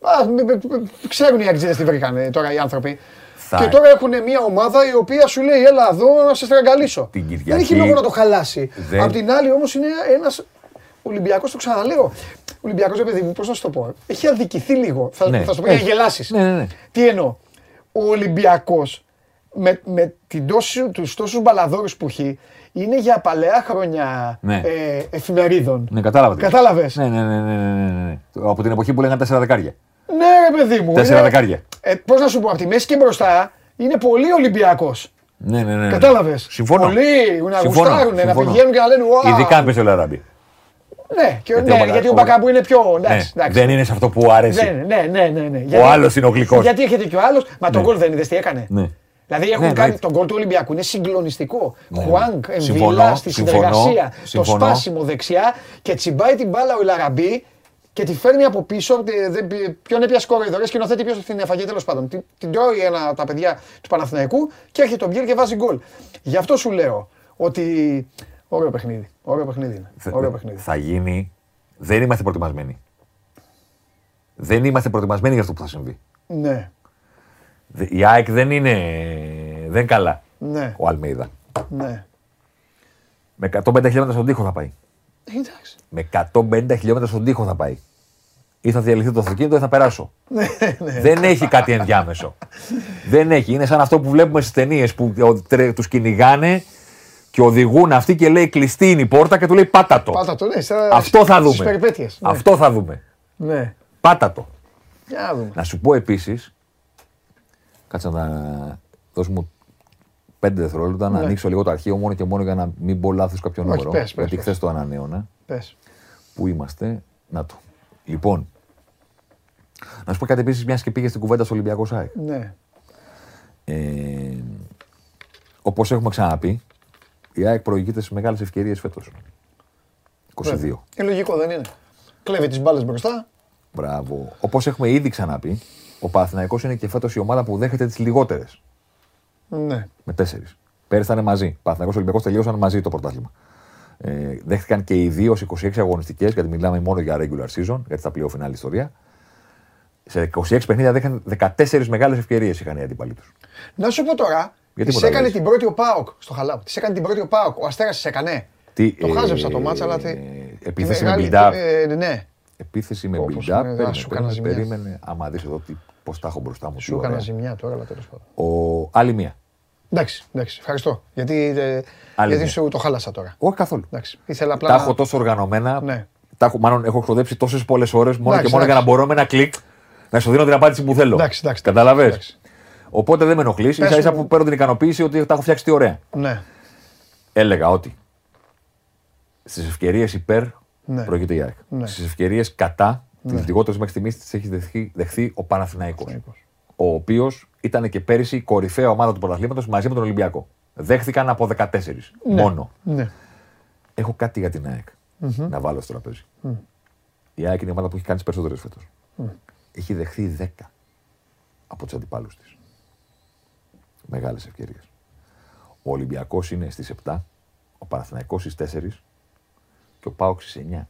α, μ- μ- μ- ξέρουν οι ΑΕΚ τι βρήκαν ε, τώρα οι άνθρωποι. Θα- Και τώρα έχουν μια ομάδα η οποία σου λέει: Έλα εδώ να σε στραγγαλίσω. Την Κυριακή- Δεν έχει λόγο να το χαλάσει. Δεν- Απ' την άλλη όμως είναι ένας. Ολυμπιακός, το ξαναλέω. Ο Ολυμπιακός, ρε παιδί μου, πώς να σου το πω. Έχει αδικηθεί λίγο. Θα, Ναι, θα σου το πω για να έχει. γελάσεις. Ναι, ναι, ναι. Τι εννοώ. Ο Ολυμπιακός με, με την τόση, τους τόσους μπαλαδόρους που έχει είναι για παλαιά χρόνια Ναι. ε, εφημερίδων. Ναι, κατάλαβα. τι λες. Κατάλαβες; Ναι, ναι, ναι, ναι, ναι, ναι, ναι. Από την εποχή που λέγανε τέσσερα δεκάρια. Ναι, ρε παιδί μου. Τέσσερα είναι- δεκάρια. Ε, πώς να σου πω, από τη μέση και μπροστά είναι πολύ Ολυμπιακός. Ναι, ναι, ναι. ναι. Κατάλαβες; Συμφωνώ. Πολλοί να Συμφωνώ, γουστάρουν, να συμφωνώ. πηγαίνουν και να λένε «Ουα». Ειδικά αν παίζει ο Λαραμπή. Ναι, και, Γιατί ναι, ο Μπακα- γιατί ο ο- Μπακάμπου είναι πιο. Ναι, Εντάξει, εντάξει. δεν είναι σε αυτό που αρέσει. Ναι, ναι, ναι, ναι, ναι. Ο Γιατί- άλλος είναι ο γλυκός. Γιατί έρχεται και ο άλλος. Μα τον Ναι. γκολ δεν είδες τι έκανε. Ναι. Δηλαδή έχουν Ναι, κάνει εννοείται. τον γκολ του Ολυμπιακού. Είναι συγκλονιστικό. Ναι. Χουάνκ, Συμφωνώ, εμβιλά στη συμφωνώ, συνεργασία. Το συμφωνώ. σπάσιμο δεξιά και τσιμπάει την μπάλα ο Λαραμπή και τη φέρνει από πίσω. τε- δεν πι- Ποιον έπιασε κοροϊδορέ, σκηνοθέτη ποιος την έφαγε τέλος πάντων. Την, την τρώει ένα από τα παιδιά του Παναθηναϊκού και έρχεται ο Μπιέλ και βάζει γκολ. Γι' αυτό σου λέω ότι. Ωραίο παιχνίδι. Ωραίο παιχνίδι είναι. Θε- Ωραίο παιχνίδι. Θα γίνει. Δεν είμαστε προετοιμασμένοι. Δεν είμαστε προετοιμασμένοι για αυτό που θα συμβεί. Ναι. Δε- Η ΑΕΚ δεν είναι, δεν καλά Ναι, ο Αλμέιδα. ναι. Με 150 χιλιόμετρα στον τοίχο θα πάει. Εντάξει. Με 150 χιλιόμετρα στον τοίχο θα πάει. Ή θα διαλυθεί το αυτοκίνητο ή θα περάσω. (laughs) Ναι, ναι. Δεν έχει κάτι ενδιάμεσο. Δεν έχει. Είναι σαν αυτό που βλέπουμε στις ταινίες που τους κυνηγάνε και οδηγούν αυτοί και λέει κλειστή είναι η πόρτα και του λέει πάτα το. Πάτα το, ναι. στα- Αυτό θα στις δούμε. περιπέτειες. Ναι. Αυτό θα δούμε. Ναι. Πάτα το. Για να δούμε. Να σου πω επίσης. Κάτσε να δώσ' μου πέντε δευτερόλεπτα να Ναι. ανοίξω λίγο το αρχείο μόνο και μόνο για να μην πω λάθος κάποιο Όχι, νούμερο. πες, πες, γιατί πες. χθες το ανανέωνα. Πες. Πού είμαστε; Να το. Λοιπόν. Να σου πω κάτι επίσης, μιας και πήγε στην κουβέντα στο Ολυμπιακό ΣΑΕΚ. Ναι. Ε, Όπως έχουμε ξαναπεί, η ΑΕΚ προηγείται στι μεγάλες ευκαιρίες φέτος. 22. Είναι λογικό, δεν είναι. Κλέβει τις μπάλες μπροστά. Μπράβο. Όπως έχουμε ήδη ξαναπεί, ο Παναθηναϊκός είναι και φέτος η ομάδα που δέχεται τις λιγότερες. Ναι. Με τέσσερις. Πέρυσι ήταν μαζί. Παναθηναϊκός Ολυμπιακός τελείωσαν μαζί το πρωτάθλημα. Ε, δέχτηκαν και οι δύο σε 26 αγωνιστικές, γιατί μιλάμε μόνο για regular season, γιατί στα πλέον φινάλη ιστορία. Σε 26 παιχνίδια δέχτηκαν 14 μεγάλες ευκαιρίες είχαν οι αντίπαλοι τους. Να σου πω τώρα, Γιατί τη μου τα έκανε λες; την πρώτη ο Πάοκ στο Χαλάου. Τη έκανε την πρώτη ο Πάοκ. Ο Αστέρας τη έκανε. Τι, Το ε, χάζεψα το μάτσα, αλλά. τι- τη επίθεση με μεγάλη- build-up. ε, Ναι, Επίθεση με Όπως build-up. είναι, α, Περίμενε, σου έκανα περίμενε, ζημιά. περίμενε. Άμα δεις εδώ τι, πώς τα έχω μπροστά μου. τι σου έκανα ωραία. ζημιά τώρα, αλλά τέλος πάντων. Ο, άλλη μία. Εντάξει, εντάξει, ευχαριστώ. Γιατί, ε, Άλλη γιατί μία. σου το χάλασα τώρα. Όχι καθόλου. Εντάξει, ήθελα απλά. Τα να- έχω τόσο οργανωμένα. Ναι. Τα έχω, μάλλον έχω ξοδέψει τόσες πολλές ώρες μόνο Εντάξει, και μόνο για να εντάξει. μπορώ με ένα κλικ να σου δίνω την απάντηση που θέλω. Εντάξει, εντάξει, Κατάλαβες; εντάξει. Οπότε δεν με ενοχλείς. Πες σα ίσα μου. που παίρνω την ικανοποίηση ότι τα έχω φτιάξει τι ωραία. Ναι, Έλεγα ότι στις ευκαιρίες υπέρ Ναι. προηγείται η ΑΕΚ. Ναι. Στις ευκαιρίες κατά, τις λιγότερε μέχρι στιγμής τις έχει δεχθεί, δεχθεί ο Παναθηναϊκός. Παναθηναϊκός. Ο οποίος ήταν και πέρυσι η κορυφαία ομάδα του πρωταθλήματος μαζί με τον Ολυμπιακό. Δέχθηκαν από 14 μόνο. ναι. Έχω κάτι για την ΑΕΚ να βάλω στο τραπέζι. Η ΑΕΚ είναι η ομάδα που έχει κάνει τις περισσότερες φέτος. Έχει δεχθεί 10 από τους αντιπάλους της. Μεγάλες ευκαιρίες. Ο Ολυμπιακός είναι στις 7, ο Παναθηναϊκός στις 4 και ο Πάοξ στις 9.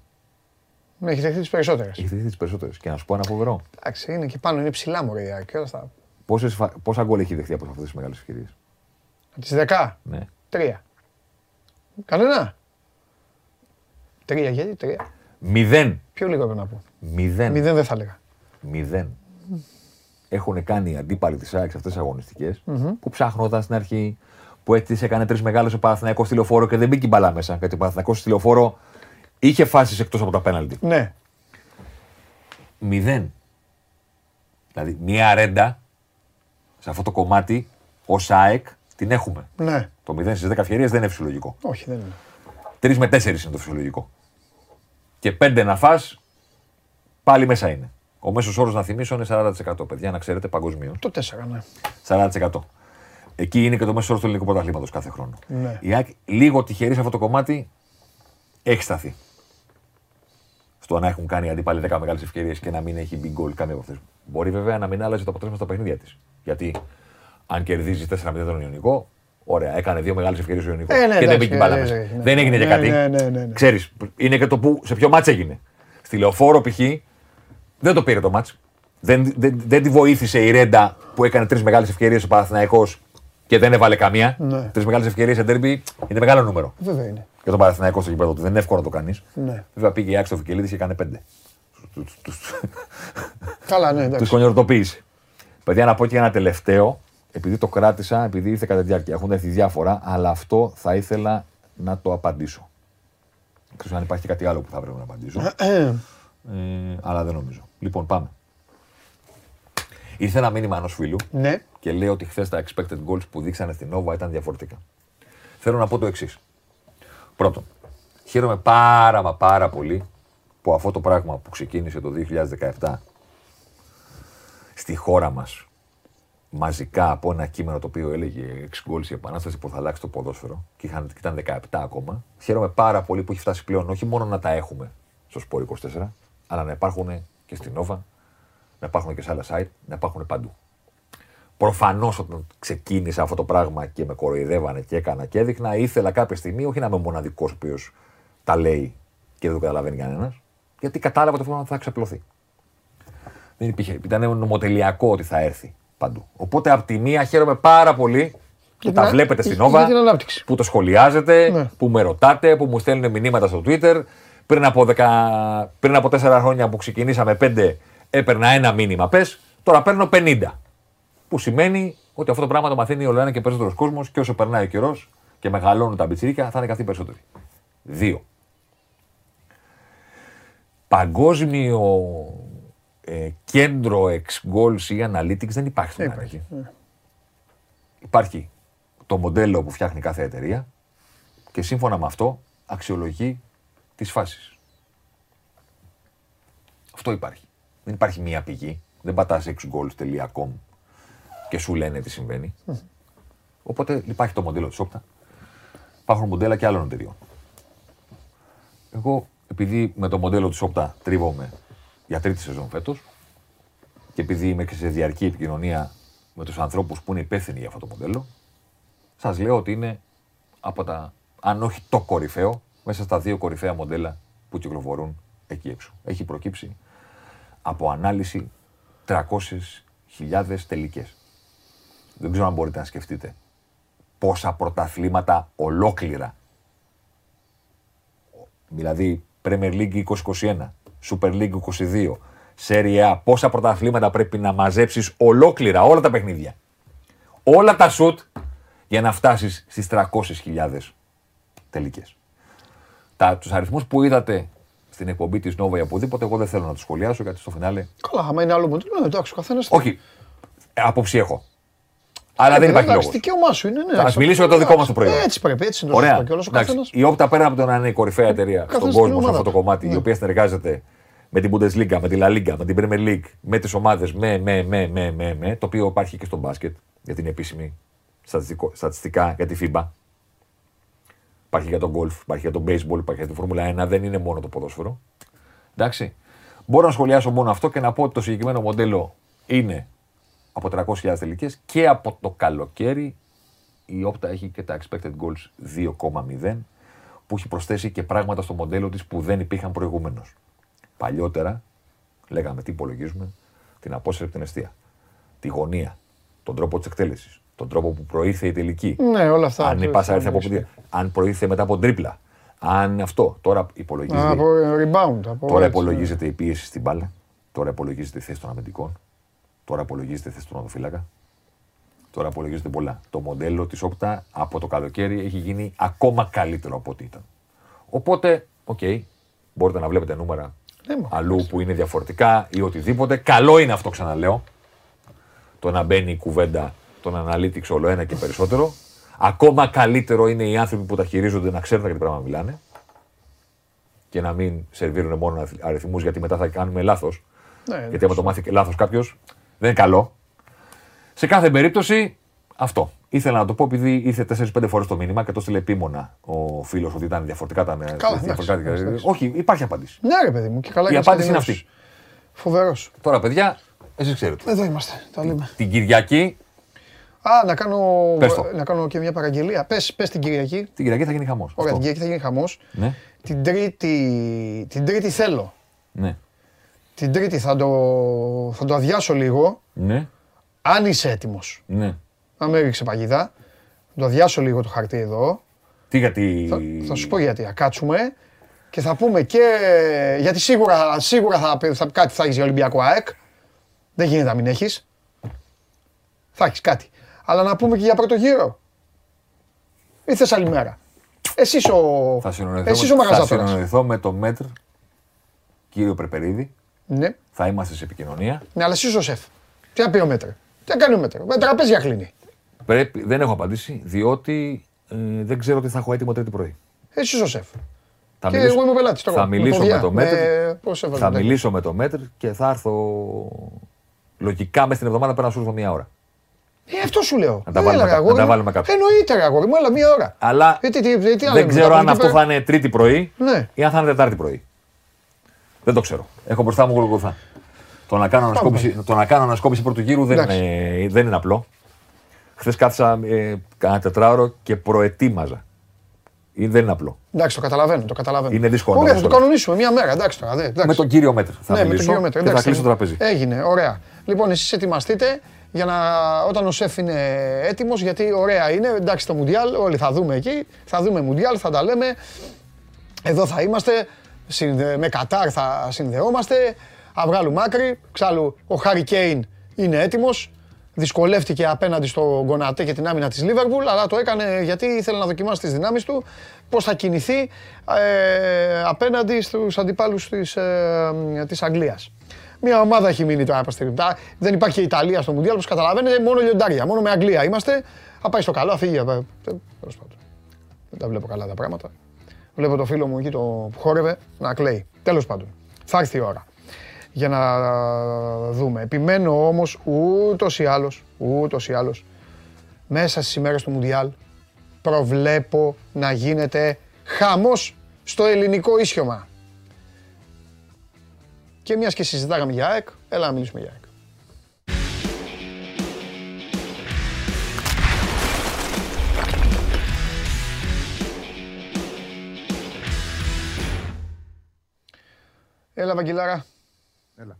Ναι, έχει δεχτεί τις περισσότερες. Έχει δεχθεί τις περισσότερες. Και να σου πω ένα φοβερό. Εντάξει, είναι και πάνω, είναι ψηλά μου ρε και όλα αυτά. Πόσες, φα- πόσα γκολ έχει δεχθεί από αυτές τις μεγάλες ευκαιρίες; Από τις 10, Ναι. τρία. Κανένα. Τρία, γιατί τρία. Μηδέν. Πιο λίγο πρέπει να πω. Μηδέν. Μηδέν δεν θα έλεγα. Μηδέν. Έχουν κάνει οι αντίπαλοι της ΑΕΚ αυτές τις αγωνιστικές που ψάχνονταν στην αρχή, που έτσι έκανε τρεις μεγάλες ο Παναθηναϊκός στη λεωφόρο και δεν μπήκε η μπαλά μέσα. Γιατί ο Παναθηναϊκός στη λεωφόρο είχε φάσεις εκτός από τα πέναλτι. Ναι. Μηδέν. Δηλαδή, μία ρέντα σε αυτό το κομμάτι ως ΑΕΚ την έχουμε. Ναι. Το 0 στις 10 ευκαιρίες δεν είναι φυσιολογικό. Όχι, δεν είναι. 3 με 4 είναι το φυσιολογικό. Και 5 να φας, πάλι μέσα είναι. Ο μέσος όρος να θυμίσω είναι 40%. Παιδιά, να ξέρετε παγκοσμίως. Το 4, ναι. 40%. Εκεί είναι και το μέσος όρος του ελληνικού πρωταθλήματος κάθε χρόνο. Ναι. Η ΑΕΚ λίγο τυχερή σε αυτό το κομμάτι έχει σταθεί. Στο να έχουν κάνει οι αντίπαλοι 10 μεγάλες ευκαιρίες και να μην έχει big goal καμία από αυτές. Μπορεί βέβαια να μην άλλαζε το αποτέλεσμα στα παιχνίδια της. Γιατί αν κερδίζεις 4-0 τον Ιωνικό, ωραία, έκανε δύο μεγάλες ευκαιρίες ο Ιωνικός. Ε, ναι, και δεν εντάξει, μπήκε η μπάλα ναι, μέσα. ναι, ναι. Δεν έγινε και Ναι, κάτι. ναι, ναι, ναι, ναι. Ξέρεις, είναι και το που, σε ποιο μάτς έγινε. Στη λεωφόρο π.χ. δεν το πήρε το μάτς. Δεν, δεν, δεν τη βοήθησε η Ρέντα που έκανε τρεις μεγάλες ευκαιρίες ο Παναθηναϊκός και δεν έβαλε καμία. Ναι. Τρεις μεγάλες ευκαιρίες σε ντέρμπι είναι μεγάλο νούμερο. Βέβαια είναι. Για τον Παναθηναϊκό στο γήπεδο του δεν είναι εύκολο να το κάνεις. Ναι. Βέβαια πήγε η Άκη στο Φικελίδη και έκανε πέντε. Καλά, ναι, Τους εντάξει. κονιορτοποίησε. Παιδιά, να πω και ένα τελευταίο, επειδή το κράτησα, επειδή ήρθε κατά τη διάρκεια. Έχουν έρθει διάφορα, αλλά αυτό θα ήθελα να το απαντήσω. Δεν ξέρω αν υπάρχει και κάτι άλλο που θα πρέπει να απαντήσω. Ε, Ε, αλλά δεν νομίζω. Λοιπόν, πάμε. Ήρθε ένα μήνυμα ενός φίλου Ναι. και λέει ότι χθες τα expected goals που δείξανε στην Nova ήταν διαφορετικά. Θέλω να πω το εξής. Πρώτον, χαίρομαι πάρα μα πάρα πολύ που αυτό το πράγμα που ξεκίνησε το 2017 στη χώρα μας μαζικά από ένα κείμενο το οποίο έλεγε 6 goals η επανάσταση που θα αλλάξει το ποδόσφαιρο και είχαν, και ήταν 17 ακόμα. Χαίρομαι πάρα πολύ που έχει φτάσει πλέον όχι μόνο να τα έχουμε στο Σπόρ 24, αλλά να υπάρχουν και στην Nova, να υπάρχουν και σε άλλα site, να υπάρχουν παντού. Προφανώς όταν ξεκίνησε αυτό το πράγμα και με κοροϊδεύανε και έκανα και έδειχνα, ήθελα κάποια στιγμή όχι να είμαι ο μοναδικός ο οποίος τα λέει και δεν το καταλαβαίνει κανένας, γιατί κατάλαβα ότι αυτό θα ξαπλωθεί. Δεν υπήρχε. Ήταν νομοτελειακό ότι θα έρθει παντού. Οπότε από τη μία χαίρομαι πάρα πολύ που Για τα την- βλέπετε στην για- Nova, για την ανάπτυξη. που το σχολιάζετε, Ναι. που με ρωτάτε, που μου στέλνουν μηνύματα στο Twitter. Πριν από, δεκα... πριν από τέσσερα χρόνια που ξεκινήσαμε πέντε, έπαιρνα ένα μήνυμα πες, τώρα παίρνω 50. Που σημαίνει ότι αυτό το πράγμα το μαθαίνει όλο ένα και περισσότερος κόσμος και όσο περνάει ο καιρός και μεγαλώνουν τα μπιτσίρικα, θα είναι καθόλου περισσότεροι. Δύο. Παγκόσμιο ε, κέντρο ex goals ή analytics δεν υπάρχει στην Αμερική. Υπάρχει το μοντέλο που φτιάχνει κάθε εταιρεία και σύμφωνα με αυτό αξιολογεί τις φάσεις. Αυτό υπάρχει. Δεν υπάρχει μία πηγή. Δεν πατάς xgoals.com και σου λένε τι συμβαίνει. Οπότε υπάρχει το μοντέλο της Όπτα. Υπάρχουν μοντέλα και άλλων εταιριών. Εγώ, επειδή με το μοντέλο της Όπτα τρίβομαι για τρίτη σεζόν φέτος και επειδή είμαι και σε διαρκή επικοινωνία με τους ανθρώπους που είναι υπεύθυνοι για αυτό το μοντέλο, σας λέω ότι είναι από τα, αν όχι το κορυφαίο, μέσα στα δύο κορυφαία μοντέλα που κυκλοφορούν εκεί έξω. Έχει προκύψει από ανάλυση 300.000 τελικές. Δεν ξέρω αν μπορείτε να σκεφτείτε πόσα πρωταθλήματα ολόκληρα. Δηλαδή Premier League 2021, Super League 22, Serie A, πόσα πρωταθλήματα πρέπει να μαζέψεις ολόκληρα, όλα τα παιχνίδια. Όλα τα σουτ για να φτάσεις στις 300.000 τελικές. Τα, τους αριθμούς που είδατε στην εκπομπή της Nova ή οπουδήποτε, εγώ δεν θέλω να τους σχολιάσω γιατί στο φινάλε Καλά, άμα είναι άλλο μοντέλο, ναι, εντάξει, ο καθένας. όχι. Ε, άποψη έχω. Αλλά δεν υπάρχει λόγος. Δικαίωμά σου είναι, ναι. Θα σας μιλήσω για το δικό μας το προϊόν. Έτσι πρέπει, έτσι είναι το Ωραία. σωστό. Και όλος ο Εντάξει, καθένας- Η Όπτα πέρα από το να είναι η κορυφαία εταιρεία στον καθένας κόσμο την σε αυτό ομάδα το του. κομμάτι, η Ναι. οποία συνεργάζεται με την Bundesliga, με τη La Liga, με την Premier League, με τις ομάδες, με, με, με, με, με, με, το οποίο υπάρχει και στο μπάσκετ για την επίσημη στατιστικό- στατιστικά για τη FIBA. Υπάρχει για τον golf, υπάρχει για τον baseball, υπάρχει για τη Φόρμουλα 1, δεν είναι μόνο το ποδόσφαιρο. Εντάξει. Μπορώ να σχολιάσω μόνο αυτό και να πω ότι το συγκεκριμένο μοντέλο είναι από 300.000 τελικές και από το καλοκαίρι η Όπτα έχει και τα expected goals 2,0 που έχει προσθέσει και πράγματα στο μοντέλο της που δεν υπήρχαν προηγουμένως. Παλιότερα λέγαμε τι υπολογίζουμε, την απόσταση από την αιστεία, τη γωνία, τον τρόπο της εκτέλεσης, τον τρόπο που προήρθε η τελική, Ναι, όλα αυτά. αν η το- πάσα έρθει από το- πουδιά, αν προήρθε μετά από τρίπλα, αν αυτό. Τώρα υπολογίζεται, Α, Από rebound. Από τώρα έτσι, υπολογίζεται η πίεση στην μπάλα, τώρα υπολογίζεται η θέση των αμυντικών, τώρα υπολογίζεται η θέση του οδοφύλακα. Τώρα υπολογίζεται πολλά. Το μοντέλο της Όπτα από το καλοκαίρι έχει γίνει ακόμα καλύτερο από ό,τι ήταν. Οπότε, οκ, μπορείτε να βλέπετε νούμερα Ναι, μα. αλλού που είναι διαφορετικά ή οτιδήποτε. Καλό είναι αυτό, ξαναλέω. Το να μπαίνει η κουβέντα των analytics όλο ένα και περισσότερο. Ακόμα καλύτερο είναι οι άνθρωποι που τα χειρίζονται να ξέρουν για τι πράγμα μιλάνε και να μην σερβίρουν μόνο αριθμούς γιατί μετά θα κάνουμε λάθος. Ναι, γιατί άμα το μάθει λάθος κάποιος, δεν είναι καλό. Σε κάθε περίπτωση, αυτό. Ήθελα να το πω επειδή ήρθε 4-5 φορές το μήνυμα και το έστειλε επίμονα ο φίλος ότι ήταν διαφορετικά τα διαφορετικά- εντάξει, εντάξει. Όχι, υπάρχει απάντηση. Ναι, ρε παιδί μου, και καλά Η κάνεις απάντηση είναι και αυτή. Φοβερός. Τώρα, παιδιά, εσείς ξέρετε. Εδώ είμαστε. Τα λέμε. Την Κυριακή, Α, να κάνω, Πες το. να κάνω και μια παραγγελία. Πες, πες την Κυριακή. την Κυριακή θα γίνει χαμός. Ωραία, την Κυριακή θα γίνει χαμός. Ναι, Την Τρίτη, την τρίτη θέλω. ναι, Την Τρίτη θα το, θα το αδειάσω λίγο. ναι, Αν είσαι έτοιμος. ναι. Να με ρίξει παγίδα. Θα το αδειάσω λίγο το χαρτί εδώ. Τι γιατί. Θα, θα σου πω γιατί. Θα κάτσουμε και θα πούμε και. Γιατί σίγουρα, σίγουρα θα, θα, κάτι θα έχεις για Ολυμπιακό ΑΕΚ. Δεν γίνεται να μην έχεις. Θα έχεις κάτι. Αλλά να πούμε και για πρώτο γύρο. Ή θε άλλη μέρα. Εσύ ο, Θα συνοηθώ, εσείς ο με, θα μαγαζάτορας. συνοηθώ με το μέτρ, κύριο Πρεπερίδη. Ναι. Θα είμαστε σε επικοινωνία. ναι, αλλά εσύ ο σεφ. Τι να πει ο μέτρ. Τι να κάνει ο μέτρ. Με τραπέζια κλείνει. Πρέπει, δεν έχω απαντήσει, διότι ε, δεν ξέρω τι θα έχω έτοιμο τρίτη πρωί. Εσύ ο σεφ. Θα Και εγώ είμαι πελάτης τώρα, θα με μιλήσω ποδιά, με το με- μέτρ. πώς έβαλε θα το μιλήσω με το μέτρ και θα έρθω λογικά μέσα στην εβδομάδα πρέπει να σου έρθω μία ώρα. Ε, αυτό σου λέω. Να τα Έλα, βάλουμε ρε, κα- αγόρι να τα μου. βάλουμε κάτω. Εννοείται, ρε, αγόρι μου, έλα μία ώρα. Αλλά Ε, τι, τι, τι, τι άλλο δεν είναι, ξέρω μετά αν από εκεί αυτό πέρα- θα είναι τρίτη πρωί Ναι. ή αν θα είναι τετάρτη πρωί. Δεν το ξέρω. Έχω μπροστά μου γολγοθά. Το να κάνω ανασκόπηση, το να κάνω ανασκόπηση πρώτου γύρου δεν Εντάξει. είναι, δεν είναι απλό. Χθες κάθισα ε, κάνα τετράωρο και προετοίμαζα. Είναι- Δεν είναι απλό. Εντάξει, το καταλαβαίνω. Το καταλαβαίνω. Είναι δύσκολο να Ωραία, το θα το βάλω. κανονίσουμε μία μέρα. Εντάξει τώρα. δε, εντάξει. Με τον κύριο Μέτρ θα ναι, με τον μιλήσω κύριο Μέτρο. και θα Εντάξει, κλείσω το τραπέζι. Έγινε, ωραία. Λοιπόν, εσείς ετοιμαστείτε για να, όταν ο σεφ είναι έτοιμος, γιατί ωραία είναι. Εντάξει, το Μουντιάλ, όλοι θα δούμε εκεί. Θα δούμε Μουντιάλ, θα τα λέμε. Εδώ θα είμαστε. συνδε- Με Κατάρ θα συνδεόμαστε. Θα βγάλουμε άκρη. Ξάλλου, ο Χάρι Κέιν είναι έτοιμος. Δυσκολεύτηκε απέναντι στο Γκονατέ και την άμυνα της Λίβερπουλ, αλλά το έκανε γιατί ήθελε να δοκιμάσει τις δυνάμεις του, πώς θα κινηθεί ε, απέναντι στους αντιπάλους της, ε, της Αγγλίας. Μια ομάδα έχει μείνει τώρα παστηριτά. Δεν υπάρχει και Ιταλία στο Μουντιάλ, όπως καταλαβαίνετε, μόνο λιοντάρια. Μόνο με Αγγλία είμαστε. Θα πάει στο καλό, θα φύγει. ε, ε, Τέλος πάντων. Δεν τα βλέπω καλά τα πράγματα. Βλέπω το φίλο μου εκεί το που χόρευε να κλαίει. Τέλος πάντων. Θα έρθει η ώρα για να δούμε. Επιμένω όμως ούτως ή άλλως, ούτως ή άλλως, μέσα στις ημέρες του Μουντιάλ προβλέπω να γίνεται χαμός στο ελληνικό ίσιωμα. Και μιας και συζητάγαμε για ΑΕΚ, έλα να μιλήσουμε για ΑΕΚ. Έλα Βαγγελάρα, Έλα.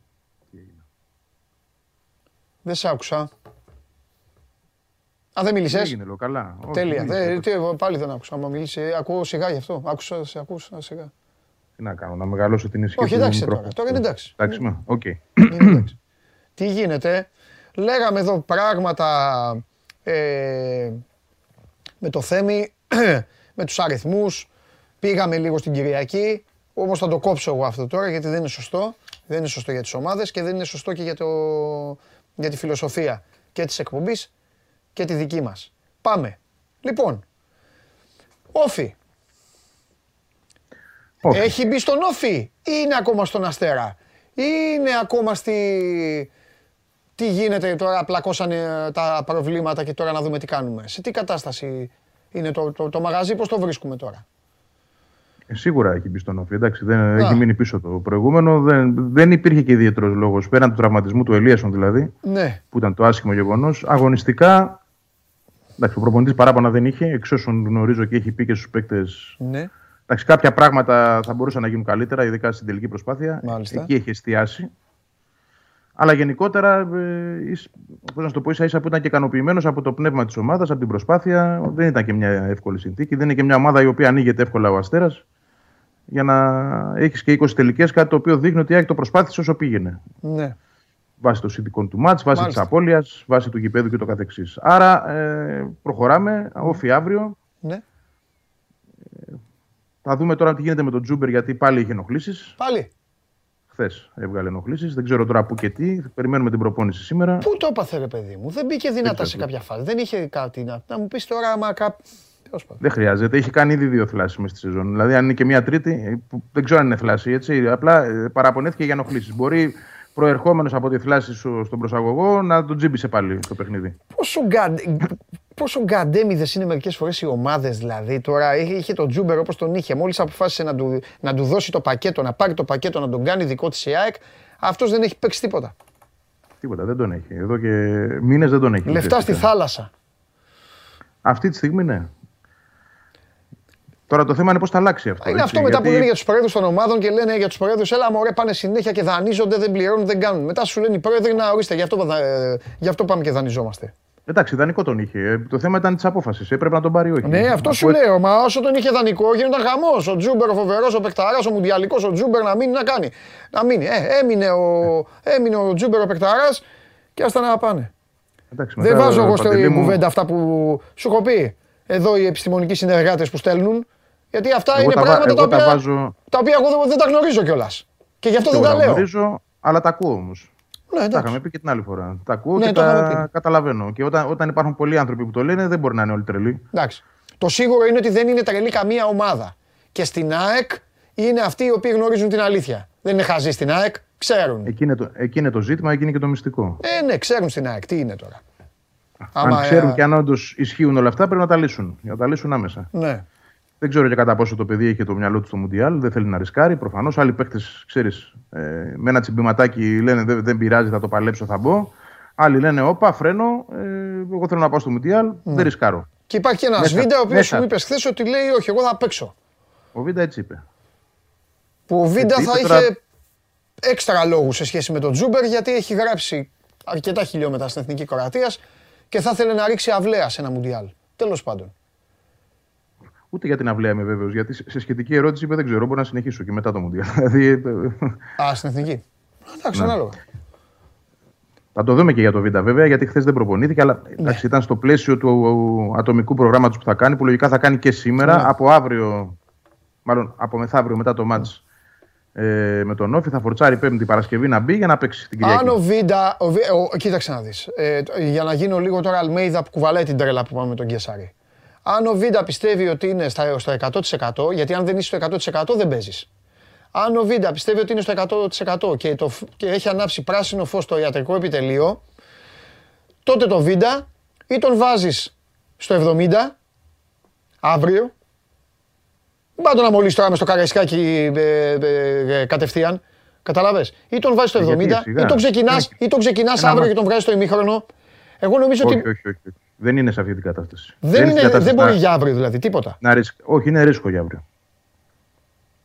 Τι έγινε. δεν σ' άκουσα. Α, δεν Τι μίλησες. έγινε, λέω, καλά. Όχι, Τέλεια. δεν Δεν- είναι. τι, εγώ πάλι δεν άκουσα. Άμα μιλήσει, ε, ακούω σιγά γι' αυτό. Άκουσα, σε ακούσα σιγά. Τι να κάνω, να μεγαλώσω την ισχύ Όχι, του εντάξει μικρόφωνου. τώρα. Τώρα είναι εντάξει. Εντάξει, με, οκ. Είναι εντάξει. (clears throat) Τι γίνεται. Λέγαμε εδώ πράγματα ε, με το Θέμη, (clears throat) με τους αριθμούς. Πήγαμε λίγο στην Κυριακή. Όμως θα το κόψω εγώ αυτό τώρα γιατί δεν είναι σωστό. Δεν είναι σωστό για τις ομάδες και δεν είναι σωστό και για, το, για τη φιλοσοφία και της εκπομπής και τη δική μας. Πάμε. Λοιπόν, όφι. Όχι. Έχει μπει στον Όφη ή είναι ακόμα στον Αστέρα; Ή είναι ακόμα στη... Τι γίνεται τώρα, πλακώσανε τα προβλήματα και τώρα να δούμε τι κάνουμε; Σε τι κατάσταση είναι το, το, το μαγαζί, πώς το βρίσκουμε τώρα; Ε, Σίγουρα έχει μπει στον όφη. Εντάξει, δεν έχει μείνει πίσω το προηγούμενο. Δεν, δεν υπήρχε και ιδιαίτερος λόγος πέραν του τραυματισμού του Ελίασον δηλαδή, Ναι, που ήταν το άσχημο γεγονός. Αγωνιστικά, εντάξει, ο προπονητής παράπονα δεν είχε, εξ όσων γνωρίζω και έχει πει και στους παίκτες. ναι. Εντάξει, κάποια πράγματα θα μπορούσαν να γίνουν καλύτερα, ειδικά στην τελική προσπάθεια. Μάλιστα. Εκεί έχει εστιάσει. Αλλά γενικότερα, ε, εις- πώς να σου το πω, ίσα ίσα που ήταν και ικανοποιημένος από το πνεύμα της ομάδας, από την προσπάθεια. Δεν ήταν και μια εύκολη συνθήκη. Δεν είναι και μια ομάδα η οποία ανοίγεται εύκολα ο Αστέρας. Για να έχεις και 20 τελικές, κάτι το οποίο δείχνει ότι η ΑΕΚ το προσπάθησε όσο πήγαινε. ναι. Βάσει των συνδικών του μάτς, βάσει της Μάλιστα. απώλειας, βάσει του γηπέδου και το καθεξής. Άρα ε, προχωράμε, όφι αύριο. ναι. Θα δούμε τώρα τι γίνεται με τον Τζούμπερ, γιατί πάλι είχε ενοχλήσεις. Πάλι. Χθες έβγαλε ενοχλήσεις. Δεν ξέρω τώρα πού και τι. Περιμένουμε την προπόνηση σήμερα. Πού το έπαθε ρε παιδί μου. Δεν μπήκε δυνατά σε κάποια φάση. Δεν είχε κάτι να, να μου πεις τώρα άμα κά... Τέλος πάντων. Δεν χρειάζεται. Έχει κάνει ήδη δύο θλάσεις μες στη σεζόν. Δηλαδή, αν είναι και μια τρίτη, ε, που δεν ξέρω αν είναι θλάση, έτσι. Απλά ε, παραπονέθηκε για ενοχλήσεις. Μπορεί προερχόμενος από τη θλάση σου στον προσαγωγό να τον τζίμπησε πάλι το παιχνίδι. Πόσο, γκαντε... πόσο γκαντέμιδες είναι μερικές φορές οι ομάδες δηλαδή. Τώρα είχε, είχε τον Τζούμπερ όπως τον είχε. Μόλις αποφάσισε να του, να του δώσει το πακέτο, να πάρει το πακέτο, να τον κάνει δικό της η ΑΕΚ, αυτός δεν έχει παίξει τίποτα. Τίποτα, δεν τον έχει. Εδώ και μήνες δεν τον έχει. Λεφτά στη ουσιαστικά. θάλασσα. Αυτή τη στιγμή ναι. Τώρα το θέμα είναι πώς θα αλλάξει αυτό. Είναι έτσι, αυτό μετά που γιατί- λένε για τους προέδρους των ομάδων και λένε για τους προέδρους, έλα μωρέ πάνε συνέχεια και δανείζονται, δεν πληρώνουν, δεν κάνουν. Μετά σου λένε οι πρόεδροι να ορίστε, γι' αυτό, δα- γι' αυτό πάμε και δανειζόμαστε. Εντάξει, δανεικό τον είχε. Ε, Το θέμα ήταν της απόφασης. Έπρεπε να τον πάρει όχι. Ναι, αυτό Αφού σου λέω. Μα όσο τον είχε δανεικό, γίνονταν χαμός. Ο Τσούμπερ, ο φοβερός, ο παικταράς, ο Μουντιαλικός, ο Τσούμπερ να μείνει να κάνει. Να μείνει. Ε, έμεινε, ο, έμεινε ο Τσούμπερ, ο παικταράς και άστα να πάνε. Εντάξει, Δεν μετά, βάζω εγώ Παντελή στην μου, κουβέντα αυτά που σου έχω πει. Εδώ οι επιστημονικοί συνεργάτες που στέλνουν. Γιατί αυτά Εγώ είναι τα βα- πράγματα τα εγώ τα οποία, βάζω- τα οποία εγώ δεν, δεν τα γνωρίζω κιόλας. Και γι' αυτό εγώ δεν τα τα λέω. γνωρίζω, αλλά τα ακούω όμως. Ναι, Τα εντάξει. είχαμε πει και την άλλη φορά. Τα ακούω Ναι, και το είχαμε τα πει. καταλαβαίνω. Και όταν, όταν υπάρχουν πολλοί άνθρωποι που το λένε, δεν μπορεί να είναι όλοι τρελοί. Εντάξει. Το σίγουρο είναι ότι δεν είναι τρελή καμία ομάδα. Και στην ΑΕΚ είναι αυτοί οι οποίοι γνωρίζουν την αλήθεια. Δεν είναι χαζοί στην ΑΕΚ, ξέρουν. Εκεί είναι, το, εκεί είναι το ζήτημα, εκεί είναι και το μυστικό. Ε, ναι, ξέρουν στην ΑΕΚ. Τι είναι τώρα. αν Άμα, ξέρουν ε, και αν όντως ισχύουν όλα αυτά, πρέπει να τα λύσουν. Για να τα λύσουν άμεσα. Ναι. Δεν ξέρω και κατά πόσο το παιδί έχει το μυαλό του στο Μουντιάλ, δεν θέλει να ρισκάρει. Προφανώς. Άλλοι παίχτε, ξέρεις, ε, με ένα τσιμπηματάκι λένε δεν, δεν πειράζει, θα το παλέψω, θα μπω. Άλλοι λένε, Όπα, φρένο, ε, εγώ θέλω να πάω στο Μουντιάλ, δεν ρισκάρω. Και υπάρχει και ένας Μέσα, βίντεο ο οποίος μέσα. μου είπες χθες ότι λέει: Όχι, εγώ θα παίξω. Ο Βίντα έτσι είπε. Που ο Βίντα Έτσι θα είπε, τώρα- είχε έξτρα λόγους σε σχέση με τον Τζούμπερ γιατί έχει γράψει αρκετά χιλιόμετρα στην εθνική Κροατίας και θα ήθελε να ρίξει αυλαία σε ένα Μουντιάλ. Τέλος πάντων. Ούτε για την αυλαία είμαι βέβαιος. Γιατί σε σχετική ερώτηση είπε δεν ξέρω, μπορώ να συνεχίσω και μετά το Μουντιάλ. (laughs) Δηλαδή. ε, Α, στην εθνική. Εντάξει, Ναι. ανάλογα. Θα το δούμε και για το Β' βέβαια, γιατί χθες δεν προπονήθηκε, αλλά Ναι. εντάξει, ήταν στο πλαίσιο του ατομικού προγράμματος που θα κάνει, που λογικά θα κάνει και σήμερα. Ναι. Από αύριο, μάλλον από μεθαύριο μετά το μάτς ε, με τον Όφη, θα φορτσάρει Πέμπτη Παρασκευή να μπει για να παίξει την Κυριακή. Αν ο Βίντα. Ο, Βι- ο, κοίταξε να δεις. Ε, το- για να γίνω λίγο τώρα Αλμέιδα που κουβαλάει την τρέλα που πάμε με τον Γκέσαρη. Αν ο Βίντα πιστεύει ότι είναι στα, στο 100%, γιατί αν δεν είσαι στο 100% δεν παίζεις. Αν ο Βίντα πιστεύει ότι είναι στο 100% και, το, φ- και έχει ανάψει πράσινο φως στο ιατρικό επιτελείο, τότε το Βίντα ή τον βάζεις στο 70 αύριο. Δεν πάει να μολύσει τώρα με στο καραϊσκάκι ε, ε, ε, κατευθείαν. Καταλαβες. Ή τον βάζεις στο 70 Γιατί, σιγά. ή τον ξεκινάς, Είναι- ή τον ξεκινάς Ένα αύριο μα- και τον βγάζεις στο ημίχρονο. Εγώ νομίζω όχι, ότι όχι, όχι, όχι. Δεν είναι σε αυτή την κατάσταση. δεν, στην είναι, κατάσταση δεν να- μπορεί για αύριο δηλαδή τίποτα. να ρίσκ- Όχι, είναι ρίσκο για αύριο.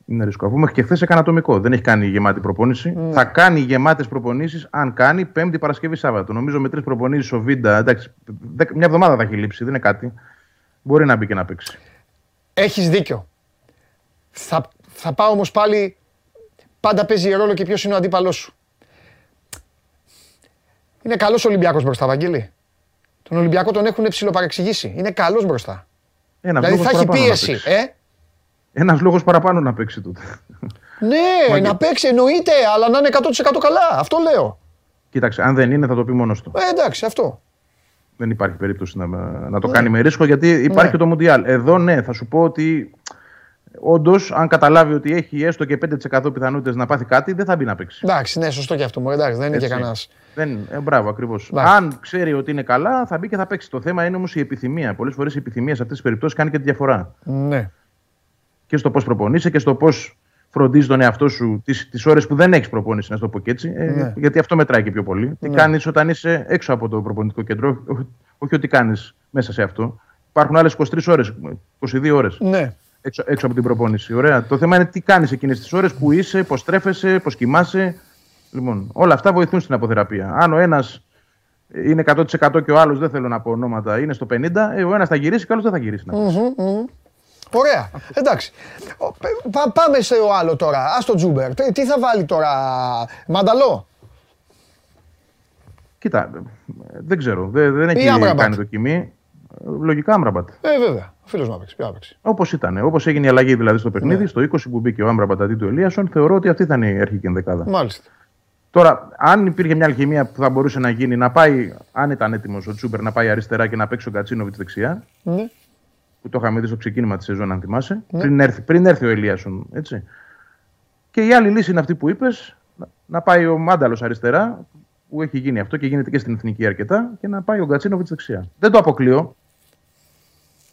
Είναι ρίσκο. Αφού μέχρι και χθες έκανε ατομικό. Δεν έχει κάνει γεμάτη προπόνηση. Ναι. Θα κάνει γεμάτες προπονήσεις αν κάνει Πέμπτη Παρασκευή Σάββατο. Νομίζω με τρεις προπονήσεις ο Βίντα. Εντάξει, δέκα- μια εβδομάδα θα έχει λείψει. Δεν είναι κάτι. Μπορεί να μπει και να παίξει. Έχεις δίκιο. Θα, θα πάω όμως πάλι, πάντα παίζει ρόλο και ποιος είναι ο αντίπαλός σου. Είναι καλός ο Ολυμπιακός μπροστά, Βαγγέλη. Τον Ολυμπιακό τον έχουν ψηλοπαρεξηγήσει. Είναι καλός μπροστά. Ένας δηλαδή θα έχει πίεση. Ε; Ένας λόγος παραπάνω να παίξει τότε. Ναι, Μα να και- παίξει εννοείται, αλλά να είναι 100% καλά. Αυτό λέω. Κοίταξε, αν δεν είναι θα το πει μόνος του. Ε, εντάξει, αυτό. Δεν υπάρχει περίπτωση να, να το κάνει με ρίσκο γιατί υπάρχει Ναι. και το Μουντιάλ. Εδώ ναι, θα σου πω ότι όντω, αν καταλάβει ότι έχει έστω και 5% πιθανότητε να πάθει κάτι, δεν θα μπει να παίξει. Εντάξει, ναι, σωστό και αυτό. μωρέ, Εντάξει, δεν είναι και Έτσι. κανένα. Δεν, ε, μπράβο, ακριβώ. Εντάξει. Αν ξέρει ότι είναι καλά, θα μπει και θα παίξει. Το θέμα είναι όμω η επιθυμία. Πολλέ φορέ η επιθυμία σε αυτέ τι περιπτώσει κάνει και τη διαφορά. Ναι. Και στο πώ προπονείσαι και στο πώ φροντίζει τον εαυτό σου τι ώρε που δεν έχει προπόνηση, να το πω και έτσι. ε, Ναι. γιατί αυτό μετράει και πιο πολύ. Τι Ναι. κάνει όταν είσαι έξω από το προπονητικό κέντρο, όχι, όχι ότι κάνει μέσα σε αυτό. Υπάρχουν άλλε 23 ώρε, 22 ώρε Ναι. Έξω, έξω από την προπόνηση. Ωραία. Το θέμα είναι τι κάνεις εκείνες τις ώρες που είσαι, πώς τρέφεσαι, πώς κοιμάσαι. Λοιπόν, όλα αυτά βοηθούν στην αποθεραπεία. Αν ο ένας είναι 100% και ο άλλος, δεν θέλω να πω ονόματα, είναι στο 50%, ε, ο ένας θα γυρίσει και ο άλλος δεν θα γυρίσει. να παίξει. Μμμ, μμμ. Ωραία. Εντάξει. Ο, πα- πάμε σε ο άλλο τώρα. Α το Τσούμπερ. Τι, τι θα βάλει τώρα, Μανταλό; Κοίτα, ε, δεν ξέρω. Δεν, δεν έχει Άμραμπατ. κάνει δοκιμή. Ε, Λογικά Άμραμπατ. Ε, βέβαια. Ο φίλος μου έπαιξε. Ποιος έπαιξε. Όπως ήταν. Όπως έγινε η αλλαγή δηλαδή στο παιχνίδι, Ναι. στο 20 που μπήκε ο Άμραμπατ αντί του Ελίασσον, θεωρώ ότι αυτή ήταν η αρχική ενδεκάδα. Μάλιστα. Τώρα, αν υπήρχε μια αλχημία που θα μπορούσε να γίνει, να πάει, αν ήταν έτοιμος ο Τσούμπερ να πάει αριστερά και να παίξει ο Γκατσίνοβιτς δεξιά, Ναι. που το είχαμε δει στο ξεκίνημα της σεζόν, αν θυμάσαι, πριν, έρθει, πριν έρθει ο Ελίασον. Έτσι. Και η άλλη λύση είναι αυτή που είπες, να, να πάει ο Μάνταλος αριστερά, που έχει γίνει αυτό και γίνεται και στην εθνική αρκετά, και να πάει ο Γκατσίνοβιτς δεξιά. Δεν το αποκλείω.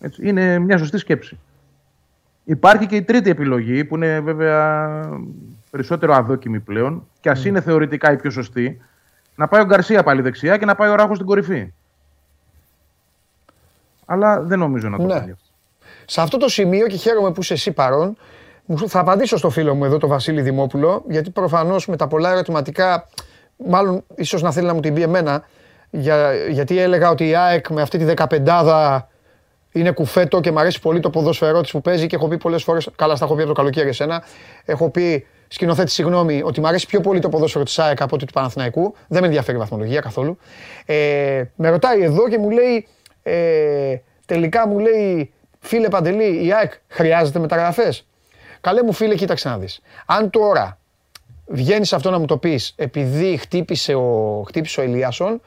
Έτσι. Είναι μια σωστή σκέψη. Υπάρχει και η τρίτη επιλογή, που είναι βέβαια περισσότερο αδόκιμη πλέον, και ας είναι θεωρητικά η πιο σωστή, να πάει ο Γκαρσία πάλι δεξιά και να πάει ο Ράχος στην κορυφή. Αλλά δεν νομίζω να το Ναι. κάνει αυτό. Σε αυτό το σημείο και χαίρομαι που είσαι εσύ παρόν, μου- θα απαντήσω στο φίλο μου εδώ, τον Βασίλη Δημόπουλο, γιατί προφανώς με τα πολλά ερωτηματικά, μάλλον ίσως να θέλει να μου την πει εμένα, για, γιατί έλεγα ότι η ΑΕΚ με αυτή τη 15 είναι κουφέτο και μου αρέσει πολύ το ποδόσφαιρό της που παίζει και έχω πει πολλές φορές, καλά στα έχω πει από το καλοκαίρι εσένα, έχω πει σκηνοθέτη συγγνώμη ότι μου αρέσει πιο πολύ το ποδόσφαιρο της ΑΕΚ από ότι του Παναθηναϊκού. Δεν με ενδιαφέρει η βαθμολογία καθόλου. Ε, με ρωτάει εδώ και μου λέει, ε, τελικά μου λέει, φίλε Παντελή, η ΑΕΚ χρειάζεται μεταγραφές. Καλέ μου φίλε, κοίταξε να δεις. Αν τώρα βγαίνεις αυτό να μου το πεις επειδή χτύπησε ο, χτύπησε ο Ελίασον,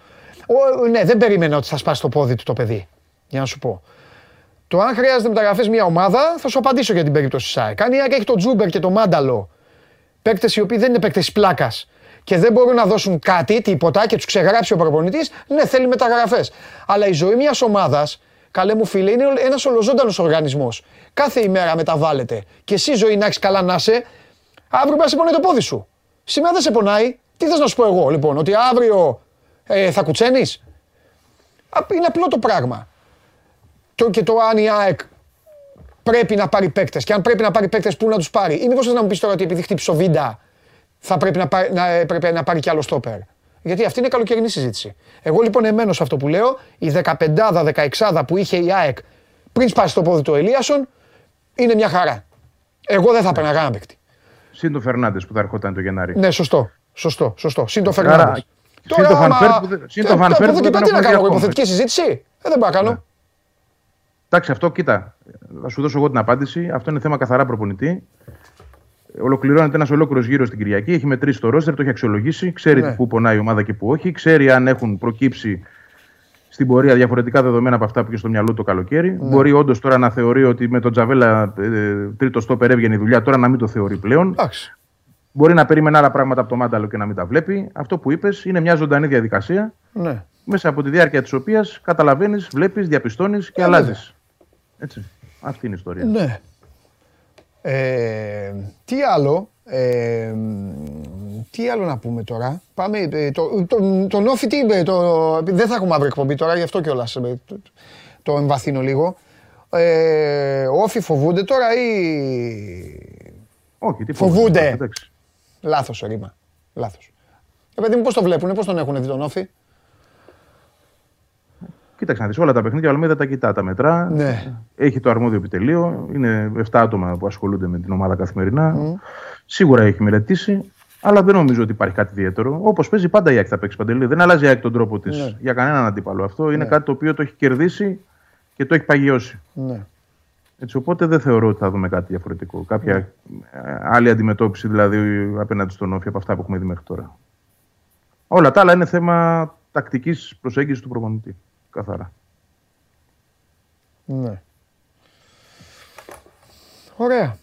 ο, ναι, δεν περίμενα ότι θα σπάσει το πόδι του το παιδί. Για να σου πω. Το αν χρειάζεται μεταγραφές μια ομάδα, θα σου απαντήσω για την περίπτωση τη ΑΕΚ. Αν η ΑΕΚ έχει τον Τζούμπερ και τον Μάνταλο, παίκτες οι οποίοι δεν είναι παίκτες πλάκας και δεν μπορούν να δώσουν κάτι, τίποτα και τους ξεγράψει ο προπονητής, ναι, θέλει μεταγραφές. Αλλά η ζωή μιας ομάδας, καλέ μου φίλε, είναι ένας ολοζώντανος οργανισμός. Κάθε ημέρα μεταβάλλεται. Και εσύ ζωή να έχεις καλά να είσαι, αύριο μπορεί να σε πονάει το πόδι σου. Σήμερα δεν σε πονάει. Τι θες να σου πω εγώ, λοιπόν, ότι αύριο ε, θα κουτσένεις; Είναι απλό το πράγμα. Το, και το αν η ΑΕΚ πρέπει να πάρει παίκτες. Και αν πρέπει να πάρει παίκτες, πού να τους πάρει; Ή μήπως θες να μου πεις τώρα ότι επειδή χτύψει ο Βίντα θα πρέπει να, πάρει, να, πρέπει να πάρει κι άλλο στόπερ; Γιατί αυτή είναι καλοκαιρινή συζήτηση. Εγώ λοιπόν εμένω σε αυτό που λέω, η 15η, 16η που είχε η ΑΕΚ πριν σπάσει το πόδι του Ελίασον, είναι μια χαρά. Εγώ δεν θα έπαιρνα κανένα παίκτη. Συν το Φερνάντες που θα ερχόταν το Γενάρη. Ναι, σωστό. Σωστό. σωστό. Συν το Άρα, Φερνάνδε. συν το Φανφέρ που δεν- συν το από Φανφέρ εδώ που και δεν πέρα τι τον να έχουμε κάνω, δει ακόμα. υποθετική συζήτηση. Ε, δεν μπορώ να κάνω. Εντάξει, αυτό κοίτα. Θα σου δώσω εγώ την απάντηση. Αυτό είναι θέμα καθαρά προπονητή. Ολοκληρώνεται ένας ολόκληρος γύρος στην Κυριακή. Έχει μετρήσει το ρόστερ, το έχει αξιολογήσει. Ξέρει Ναι. πού πονάει η ομάδα και πού όχι. Ξέρει αν έχουν προκύψει στην πορεία διαφορετικά δεδομένα από αυτά που είχε στο μυαλό του το καλοκαίρι. Ναι. Μπορεί όντως τώρα να θεωρεί ότι με τον Τζαβέλα ε, τρίτο στόπερ έβγαινε η δουλειά, τώρα να μην το θεωρεί πλέον. Εντάξει. Μπορεί να περίμενε άλλα πράγματα από το μάνταλο και να μην τα βλέπει. Αυτό που είπες είναι μια ζωντανή διαδικασία Ναι. μέσα από τη διάρκεια της οποίας καταλαβαίνεις, βλέπεις, διαπιστώνεις και Ε, αλλάζεις. Βέβαια. Έτσι. Αυτή είναι η ιστορία. Ναι. Ε, τι άλλο, ε, τι άλλο να πούμε τώρα; Πάμε, ε, το, το, τον Όφη τι είπε, το, δεν θα έχουμε αύριο εκπομπή τώρα, γι' αυτό κιόλας ε, το, το εμβαθύνω λίγο. Ε, Όφη φοβούνται τώρα ή... Όχι, τι Φοβούνται. εντάξει. Λάθος ρήμα. Λάθος. Ε, παιδί μου, πώς το βλέπουνε, πώς τον έχουν δει τον Όφη; Κοίταξε να δεις όλα τα παιχνίδια, αλλά τα κοιτά, τα μετρά. Ναι. Έχει το αρμόδιο επιτελείο. Είναι 7 άτομα που ασχολούνται με την ομάδα καθημερινά. Σίγουρα έχει μελετήσει. Αλλά δεν νομίζω ότι υπάρχει κάτι ιδιαίτερο. Όπως παίζει πάντα η ΑΕΚ θα παίξει παντελή. Δεν αλλάζει η ΑΕΚ τον τρόπο της Ναι. για κανέναν αντίπαλο. Αυτό είναι κάτι το οποίο το έχει κερδίσει και το έχει παγιώσει. Ναι. Έτσι, οπότε δεν θεωρώ ότι θα δούμε κάτι διαφορετικό. Κάποια Ναι. ε, άλλη αντιμετώπιση δηλαδή απέναντι στον Όφη από αυτά που έχουμε δει μέχρι τώρα. Όλα τα άλλα είναι θέμα τακτικής προσέγγισης του προπονητή. Καθαρά. Ναι. Ωραία.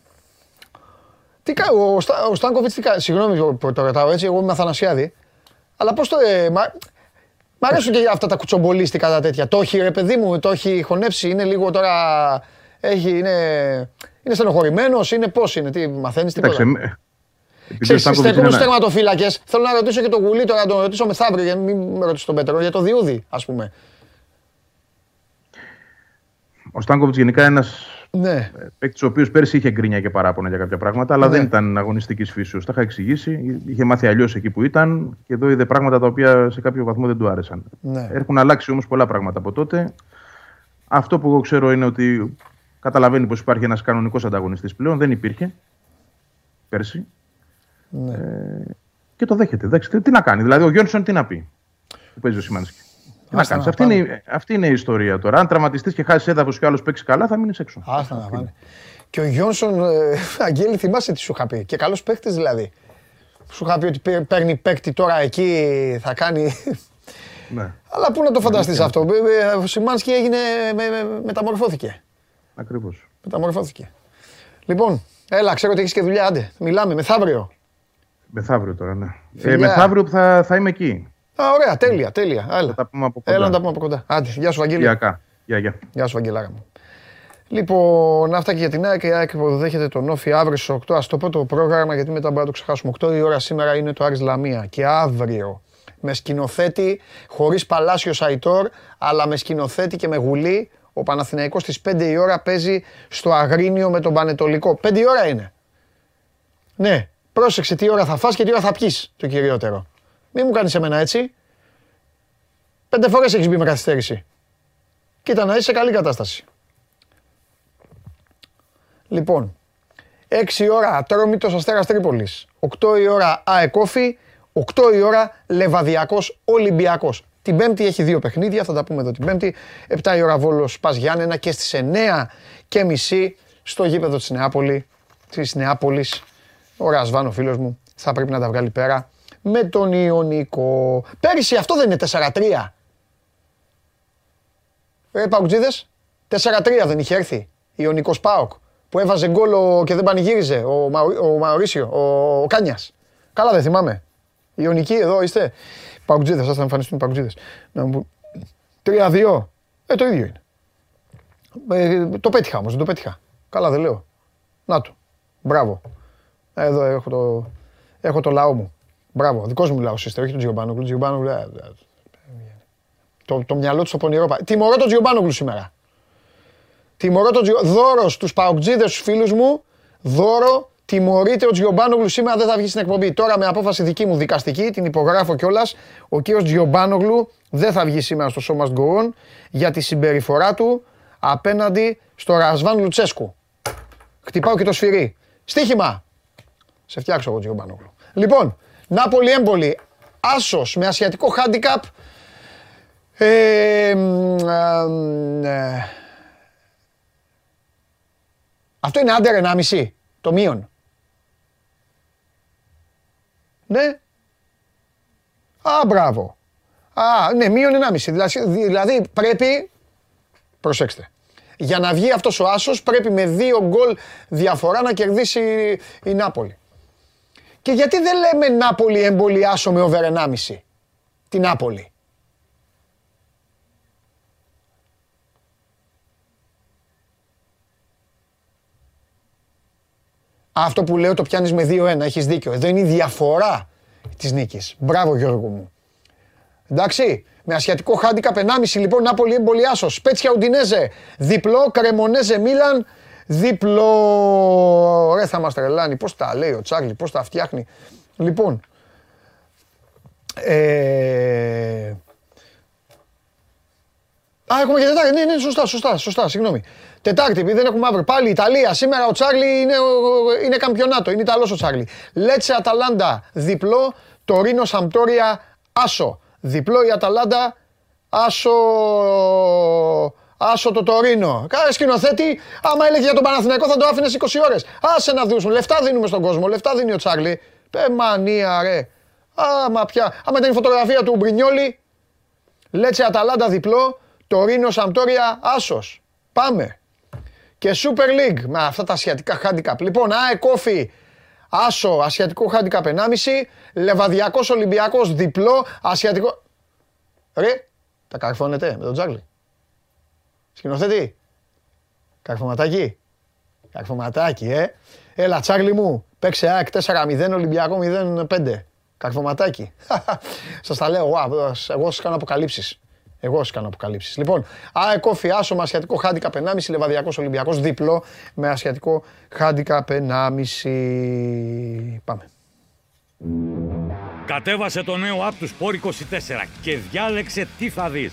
Τι κα... Ο, Στα... ο Στάνκοβιτς τι κάνει. Συγγνώμη που το ρωτάω έτσι, εγώ είμαι Αθανασιάδη. Αλλά πώς το... Ε, μα... Μ' αρέσουν και αυτά τα κουτσομπολίστικα τα τέτοια. Το έχει ρε παιδί μου, το έχει χωνέψει, είναι λίγο τώρα... Έχει, είναι... Είναι στενοχωρημένος, είναι πώς είναι, τι μαθαίνεις τίποτα. Κοίταξε, με- επειδή ο Ξέρεις, Στάνκοβιτς είναι στεκόμενους ένα- στεγματοφύλακες, θέλω να ρωτήσω και τον Γουλή τώρα, να τον ρωτήσω μεθαύριο, για να μην με ρωτήσω τον Πέτρο, για το Διούδη, ας πούμε. Ο Στάνκοβιτς γενικά είναι ένας Ναι, παίκτης ο οποίος πέρσι είχε γκρίνια και παράπονα για κάποια πράγματα, αλλά Ναι. δεν ήταν αγωνιστικής φύσεως. Τα είχα εξηγήσει. Είχε μάθει αλλιώς εκεί που ήταν και εδώ είδε πράγματα τα οποία σε κάποιο βαθμό δεν του άρεσαν. ναι. Έχουν αλλάξει όμως πολλά πράγματα από τότε. Αυτό που εγώ ξέρω είναι ότι καταλαβαίνει πως υπάρχει ένας κανονικός ανταγωνιστής πλέον. Δεν υπήρχε πέρσι. ναι. Ε, και το δέχεται. Εντάξει, τι, τι να κάνει. Δηλαδή, ο Γιόνσον τι να πει που παίζει ο Σιμάνσκι. Τι να Άστα κάνει. να Αυτή, είναι, η- αυτή είναι η ιστορία τώρα. Αν τραυματιστείς και χάσεις έδαφος και άλλος παίξει καλά, θα μείνεις έξω. Άστα να πάνε. Και ο Γιόνσον, ε, Αγγέλη, θυμάσαι τι σου είχα πει; Και καλός παίκτη δηλαδή. Σου είχα πει ότι παί- παίρνει παίκτη τώρα εκεί, θα κάνει. Ναι, Αλλά πού να το φανταστείς αυτό; Ε, ε, Ο Σιμάνσκι έγινε, με, με- μεταμορφώθηκε. ακριβώς. Μεταμορφώθηκε. Λοιπόν, έλα, ξέρω ότι έχεις και δουλειά, άντε. Μιλάμε, μεθαύριο. Μεθαύριο τώρα, ναι. Φιλιά. Ε, μεθαύριο που θα, θα είμαι εκεί. Α, ωραία, τέλεια, τέλεια. Έλα, Θα τα πούμε από κοντά. έλα να τα πούμε από κοντά. Άντε, γεια σου, Βαγγέλη. Γεια, γεια, γεια. Γεια σου, Βαγγελάρα μου. Λοιπόν, αυτά και για την ΑΕΚ. Η ΑΕΚ υποδέχεται τον Όφη αύριο στις 8. Ας το πω το πρόγραμμα γιατί μετά μπορούμε να το ξεχάσουμε. 8 η ώρα σήμερα είναι το Άρης Λαμία. Και αύριο με σκηνοθέτη, χωρίς Παλάσιο Σαϊτόρ, αλλά με σκηνοθέτη και με γουλή, ο Παναθηναϊκός στις 5 η ώρα παίζει στο Αγρίνιο με τον Πανετολικό. 5 η ώρα είναι. Ναι, πρόσεξε τι ώρα θα φας και τι ώρα θα πιείς, το κυριότερο. Μην μου κάνεις εμένα έτσι. Πέντε φορές έχεις μπει με καθυστέρηση. Κοίτα να είσαι σε καλή κατάσταση. Λοιπόν, 6 η ώρα Ατρόμητος Αστέρας Τρίπολης. 8 η ώρα ΑΕΚ Όφη. 8 η ώρα Λεβαδιακός Ολυμπιακός. Την Πέμπτη έχει δύο παιχνίδια, θα τα πούμε εδώ την Πέμπτη. 7 η ώρα Βόλος Πας Γιάννενα και στις 9 και μισή στο γήπεδο της Νεάπολη, της Νεάπολης. Ο Ρασβάν, ο φίλος μου, θα πρέπει να τα βγάλει πέρα με τον Ιωνικό. Πέρυσι αυτό δεν είναι 4-3. Ρε Παουτζίδες, 4-3 δεν είχε έρθει. Ιωνικός Πάοκ που έβαζε γκολ ο- και δεν πανηγύριζε ο, Μαου- ο Μαουρίσιο, ο, ο Κάνιας. Καλά δεν θυμάμαι. Ιωνικοί εδώ είστε. Παουτζίδες, θα εμφανιστούν οι Παουτζίδες. Να μου πούν, 3-2. Ε, το ίδιο είναι. Ε, το πέτυχα όμως, δεν το πέτυχα. Καλά δεν λέω. Να το. Μπράβο. Εδώ έχω το, έχω το λαό μου. Μπράβο. Δικός μου λαός είστε, όχι του Τζιομπάνογλου. Τζιομπάνογλου, ε, ε, το, το μυαλό του στο πονηρό. πα- Τιμωρώ τον Τζιομπάνογλου σήμερα. Τιμωρώ τον Τζιο... Δώρο στους παουτζίδες στους φίλους μου. Δώρο. Τιμωρείται ο Τζιομπάνογλου σήμερα δεν θα βγει στην εκπομπή. Τώρα με απόφαση δική μου δικαστική, την υπογράφω κιόλας. Ο κύριος Τζιομπάνογλου δεν θα βγει σήμερα στο σώμα Γκορών για τη συμπεριφορά του απέναντι στο Ρασβάν Λουτσέσκου. Χτυπάω και το σφυρί. Στίχημα. Σε φτιάξω εγώ Τζιομπάνογλου. Λοιπόν, Νάπολη έμπολη. Άσος με ασιατικό handicap. Ε, μ, α, μ, ε, αυτό είναι άντερ 1,5. Το μείον. Ναι. Α, μπράβο. Α, ναι, μείον 1,5. Δηλαδή, δηλαδή πρέπει, προσέξτε, για να βγει αυτός ο άσος πρέπει με δύο γκολ διαφορά να κερδίσει η Νάπολη. Και γιατί δεν λέμε Νάπολη έμπολη άσο με over 1,5. Την Νάπολη. Αυτό που λέω το πιάνεις με 2-1, έχεις δίκιο. Εδώ είναι η διαφορά της νίκης. Μπράβο Γιώργο μου. Εντάξει, με ασιατικό handicap 1,5 λοιπόν Νάπολη Εμπολιάσο. Σπέτσια Ουντινέζε. Διπλό Κρεμονέζε Μίλαν. Διπλό. Ρε θα μας τρελάνει. Πώς τα λέει ο Τσάρλι, πώς τα φτιάχνει. Λοιπόν. Ε... Α, έχουμε και Τετάρτη. Ναι, ναι, σωστά, σωστά, σωστά, συγγνώμη. Τετάρτη, επειδή δεν έχουμε αύριο. Πάλι Ιταλία. Σήμερα ο Τσάρλι είναι, ο- είναι καμπιονάτο. Είναι Ιταλός ο Τσάρλι. Λέτσε Αταλάντα. Διπλό. Τωρίνο Σαμπτόρια. Άσο. Διπλό η Αταλάντα. Άσο. Άσο το Τωρίνο. Κάνε σκηνοθέτη. Άμα έλεγε για τον Παναθηναϊκό θα το άφηνες 20 ώρες. Άσε να δώσουν. Λεφτά δίνουμε στον κόσμο. Λεφτά δίνει ο Τσάρλι. Πε μανία, ρε. Άμα πια. Άμα ήταν η φωτογραφία του Μπρινιόλη. Λέτσε Αταλάντα διπλό. Τωρίνο Σαμπτόρια Άσος. Πάμε. Και Super League με αυτά τα ασιατικά handicap. Λοιπόν, ΑΕ Κόφι, Άσο, ασιατικό handicap 1,5. Λεβαδιακός Ολυμπιακός διπλό, ασιατικό... Ρε, τα καρφώνετε με τον Τζάρλι. Σκηνοθέτη. Καρφωματάκι. Καρφωματάκι, ε. Έλα, Τσάρλι μου. Παίξε ΑΕΚ 4-0, Ολυμπιακό 0-5. Καρφωματάκι. (laughs) Σας τα λέω, εγώ, εγώ σας κάνω αποκαλύψεις. Εγώ σας κάνω αποκαλύψεις. Λοιπόν, ΑΕΚ Κόφι, Άσο με ασιατικό handicap 1,5, Λεβαδιακός Ολυμπιακός διπλό με ασιατικό handicap 1,5. Πάμε. Κατέβασε το νέο app του Sport 24 και διάλεξε τι θα δεις.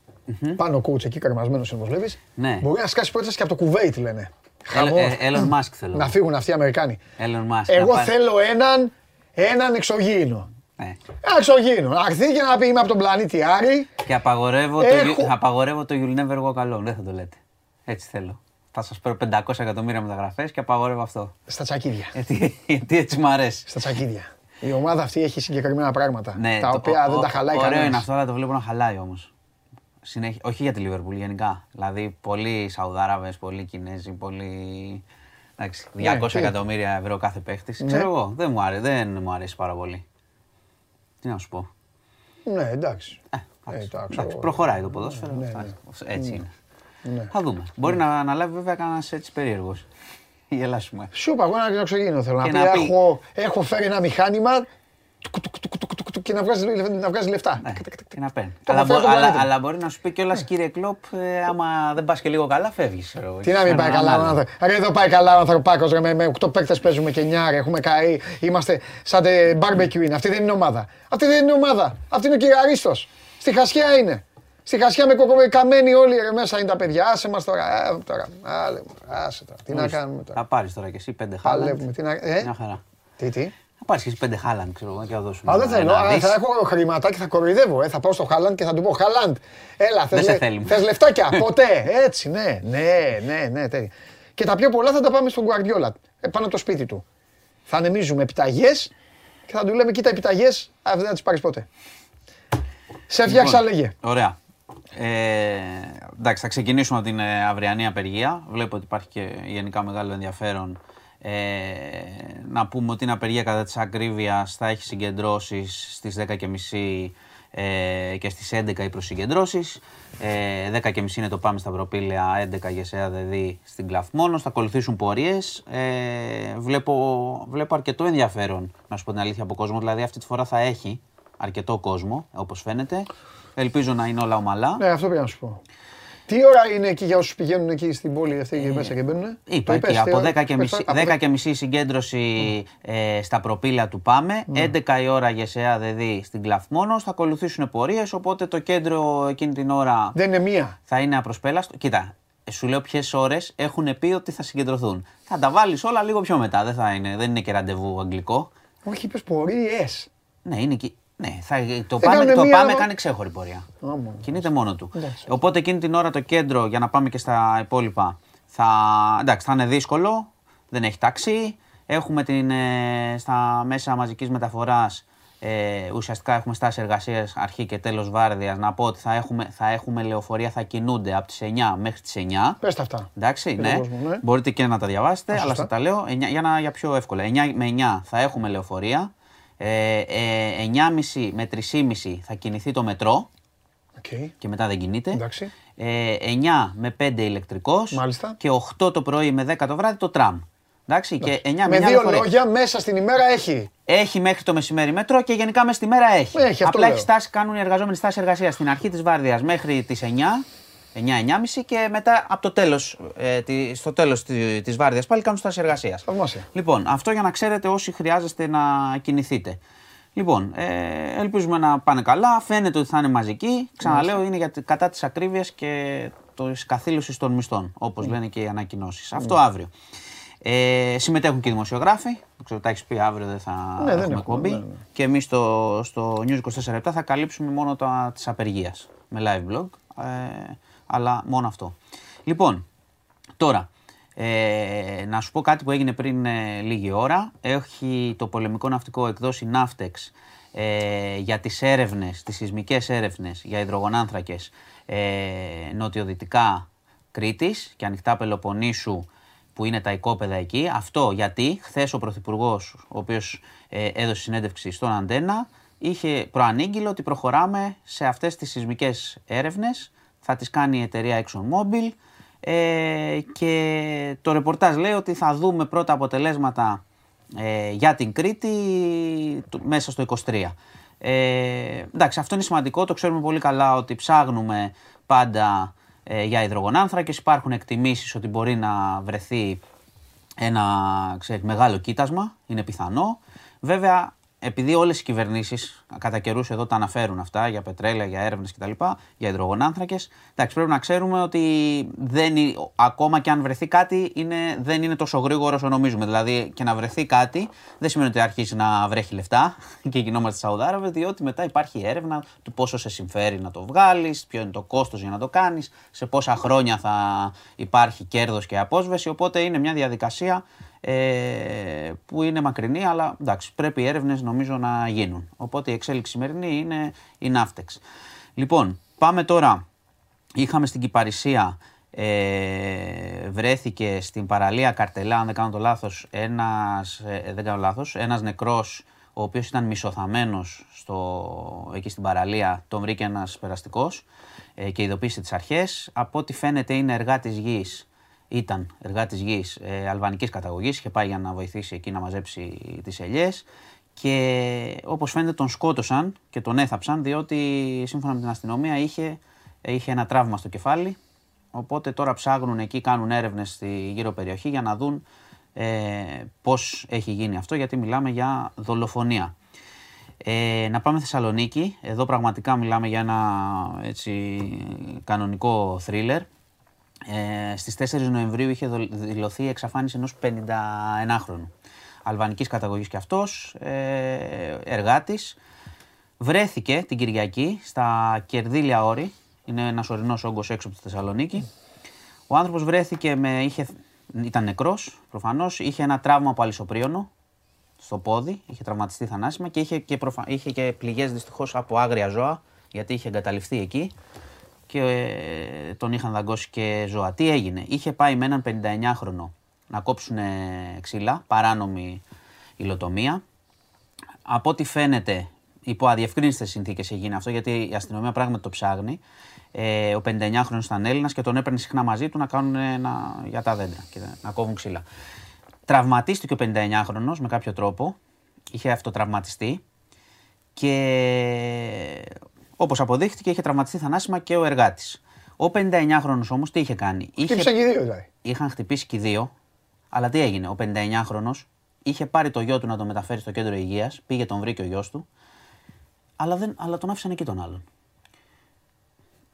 Πάνω ο coach εκεί καρμασμένο όπως βλέπεις. Ναι. Μπορεί να σκάσει πρόταση και από το Κουβέιτ λένε. Χαμό. Ε, Elon Musk θέλω. Να φύγουν αυτοί οι Αμερικάνοι. Elon Musk. Εγώ να πάει- θέλω έναν, έναν εξωγήινο. Ναι. Ένα εξωγήινο. Να έρθει και να πει είμαι από τον πλανήτη Άρη. Και απαγορεύω, το, Έχω- you- απαγορεύω το You'll Never Walk Alone. Δεν θα το λέτε. Έτσι θέλω. Θα σας πάρω 500 εκατομμύρια μεταγραφές και απαγορεύω αυτό. Στα τσακίδια. Γιατί, γιατί έτσι μου αρέσει. Στα τσακίδια. Η ομάδα αυτή έχει συγκεκριμένα πράγματα. Ναι, τα το- οποία ο- δεν τα ο- χαλάει Ωραίο κανένας. είναι αυτό, αλλά το βλέπω να χαλάει όμως. Όχι για τη Λίβερπουλ, γενικά. Δηλαδή, πολλοί Σαουδάραβες, πολλοί Κινέζοι, πολλοί. Εντάξει, 200 Ναι, τι. εκατομμύρια ευρώ κάθε παίχτης. Ξέρω εγώ, δεν μου, αρέσει, δεν μου αρέσει πάρα πολύ. Τι να σου πω. Ναι, εντάξει. Ε, Ε, εντάξει, εντάξει, εντάξει, εγώ- προχωράει το ποδόσφαιρο. Ναι, αυτά, ναι. Έτσι είναι. Ναι. Θα δούμε. Μπορεί να αναλάβει βέβαια κανένας έτσι περίεργος. (laughs) Γελάσουμε. Σου είπα, εγώ ένα εξωγήινο θέλω να Και πει. να πει- Έχω, έχω φέρει ένα μηχάνημα τουκ, τουκ, τουκ, τουκ, τουκ, τουκ, και να βγάζει, να βγάζει λεφτά. Ναι, και να παίρνει. Το Αλλά, έχω φέρει μπο- από τον αλλά, πλανήτη. αλλά μπορεί να σου πει κιόλας κύριε Κλοπ, ε, άμα δεν πας και λίγο καλά, φεύγεις. Τι να μην πάει καλά ο άνθρωπο. Ρε εδώ πάει καλά ο ανθρωπάκο. Ρε, με, με 8 παίκτες παίζουμε και 9. Ρε, έχουμε καεί. Είμαστε σαν τε barbecue είναι. Αυτή δεν είναι ομάδα. Αυτή δεν είναι ομάδα. Αυτή είναι ο κυριαρίστο. Στη χασιά είναι. Στη χασιά με κοκο, καμένοι όλοι ρε, μέσα είναι τα παιδιά. Άσε μας τώρα. Ε, τώρα. Άλλε, άσε τώρα. Τι να κάνουμε τώρα. Θα πάρεις τώρα κι εσύ πέντε χάλαντ. Παλεύουμε. Τι να... ε; Μια χαρά. Τι, τι; Θα πάρεις κι εσύ πέντε χάλαντ, ξέρω εγώ, και θα δώσουμε. Α, δεν ένα θέλω. Α, δις. θα έχω χρήματα και θα κοροϊδεύω. Ε. Θα πάω στο Χάλαντ και θα του πω Χάλαντ, έλα, θες, Δεν σε λε- θέλουμε. θες λεφτάκια. Ποτέ. Έτσι, ναι, ναι, ναι, ναι. Τέλεια. Και τα πιο πολλά θα τα πάμε στον Γκουαρδιόλα, ε, πάνω από το σπίτι του. Θα ανεμίζουμε επιταγές και θα του λέμε: Κοίτα, επιταγές, δεν θα τις πάρεις ποτέ. Σε φτιάξα, Λοιπόν, λέγε. Ωραία. Ε, εντάξει, θα ξεκινήσουμε από την ε, αυριανή απεργία. Βλέπω ότι υπάρχει και γενικά μεγάλο ενδιαφέρον. Ε, να πούμε ότι η απεργία κατά της ακρίβειας θα έχει συγκεντρώσεις στις 10.30 ε, και στις 11 οι προσυγκεντρώσεις. Ε, 10.30 είναι το Πάμε στα Προπήλαια, 11 Γεσέα ΔΕΔΗ στην Κλαθμόνος. Θα ακολουθήσουν πορείες. Ε, βλέπω, βλέπω αρκετό ενδιαφέρον, να σου πω την αλήθεια, από κόσμο. Δηλαδή αυτή τη φορά θα έχει αρκετό κόσμο, όπως φαίνεται. Ελπίζω να είναι όλα ομαλά. Ναι, αυτό πήγα να σου πω. Τι ώρα είναι εκεί για όσους πηγαίνουν εκεί στην πόλη αυτή και μέσα και μπαίνουν; Ε, Είπα Το είπες, εκεί, τι από ώρα; 10 και, Πες μισή, τώρα, από 10 και μισή συγκέντρωση ε, στα προπήλαια του Πάμε, 11 η ώρα Γεσέα ΔΕΔΗ στην Κλαθμόνος, θα ακολουθήσουν πορείες, οπότε το κέντρο εκείνη την ώρα Δεν είναι μία. θα είναι απροσπέλαστο. Κοίτα, ε, σου λέω ποιες ώρες έχουν πει ότι θα συγκεντρωθούν. Θα τα βάλεις όλα λίγο πιο μετά. Δεν, θα είναι, δεν είναι και ραντεβού αγγλικό. Όχι, είπες πορείες. Ναι, είναι εκεί. Ναι, θα, το Ε, πάμε, κάνε το μία- πάμε κάνει ξέχωρη πορεία. Άμμο. Κινείται μόνο του. Εντάξει. Οπότε εκείνη την ώρα το κέντρο, για να πάμε και στα υπόλοιπα, θα, εντάξει, θα είναι δύσκολο. Δεν έχει τάξη. Έχουμε την, ε, στα μέσα μαζικής μεταφοράς ε, ουσιαστικά έχουμε στάση εργασίας αρχή και τέλος βάρδιας. Να πω ότι θα έχουμε, θα έχουμε λεωφορεία, θα κινούνται από τις 9 μέχρι τις 9. Πες τα αυτά. Εντάξει, Για ναι. τον κόσμο, ναι. Μπορείτε και να τα διαβάσετε, αλλά σωστά. σας τα λέω εννιά- για, να, για πιο εύκολα. 9 με 9 θα έχουμε λεωφορεία. Ε, ε, 9.30 με 3.30 θα κινηθεί το μετρό Οκ. και μετά δεν κινείται. Εντάξει. Ε, 9 με 5 ηλεκτρικός Μάλιστα. και 8 το πρωί με 10 το βράδυ το τραμ. Εντάξει, και 9 με Με 9 δύο λεωφορεία. λόγια, μέσα στην ημέρα έχει. Έχει μέχρι το μεσημέρι μετρό και γενικά μέσα στη μέρα έχει. Έχει, αυτό Απλά λέω. έχει στάση, κάνουν οι εργαζόμενοι στάση εργασίας στην αρχή της βάρδιας μέχρι τις 9. 9-9.30 και μετά από το τέλος, ε, τη- στο τέλος τη, της βάρδιας πάλι κάνουν στάση εργασίας. Θαυμάσια. Λοιπόν, αυτό για να ξέρετε όσοι χρειάζεστε να κινηθείτε. Λοιπόν, ε, ελπίζουμε να πάνε καλά. Φαίνεται ότι θα είναι μαζική. Ξαναλέω, είναι για, κατά της ακρίβειας και της καθήλωσης των μισθών, όπως Ναι. λένε και οι ανακοινώσεις. Αυτό αύριο. Ε, συμμετέχουν και οι δημοσιογράφοι. Δεν ξέρω, τα έχεις πει αύριο, δεν θα Ναι, δεν έχουμε έχουμε, εκπομπή. ναι, ναι. Και εμείς στο, στο News 24 θα καλύψουμε μόνο τα τη απεργία με live blog. Ε, αλλά μόνο αυτό. Λοιπόν, τώρα, ε, να σου πω κάτι που έγινε πριν ε, λίγη ώρα. Έχει το πολεμικό ναυτικό εκδώσει Ναύτεξ ε, για τις έρευνες, τις σεισμικές έρευνες για υδρογονάνθρακες ε, νοτιοδυτικά Κρήτης και ανοιχτά Πελοποννήσου που είναι τα οικόπεδα εκεί. Αυτό γιατί χθες ο Πρωθυπουργός, ο οποίος έδωσε συνέντευξη στον Αντένα, είχε προανήγγειλε ότι προχωράμε σε αυτές τις σεισμικές έρευνες. Θα τις κάνει η εταιρεία ExxonMobil. Ε, και το ρεπορτάζ λέει ότι θα δούμε πρώτα αποτελέσματα ε, για την Κρήτη του- μέσα στο 23. Ε, εντάξει, αυτό είναι σημαντικό, το ξέρουμε πολύ καλά ότι ψάχνουμε πάντα ε, για υδρογονάνθρακες. Υπάρχουν εκτιμήσεις ότι μπορεί να βρεθεί ένα ξέρεις, μεγάλο κοίτασμα, είναι πιθανό. Βέβαια, επειδή όλες οι κυβερνήσεις κατά καιρούς εδώ τα αναφέρουν αυτά για πετρέλαια, για έρευνες κτλ, για υδρογονάνθρακες, εντάξει, πρέπει να ξέρουμε ότι δεν, είναι- ακόμα και αν βρεθεί κάτι είναι, δεν είναι τόσο γρήγορο όσο νομίζουμε. Δηλαδή και να βρεθεί κάτι δεν σημαίνει ότι αρχίσει να βρέχει λεφτά (laughs) και γινόμαστε Σαουδάραβες, διότι μετά υπάρχει έρευνα του πόσο σε συμφέρει να το βγάλεις, ποιο είναι το κόστος για να το κάνεις, σε πόσα χρόνια θα υπάρχει κέρδος και απόσβεση, οπότε είναι μια διαδικασία ε, που είναι μακρινή, αλλά εντάξει, πρέπει οι έρευνες νομίζω να γίνουν. Οπότε η εξέλιξη σημερινή είναι η Ναύτεξ. Λοιπόν, πάμε τώρα. Είχαμε στην Κυπαρισία, ε, βρέθηκε στην παραλία Καρτελά, αν δεν κάνω το λάθος, ένας, ε, δεν κάνω λάθος, ένας νεκρός, ο οποίος ήταν μισοθαμένος στο, εκεί στην παραλία, τον βρήκε ένας περαστικός ε, και ειδοποίησε τις αρχές. Από ό,τι φαίνεται είναι εργάτης γης ήταν εργάτη γης ε, αλβανικής καταγωγής, είχε πάει για να βοηθήσει εκεί να μαζέψει τις ελιές. Και όπως φαίνεται τον σκότωσαν και τον έθαψαν διότι σύμφωνα με την αστυνομία είχε, είχε ένα τραύμα στο κεφάλι. Οπότε τώρα ψάχνουν εκεί, κάνουν έρευνες στη γύρω περιοχή για να δουν ε, πώς έχει γίνει αυτό, γιατί μιλάμε για δολοφονία. Ε, να πάμε Θεσσαλονίκη. Εδώ πραγματικά μιλάμε για ένα έτσι, κανονικό θρίλερ. Ε, στις 4 Νοεμβρίου είχε δο- δηλωθεί η εξαφάνιση ενός 51χρονου. Αλβανικής καταγωγής και αυτός, ε, εργάτης. Βρέθηκε την Κυριακή στα Κερδίλια Όρη, είναι ένας ορεινός όγκος έξω από τη Θεσσαλονίκη. Ο άνθρωπος βρέθηκε με, είχε, ήταν νεκρός προφανώς, είχε ένα τραύμα από αλυσοπρίωνο στο πόδι, είχε τραυματιστεί θανάσιμα και είχε και, προφα... είχε και πληγές δυστυχώς από άγρια ζώα, γιατί είχε εγκαταλειφθεί εκεί και ε, τον είχαν δαγκώσει και ζώα. Τι έγινε, είχε πάει με έναν 59χρονο να κόψουν ξύλα, παράνομη υλοτομία. Από ό,τι φαίνεται, υπό αδιευκρίνηστε συνθήκες έγινε αυτό, γιατί η αστυνομία πράγματι το ψάχνει. Ε, ο 59χρονο ήταν Έλληνας και τον έπαιρνε συχνά μαζί του να κάνουν ένα, για τα δέντρα και να κόβουν ξύλα. Τραυματίστηκε ο 59χρονο με κάποιο τρόπο. Είχε αυτοτραυματιστεί και όπως αποδείχτηκε, είχε τραυματιστεί θανάσιμα και ο εργάτης. Ο 59χρονο όμως τι είχε κάνει; Είχε... Χτύπησαν και οι δύο δηλαδή. Είχαν χτυπήσει και οι δύο, αλλά τι έγινε; Ο 59χρονο είχε πάρει το γιο του να το μεταφέρει στο κέντρο υγείας, πήγε τον βρήκε ο γιος του, αλλά, δεν, αλλά τον άφησαν εκεί τον άλλον.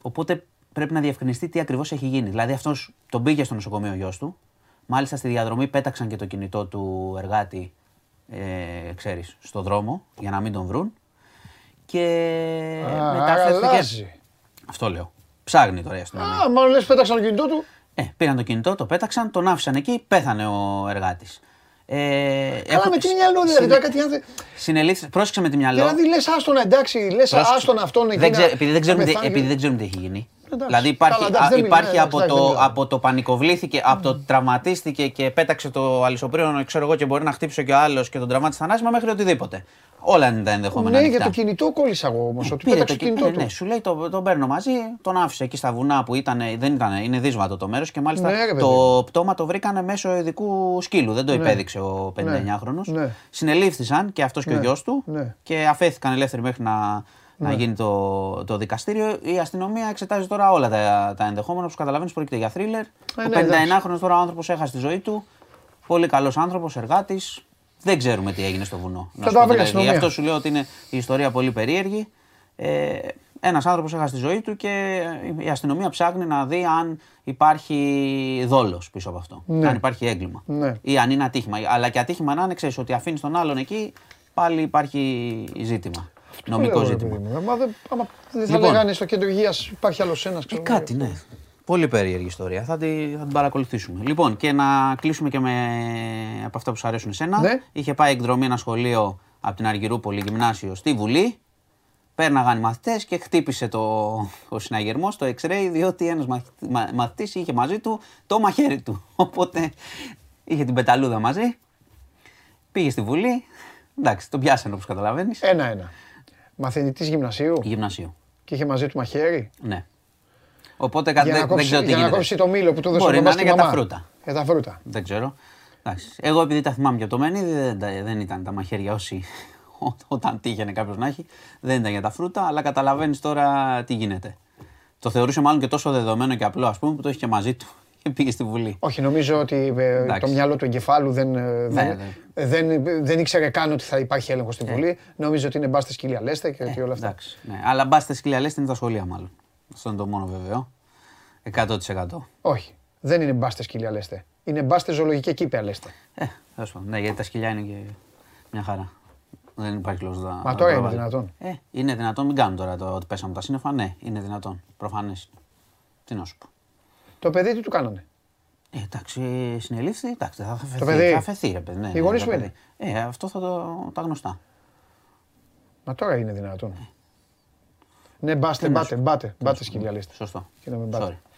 Οπότε πρέπει να διευκρινιστεί τι ακριβώς έχει γίνει. Δηλαδή αυτός τον πήγε στο νοσοκομείο ο γιος του, μάλιστα στη διαδρομή πέταξαν και το κινητό του εργάτη, ε, ξέρεις, στο δρόμο για να μην τον βρουν. Και Α, μετά άρα φέρθηκε- αλλάζει. Αυτό λέω. Ψάχνει τώρα η αστυνομία. Α, μάλλον λες πέταξαν το κινητό του. Ε, πήραν το κινητό, το πέταξαν, τον άφησαν εκεί, πέθανε ο εργάτης. Ε, Καλά με τι μυαλό δηλαδή. Τώρα κάτι άνθρωποι. Συνελήφθη, πρόσεξε με τη μυαλό. Δηλαδή λες άστον εντάξει, λες Πρόσεξε. άστον αυτόν εκεί δεν να- ξέ- επειδή, δεν να ξέρουμε, τι- πεθάνει. επειδή δεν ξέρουμε τι έχει γίνει. Εντάξει. Δηλαδή υπάρχει, Καλά, εντάξει, α, δεν μιλάμε, υπάρχει από, εντάξει, δεν το, μιλάμε. από το πανικοβλήθηκε, από το τραυματίστηκε και πέταξε το αλυσοπρίωνο, ξέρω εγώ, και μπορεί να χτύψει και ο άλλος και τον τραυμάτισε θανάσιμα μέχρι οτιδήποτε. Όλα είναι τα ενδεχόμενα. Ναι, για ανοιχτά. το κινητό κόλλησα εγώ όμως. Ότι Πήρε πέταξε το το κινητό. κινητό Ναι, του. σου λέει το, τον παίρνω μαζί, τον άφησε εκεί στα βουνά που ήταν, δεν ήταν, είναι δύσβατο το μέρος και μάλιστα Ναι, ρε παιδί το μου. πτώμα το βρήκανε μέσω ειδικού σκύλου. Δεν το υπέδειξε ο 59χρονο. Ναι. Συνελήφθησαν και αυτός και ο Ναι. γιος του Ναι. και αφέθηκαν ελεύθεροι μέχρι να, να γίνει το, το δικαστήριο. Η αστυνομία εξετάζει τώρα όλα τα, τα ενδεχόμενα. Όπως καταλαβαίνεις, πρόκειται για θρίλερ. ναι, ο εντάξει. 59χρονο τώρα άνθρωπος έχασε τη ζωή του. Πολύ καλός άνθρωπος, εργάτης. Δεν ξέρουμε τι έγινε στο βουνό. να Θα σου τα πω βρει η την αλήθεια. Γι' αστυνομία. αυτό σου λέω ότι είναι η ιστορία πολύ περίεργη. Ε, Ένας άνθρωπος έχασε τη ζωή του και η αστυνομία ψάχνει να δει αν υπάρχει δόλος πίσω από αυτό. Ναι. Αν υπάρχει έγκλημα. Ναι. Ή αν είναι ατύχημα. Αλλά και ατύχημα να είναι, ξέρεις ότι αφήνεις τον άλλον εκεί, πάλι υπάρχει ζήτημα. Νομικό Λέω, ρε ζήτημα. παιδί μου. Άμα δεν- άμα δεν θα Λοιπόν. λέγανε στο κέντρο υγείας υπάρχει άλλος ένας. Ε, κάτι, ναι. Πολύ περίεργη ιστορία. Θα την, θα την παρακολουθήσουμε. Λοιπόν, και να κλείσουμε και με από αυτά που σου αρέσουν εσένα. Ναι. Είχε πάει εκδρομή ένα σχολείο από την Αργυρούπολη γυμνάσιο στη Βουλή. Πέρναγαν οι μαθητές και χτύπησε το, ο συναγερμός το X-ray διότι ένας μαθητής είχε μαζί του το μαχαίρι του. (laughs) Οπότε είχε την πεταλούδα μαζί. Πήγε στη Βουλή. Εντάξει, τον πιάσανε όπως καταλαβαίνεις. Ένα-ένα. Μαθητής γυμνασίου Γυμνασίου. και είχε μαζί του μαχαίρι. Ναι. Οπότε κάτι Για να δεν, δεν κόψει, ξέρω τι για να γίνεται. κόψει το μήλο που του δώσε Μπορεί ο να μπαμπάς είναι και η για τα μαμά. φρούτα. Για τα φρούτα. Δεν ξέρω. Εντάξει. Εγώ επειδή τα θυμάμαι και από το Μένιδη, δεν, τα- δεν ήταν τα μαχαίρια όσοι ό- (laughs) όταν τύχαινε κάποιος να έχει, δεν ήταν για τα φρούτα, αλλά καταλαβαίνεις τώρα τι γίνεται. Το θεωρούσε μάλλον και τόσο δεδομένο και απλό, ας πούμε, που το είχε και μαζί του και πήγε στη Βουλή. Όχι, νομίζω ότι ε, το Εντάξει. μυαλό του εγκεφάλου δεν, ε, δεν, ναι. δεν, δεν ήξερε καν ότι θα υπάρχει έλεγχος στη Βουλή. Νομίζω ότι είναι μπάστε σκύλια λέστε και ότι όλα αυτά. Εντάξει. Ναι. Αλλά μπάστε σκυλιά λες, είναι τα σχολεία μάλλον. Αυτό είναι το μόνο βέβαιο. 100%. Όχι, δεν είναι μπάστε σκύλια λέστε. Είναι μπάστε ζωολογική κήπια λέστε. Ε, τέλος πάντων. Ναι, γιατί τα σκυλιά είναι και μια χαρά. Δεν υπάρχει λόγος να. Μα να τώρα είναι προβάλλει. δυνατόν. Ε, είναι δυνατόν, μην κάνουμε τώρα το ότι πέσαμε τα σύννεφα. Ναι, είναι δυνατόν. Προφανές. Τι να σου πω. Το παιδί τι του κάνανε; Ε, εντάξει, συνελήφθη, εντάξει, θα φεθεί. παιδί; Θα φεθεί, ρε παιδί. Ναι, Οι ναι, γονείς το που παιδί. Ε, αυτό θα το, τα γνωστά. Μα τώρα είναι δυνατόν. Ναι, μπάστε, μπάτε, μπάτε, μπάτε σκύλια λέστε. Σωστό. Και να μην πάτε. Sorry.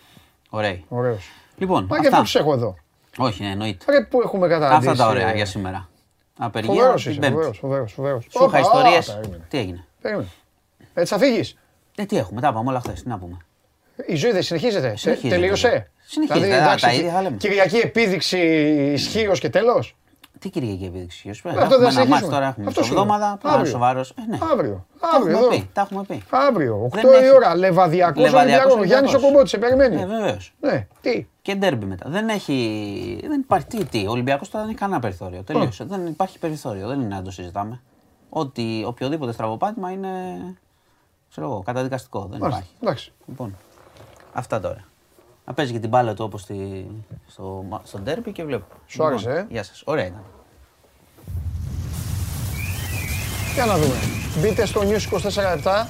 Ωραία. Ωραίος. Λοιπόν, Μα και αυτά. πού τους έχω εδώ; Όχι, ναι, εννοείται. Ρε που έχουμε καταντήσει. Αυτά τα ωραία ε, για σήμερα. Απεργία. Φοβερός την είσαι, Πέμπτη. φοβερός, φοβερός, φοβερός. Σου είχα Όπα, ιστορίες. α, περίμενε. Τι έγινε; Περίμενε. Έτσι θα φύγεις. Ε, τι έχουμε, τα είπαμε όλα χθες. Τι να πούμε. Η ζωή δεν συνεχίζεται. Συνεχίζεται, Τελείωσε. βέβαια. Συνεχίζεται, Δηλαδή, τα- εντάξει, τα ίδια θα λέμε. Κυριακή επίδειξη ισχύω και τέλος. Τι Κυριακή επίδειξη. Γιώργο. Αυτό Έχουμε δεν ένα συνεχίζουμε. μάτς τώρα, έχουμε Αυτό μισό σου λέω. εβδομάδα, πάρα Αύριο. σοβαρός. Ε, ναι. Αύριο. Τα Αύριο έχουμε εδώ. πει. Τα έχουμε πει. Αύριο. 8 Δεν η έχει- ώρα. Λεβαδιακός Λεβαδιακός Ολυμπιακός. Ο Γιάννης ο Ολυμπιακός. Κομπότη σε περιμένει. Ε, βεβαίως. Ναι, τι; Και ντέρμπι μετά. Δεν έχει. Δεν υπάρχει. Τι, τι. Ο Ολυμπιακός τώρα δεν έχει κανένα περιθώριο. Τελείωσε. Δεν υπάρχει περιθώριο. Δεν είναι να το συζητάμε. Ότι οποιοδήποτε στραβοπάτημα είναι. ξέρω εγώ, καταδικαστικό. Δεν Μάλιστα. υπάρχει. Εντάξει. Λοιπόν. Αυτά τώρα. Να παίζει και την μπάλα του όπως στη... στο, στο ντέρμπι και βλέπω. Σου άρεσε, ε; Γεια σας. Ωραία ήταν. Για να δούμε. Μπείτε στο News 24-7.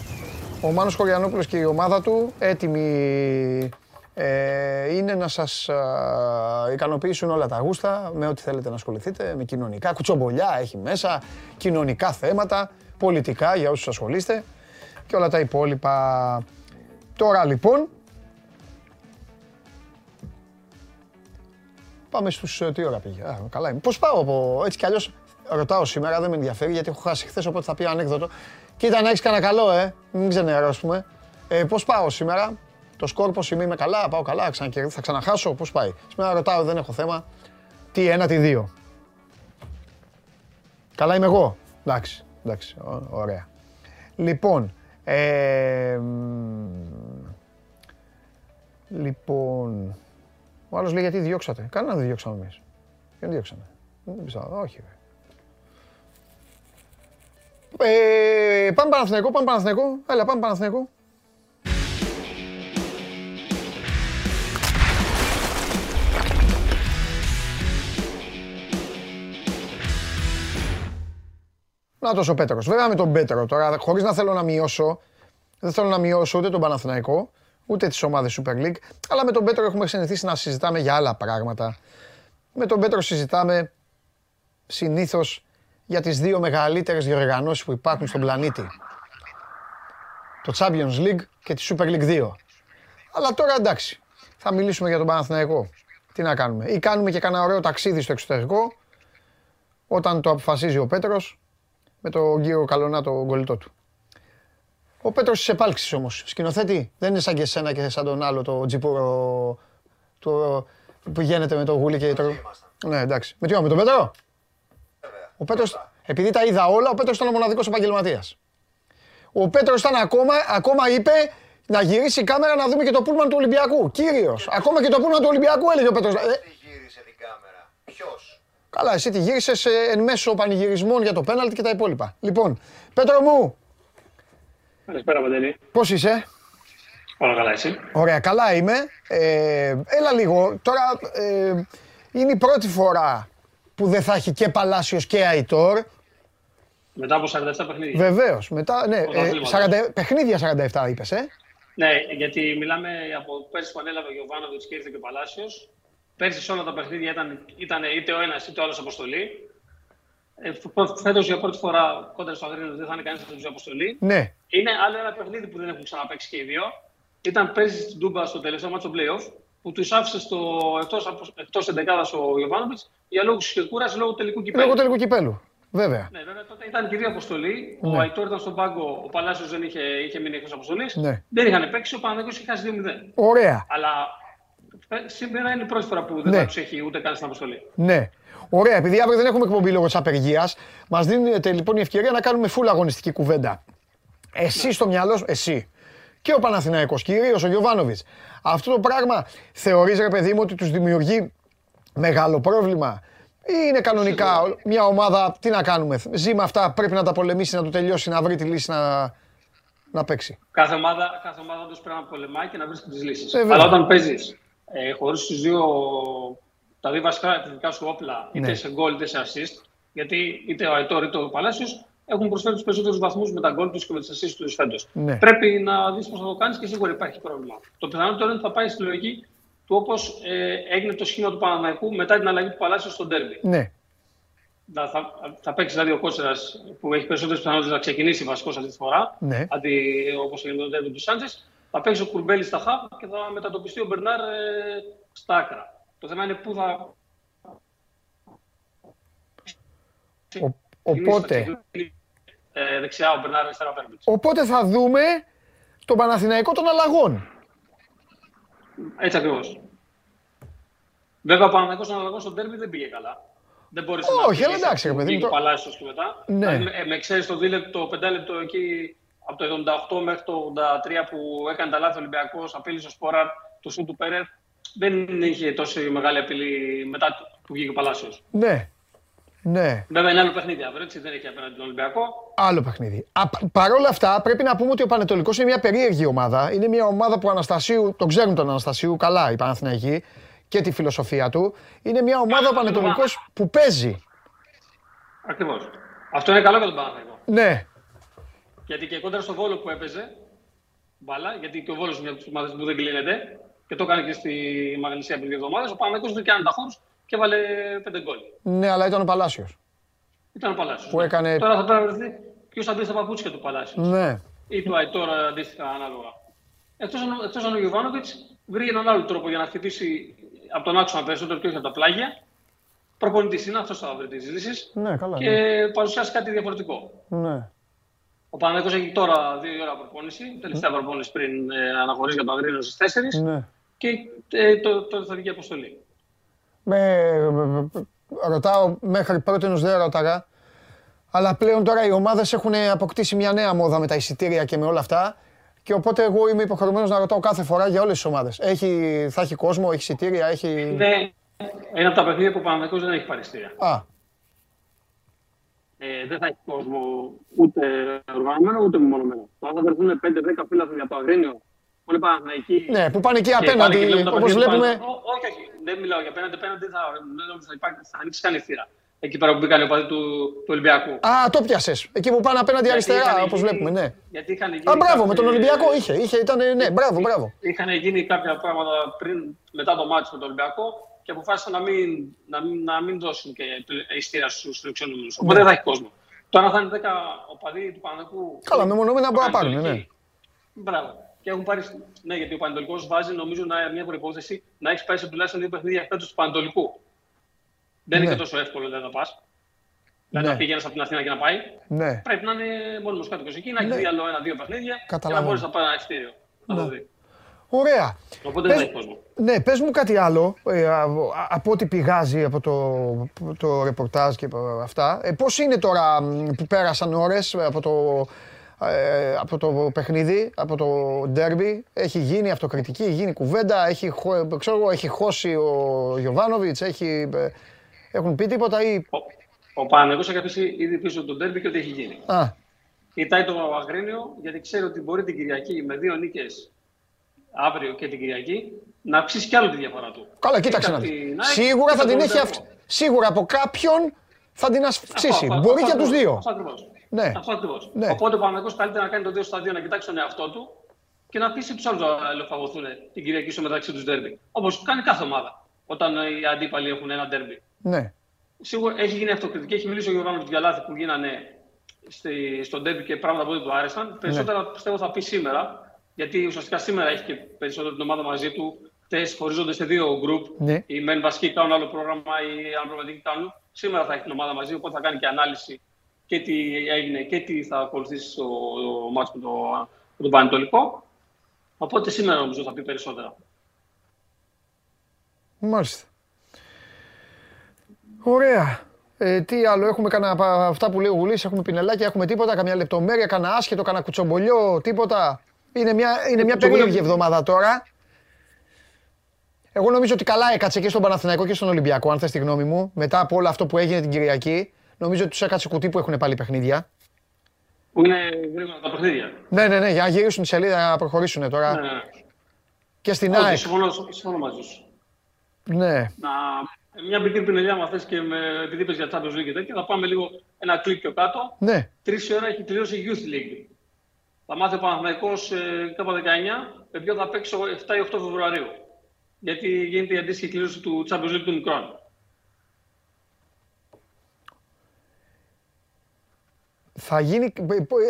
Ο Μάνος Κοριανόπουλος και η ομάδα του έτοιμοι ε, είναι να σας α, ικανοποιήσουν όλα τα γούστα με ό,τι θέλετε να ασχοληθείτε, με κοινωνικά, κουτσομπολιά έχει μέσα, κοινωνικά θέματα, πολιτικά για όσους ασχολείστε και όλα τα υπόλοιπα. Τώρα λοιπόν Πάμε στους, ε, τι ώρα πήγε; Α, καλά είμαι. Πώς πάω από, έτσι κι αλλιώς ρωτάω σήμερα, δεν με ενδιαφέρει γιατί έχω χάσει χθες, οπότε θα πει ανέκδοτο. Κοίτα να έχεις κανένα καλό, ε, μην ξενερώσουμε. Ε, πώς πάω σήμερα, το σκορ πώς είμαι, είμαι καλά, πάω καλά, ξανακερδί, θα ξαναχάσω, πώς πάει; Σήμερα ρωτάω, δεν έχω θέμα. Τι ένα, τι δύο. Καλά είμαι εγώ. Εντάξει, εντάξει, ω- ωραία. Λοιπόν, ε, μ, λοιπόν, ο άλλος λέει γιατί διώξατε; Κανένα δεν διώξαμε εμείς. Δεν διώξαμε. Δεν πιστεύω, όχι. ρε. Ε, πάμε Παναθηναϊκό, πάμε Παναθηναϊκό. Έλα, πάμε Παναθηναϊκό. Να ο Πέτρος. Βέβαια με τον Πέτρο τώρα, χωρίς να θέλω να μειώσω, δεν θέλω να μειώσω ούτε τον Παναθηναϊκό, ούτε τις ομάδες Super League, αλλά με τον Πέτρο έχουμε συνηθίσει να συζητάμε για άλλα πράγματα. Με τον Πέτρο συζητάμε συνήθως για τις δύο μεγαλύτερες διοργανώσεις που υπάρχουν στον πλανήτη. Το Champions League και τη Super League 2. Αλλά τώρα εντάξει, θα μιλήσουμε για τον Παναθηναϊκό. Τι να κάνουμε. Ή κάνουμε και κανένα ωραίο ταξίδι στο εξωτερικό, όταν το αποφασίζει ο Πέτρος, με τον κύριο Καλονά, τον κολλητό του. Ο Πέτρος της επάλξης όμως, σκηνοθέτη, δεν είναι σαν και εσένα και σαν τον άλλο, το τζιπούρο το, που γίνεται με το γούλι και το... Ναι, εντάξει. Με τι με τον Πέτρο; Ο Πέτρος, επειδή τα είδα όλα, ο Πέτρος ήταν ο μοναδικός επαγγελματίας. Ο Πέτρος ήταν ακόμα, ακόμα είπε να γυρίσει η κάμερα να δούμε και το πούλμαν του Ολυμπιακού. Κύριος. Ακόμα και το πούλμαν του Ολυμπιακού έλεγε ο Πέτρος. Ε, Τι γύρισε την κάμερα; Ποιος; Καλά, εσύ τη γύρισες ε, εν μέσω πανηγυρισμών για το πέναλτι και τα υπόλοιπα. Λοιπόν, Πέτρο μου, Καλησπέρα, Παντελή. πώς είσαι; Όλα καλά, εσύ; Ωραία, καλά είμαι. Ε, έλα λίγο, τώρα ε, είναι η πρώτη φορά που δεν θα έχει και Παλάσιος και Αϊτόρ. Μετά από 47 παιχνίδια. Βεβαίως, μετά, ναι, Όλα ε, αθλήματα. 40, παιχνίδια 47 είπες, ε; Ναι, γιατί μιλάμε από πέρσι που ανέλαβε ο Γιωβάνοβιτς και ήρθε και ο Παλάσιο. Πέρσι σε όλα τα παιχνίδια ήταν, ήταν είτε ο ένας είτε ο άλλος αποστολή. Ε, Φέτος για πρώτη φορά κόντρα στο Αγρίνος δεν θα είναι κανείς από του αποστολή. Ναι, Είναι άλλο ένα παιχνίδι που δεν έχουν ξαναπέξει και οι δύο. Ήταν πέρσι στην Τούμπα στο τελευταίο μάτσο playoff που τους άφησε στο εκτός εκτός εντεκάδας ο Γιωβάνοβιτ για λόγους και κούρασης λόγω τελικού κυπέλου. λόγω τελικού κυπέλου. Βέβαια. Ναι, βέβαια τότε ήταν και δύο αποστολή. Ναι. Ο Αϊτόρ ήταν στον πάγκο, ο Παλάσιος δεν είχε, είχε μείνει εκτός αποστολής. Ναι. Δεν είχαν παίξει, ο Παναγιώτο είχε χάσει 2-0. Ωραία. Αλλά ε, σήμερα είναι η πρώτη φορά που δεν Ναι. θα τους έχει ούτε καν στην αποστολή. Ναι. Ωραία, επειδή αύριο δεν έχουμε εκπομπή λόγω της απεργίας, μας δίνεται λοιπόν η ευκαιρία να κάνουμε full αγωνιστική κουβέντα. Εσύ στο μυαλό σου, εσύ και ο Παναθηναϊκός, κυρίως ο Γιωβάνοβιτς, αυτό το πράγμα θεωρείς ρε παιδί μου ότι τους δημιουργεί μεγάλο πρόβλημα. Ή είναι κανονικά μια ομάδα, τι να κάνουμε, ζει με αυτά, πρέπει να τα πολεμήσει, να το τελειώσει, να βρει τη λύση να, να παίξει. Κάθε ομάδα, κάθε ομάδα όντως πρέπει να πολεμάει και να βρίσκει τις λύσεις. Ε, βέβαια. Αλλά όταν παίζεις ε, χωρίς δύο, τα δύο βασικά επιθετικά σου όπλα, είτε Ναι. σε γκολ είτε σε assist, γιατί είτε ο Αϊτόρ είτε ο Παλάσιος έχουν προσφέρει τους περισσότερους βαθμούς με τα γκολ τους και με τις assist τους φέτος. Ναι. Πρέπει να δεις πώς θα το κάνεις και σίγουρα υπάρχει πρόβλημα. Το πιθανότερο είναι ότι θα πάει στη λογική του όπως ε, έγινε το σχήμα του Παναναϊκού μετά την αλλαγή του Παλάσιο στο ντέρμπι. Ναι, Θα, θα, θα παίξει δηλαδή ο Κότσερας που έχει περισσότερες πιθανότητες να ξεκινήσει βασικός αυτή τη φορά. Ναι. Αντί όπως έγινε το ντέρμπι του Σάντζε. Θα παίξει ο Κουρμπέλης στα χαπ και θα μετατοπιστεί ο Μπερνάρ ε, στα άκρα. Το θέμα είναι πού θα. Ο- οπότε, Ε, δεξιά ο Μπερνάρ, αριστερά ο Πέρμπιτς. οπότε θα δούμε τον Παναθηναϊκό των αλλαγών. Έτσι ακριβώς. Βέβαια, ο Παναγενικό αναλογό στο ντέρμπι δεν πήγε καλά. Δεν μπόρεσε Όχι, να αλλά εντάξει, ρε παιδί μου, Βγήκε το- ο Παλάσιος και μετά. Ναι. Δηλαδή, ε, με εξαίρεση το δίλεπτο, το πεντάλεπτο εκεί από το 78 μέχρι το 83 που έκανε τα λάθη ο Ολυμπιακός, απείλησε ο Σπόραρ, το σου του Πέρερ. Δεν είχε τόση μεγάλη απειλή μετά που βγήκε ο Παλάσιος. Ναι, ναι. Βέβαια είναι άλλο παιχνίδι αύριο, έτσι δεν έχει απέναντι τον Ολυμπιακό. Άλλο παιχνίδι. Α, Παρ' όλα αυτά, πρέπει να πούμε ότι ο Πανετολικός είναι μια περίεργη ομάδα. Είναι μια ομάδα που ο Αναστασίου, τον ξέρουν τον Αναστασίου καλά οι Παναθηναϊκοί και τη φιλοσοφία του. Είναι μια ομάδα ο Πανετολικός που παίζει. Ακριβώς. Αυτό είναι καλό για τον Παναθηναϊκό. Ναι, Γιατί και κόντρα στο Βόλο που έπαιζε μπάλα, γιατί και ο Βόλος είναι μια από τις ομάδες που δεν κλείνεται και το έκανε και στη Μαγνησία πριν δύο εβδομάδες. Ο Παναγενικό δεν κάνει τα χώρους και έβαλε πέντε γκολ. ναι, αλλά ήταν ο Παλάσιος. Ήταν ο Παλάσιος. Που έκανε- Τώρα θα πρέπει να βρεθεί ποιος θα μπει στα παπούτσια του Παλάσιος. Ναι, Ή του Αϊτόρα αντίστοιχα ανάλογα. Εκτός αν ο Γιωβάνοβιτς βρει έναν άλλο τρόπο για να χτυπήσει από τον άξονα περισσότερο και όχι από τα πλάγια. Προπονητής είναι, αυτός θα βρει τις λύσεις. Ναι, καλά. Και ναι. παρουσιάσει κάτι διαφορετικό. Ναι. Ο Παναγιώτος έχει τώρα δύο ώρα προπόνηση, τελευταία προπόνηση πριν ε, αναχωρήσει για το Αγρίνο στις 4 ναι. Και ε, το, το, θα βγει η αποστολή. Με, ρωτάω, μέχρι πρώτη δεν ρώταγα, αλλά πλέον τώρα οι ομάδες έχουν αποκτήσει μια νέα μόδα με τα εισιτήρια και με όλα αυτά και οπότε εγώ είμαι υποχρεωμένος να ρωτάω κάθε φορά για όλες τις ομάδες. Έχει, θα έχει κόσμο, έχει εισιτήρια, έχει... Ναι, ένα από τα παιχνίδια που ο Παναγιώτος δεν έχει παριστήρια. Α, Ε, δεν θα έχει κόσμο ούτε οργανωμένο ούτε μεμονωμένο. Τώρα θα βρεθούν 5-10 φίλαθλοι για το Αγρίνιο που είναι Παναθηναϊκοί. ναι, που πάνε εκεί και πάνε απέναντι, και βλέπουν τα όπως παιχνίδια του βλέπουμε. Παναθηναϊκού. Ό- Όχι, όχι, δεν μιλάω για απέναντι. Απέναντι θα, δεν νομίζω θα, υπάρχει, θα ανοίξει καν η θύρα. Εκεί πέρα που μπήκαν οι οπαδοί του, του Ολυμπιακού. Α, το πιάσες. Εκεί που πάνε απέναντι Γιατί αριστερά, είχαν όπως γίνει- βλέπουμε, ναι. Γιατί είχαν γίνει Α, μπράβο, με τον κάποιοι- Ολυμπιακό είχε, είχε, ήταν, ναι, μπράβο, μπράβο. Είχαν γίνει κάποια πράγματα πριν, μετά το μάτι με τον Ολυμπιακό και αποφάσισαν να μην, να μην, να μην δώσουν και ειστήρια στου φιλοξενούμενου. Οπότε δεν θα έχει κόσμο. Τώρα θα είναι 10 οπαδοί του Παναγικού. Καλά, μεμονωμένα μπορούν να πάρουν, ναι. Μπράβο. Και έχουν πάρει. Ναι, γιατί ο Πανετολικός βάζει νομίζω να, μια προπόθεση να έχεις πάει σε τουλάχιστον δύο παιχνίδια φέτο του Πανετολικού. Δεν είναι Ναι. και τόσο εύκολο δηλαδή, να πας. Δηλαδή Ναι. να πηγαίνεις από την Αθήνα και να πάει. Ναι. Πρέπει να είναι μόνιμος κάτοικος εκεί, να έχει Ναι. δει άλλο ένα-δύο παιχνίδια και να Καταλαβαίνω. μπορείς να πάρει ένα ειστήριο. Να το Ναι. δεις. Ωραία. Οπότε Πες- δεν θα έχει κόσμο. Ναι, πες μου κάτι άλλο, ε, α- α- από ό,τι πηγάζει από το, το ρεπορτάζ και από αυτά. Ε, πώς είναι τώρα μ, που πέρασαν ώρες από το, ε, από το παιχνίδι, από το ντέρμπι. Έχει γίνει αυτοκριτική, έχει γίνει κουβέντα, έχει, χω- ξέρω, εγώ, έχει χώσει ο Γιωβάνοβιτς, έχει, ε, έχουν πει τίποτα ή... Ο, ο Παναγιώτος έχει αφήσει ήδη πίσω τον τέρμπι και ό,τι έχει γίνει. Α, Κοιτάει το Αγρίνιο γιατί ξέρει ότι μπορεί την Κυριακή με δύο νίκε αύριο και την Κυριακή να αυξήσει κι άλλο τη διαφορά του. καλά, κοίταξε Είτε να από δεις. την ΑΕΚ, Σίγουρα είτε θα από την τον έχει Ολυμπιακό. αυξήσει. Σίγουρα από κάποιον θα την αυξήσει. Αυτό, Μπορεί αυτό και από τους ακριβώς, δύο. Αυτό ακριβώς. Ναι. Αυτό ακριβώς. Ναι. Οπότε ο Παναγιώτος καλύτερα να κάνει το 2 στα 2, να κοιτάξει τον εαυτό του και να αφήσει τους άλλους να ελοφαγωθούν την Κυριακή στο μεταξύ τους ντέρμπι. Όπως κάνει κάθε ομάδα όταν οι αντίπαλοι έχουν ένα ντέρμπι. Ναι. Σίγουρα έχει γίνει αυτοκριτική. Έχει μιλήσει ο Γιωργάνο για λάθη που γίνανε στη, στον ντέρμπι και πράγματα που δεν του άρεσαν. Περισσότερα πιστεύω θα πει σήμερα. Γιατί ουσιαστικά σήμερα έχει και περισσότερο την ομάδα μαζί του. Χθε χωρίζονται σε δύο γκρουπ. Ναι. Οι μεν βασικοί κάνουν άλλο πρόγραμμα, οι αναπληρωματικοί κάνουν. Σήμερα θα έχει την ομάδα μαζί, οπότε θα κάνει και ανάλυση και τι έγινε και τι θα ακολουθήσει στο μάτσο με, το, με τον Πανετολικό. Οπότε σήμερα νομίζω θα πει περισσότερα. Μάλιστα. Ωραία. Ε, τι άλλο, έχουμε κανένα από αυτά που λέει ο Γουλής, έχουμε πινελάκια, έχουμε τίποτα, καμιά λεπτομέρεια, κανένα άσχετο, κανένα κουτσομπολιό, τίποτα. Είναι μια, είναι μια κουτσομπολιό- περίεργη εβδομάδα τώρα. Εγώ νομίζω ότι καλά έκατσε και στον Παναθηναϊκό και στον Ολυμπιακό, αν θες τη γνώμη μου. Μετά από όλο αυτό που έγινε την Κυριακή, νομίζω ότι τους έκατσε κουτί που έχουν πάλι παιχνίδια. Που είναι γρήγορα τα παιχνίδια. Ναι, ναι, ναι, για να γυρίσουν τη σελίδα να προχωρήσουν τώρα. Ναι, ναι. Και στην Όχι, ΑΕΚ. συμφωνώ, συμφωνώ μαζί σου. Ναι. Να, μια μικρή πινελιά μα θες και με, επειδή είπες για Champions League και τέτοια, θα πάμε λίγο ένα κλικ πιο κάτω. Ναι. Τρεις η ώρα έχει τελειώσει η Youth League. Θα μάθει ο Παναθηναϊκός ε, κάπου 19, με ποιο θα παίξει 7 ή 8 Φεβρουαρίου. Γιατί γίνεται η αντίστοιχη κλήρωση του Champions League του μικρών. Θα γίνει.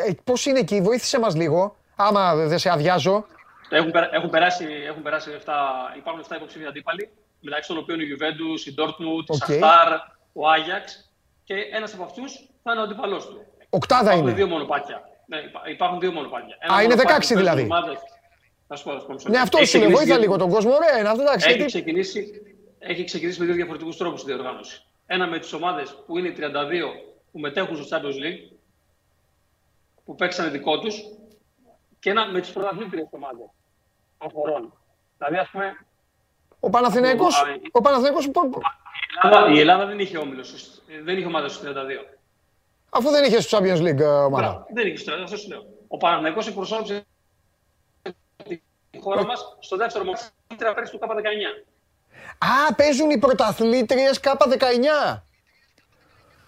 ε, Πώς είναι εκεί, βοήθησε μας λίγο. Άμα δεν σε αδειάζω. Έχουν, περα- έχουν περάσει, έχουν περάσει 7, υπάρχουν 7 υποψήφοι αντίπαλοι, μεταξύ των οποίων η Juventus, η Dortmund, η OK. Shakhtar, ο Άγιαξ και ένας από αυτούς θα είναι ο αντίπαλός του. Οκτάδα Υπάρχουν είναι. δύο μονοπάτια. Ναι, υπά- υπάρχουν δύο μονοπάτια. Ένα Α, είναι μονοπάτι 16 που παίζουν δηλαδή. ομάδες- Θα σου πω, θα σου πω. μισό Ναι, λεπτό. αυτό Έχει σου λέω. ξεκινήσει Βοήθα δύο- λίγο τον κόσμο. Ωραία, είναι αυτό εντάξει. Έχει γιατί- ξεκινήσει, έχει ξεκινήσει με δύο διαφορετικούς τρόπους η διοργάνωση. Ένα με τις ομάδες που είναι οι 32 που μετέχουν στο Champions League, που παίξανε δικό τους, και ένα με τις πρωταθλήτριες ομάδε των χωρών. Δηλαδή, ας πούμε, Ο Παναθηναϊκός, Α, ο Παναθηναϊκός, πο- η Ελλάδα, η Ελλάδα δεν είχε όμιλο, στους- δεν είχε ομάδα στους 32. αφού δεν είχε στο Champions League ε, ομάδα. Μπράβο, δεν είχε στους 32, αυτό σου λέω. Ο Παναθηναϊκός εκπροσώπησε τη χώρα μας στο δεύτερο μονοπάτι πέρυσι του K19. Α, παίζουν οι πρωταθλήτριες K19.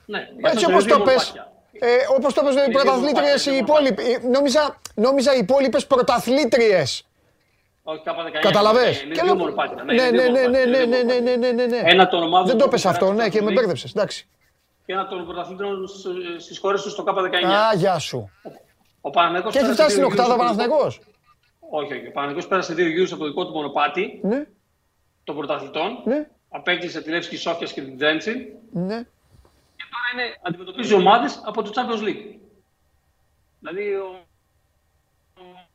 Ναι, Έτσι είναι όπως δύο το πες. μονοπάτια. Ε, όπως το πες οι Είναι δύο πρωταθλήτριες οι μονοπάτια, υπόλοιποι. Ε, Νόμιζα, νόμιζα οι υπόλοιπες πρωταθλήτριες. Όχι, K19. Καταλαβες; Είναι Και δύο λέω- μονοπάτια. Ναι, είναι ναι, δύο ναι, ναι, μονοπάτια, ναι, είναι ναι, δύο ναι, ναι, ναι, ναι. Ένα των ομάδων Δεν που το έχουν πες αυτό, περάσει ναι, στο και με Champions League μπέρδεψες. Εντάξει. Και ένα των πρωταθλήτριων στις χώρες τους στο K19. Α, γεια σου. Ο Παναγενικό Και έχει φτάσει στην οκτάδα ο Παναθηναϊκός. Όχι, όχι. Ο Παναγενικό πέρασε δύο γύρους από το δικό του μονοπάτι Ναι. των πρωταθλητών. Ναι, Απέκτησε τη Λεύσκη Σόφιας και την Τζέντσι. Ναι. Και τώρα είναι, αντιμετωπίζει ομάδες από το Champions League. Δηλαδή, ο... ο-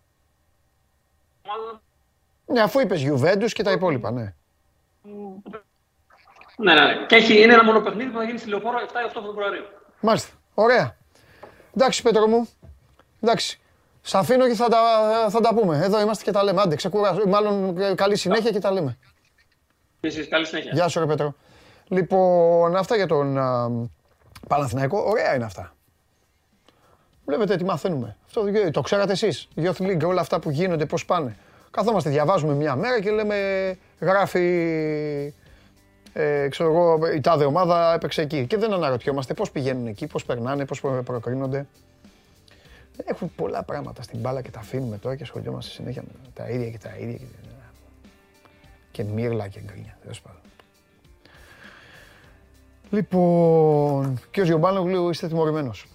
ομάδα Ναι, αφού είπες Juventus και τα υπόλοιπα, ναι. Ναι, ναι, ναι. Και έχει, είναι ένα μόνο παιχνίδι που θα γίνει στη Λεωφόρο 7 ή 8 Φεβρουαρίου. Μάλιστα. Ωραία. Εντάξει, Πέτρο μου. Εντάξει. Σ' αφήνω και θα τα, θα τα πούμε. Εδώ είμαστε και τα λέμε. Άντε, ξεκουράσου. Μάλλον ε, καλή συνέχεια και τα λέμε. Εσείς, καλή συνέχεια. Γεια σου, ρε Πέτρο. Λοιπόν, αυτά για τον α, Παναθηναϊκό. Ωραία είναι αυτά. Βλέπετε τι μαθαίνουμε. Αυτό δεν- το ξέρατε εσείς. Youth League, όλα αυτά που γίνονται, πώς πάνε. Καθόμαστε, διαβάζουμε μια μέρα και λέμε, γράφει, ε, ξέρω εγώ, η τάδε ομάδα έπαιξε εκεί. Και δεν αναρωτιόμαστε πώς πηγαίνουν εκεί, πώς περνάνε, πώς προ- προκρίνονται. Έχουν πολλά πράγματα στην μπάλα και τα αφήνουμε τώρα και ασχολιόμαστε συνέχεια με τα ίδια και τα ίδια. Και, και μύρλα και γκρίνια, τέλος πάντων. Λοιπόν, και ο Γιωμπάνογλου είστε τιμωρημένος.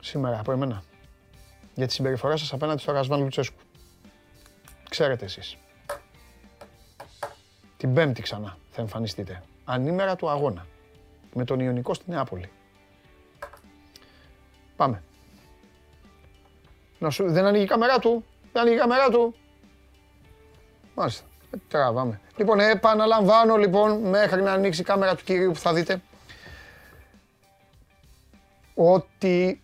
Σήμερα από εμένα. Για τη συμπεριφορά σας απέναντι στο Ρασβάν Λουτσέσκου. Ξέρετε εσείς. Την Πέμπτη ξανά θα εμφανιστείτε. Ανήμερα του αγώνα. Με τον Ιωνικό στη Νεάπολη. Πάμε. Να σου, δεν ανοίγει η κάμερά του. Δεν ανοίγει η κάμερά του. Μάλιστα. Ε, Τραβάμε. Λοιπόν, επαναλαμβάνω λοιπόν μέχρι να ανοίξει η κάμερα του κυρίου που θα δείτε ότι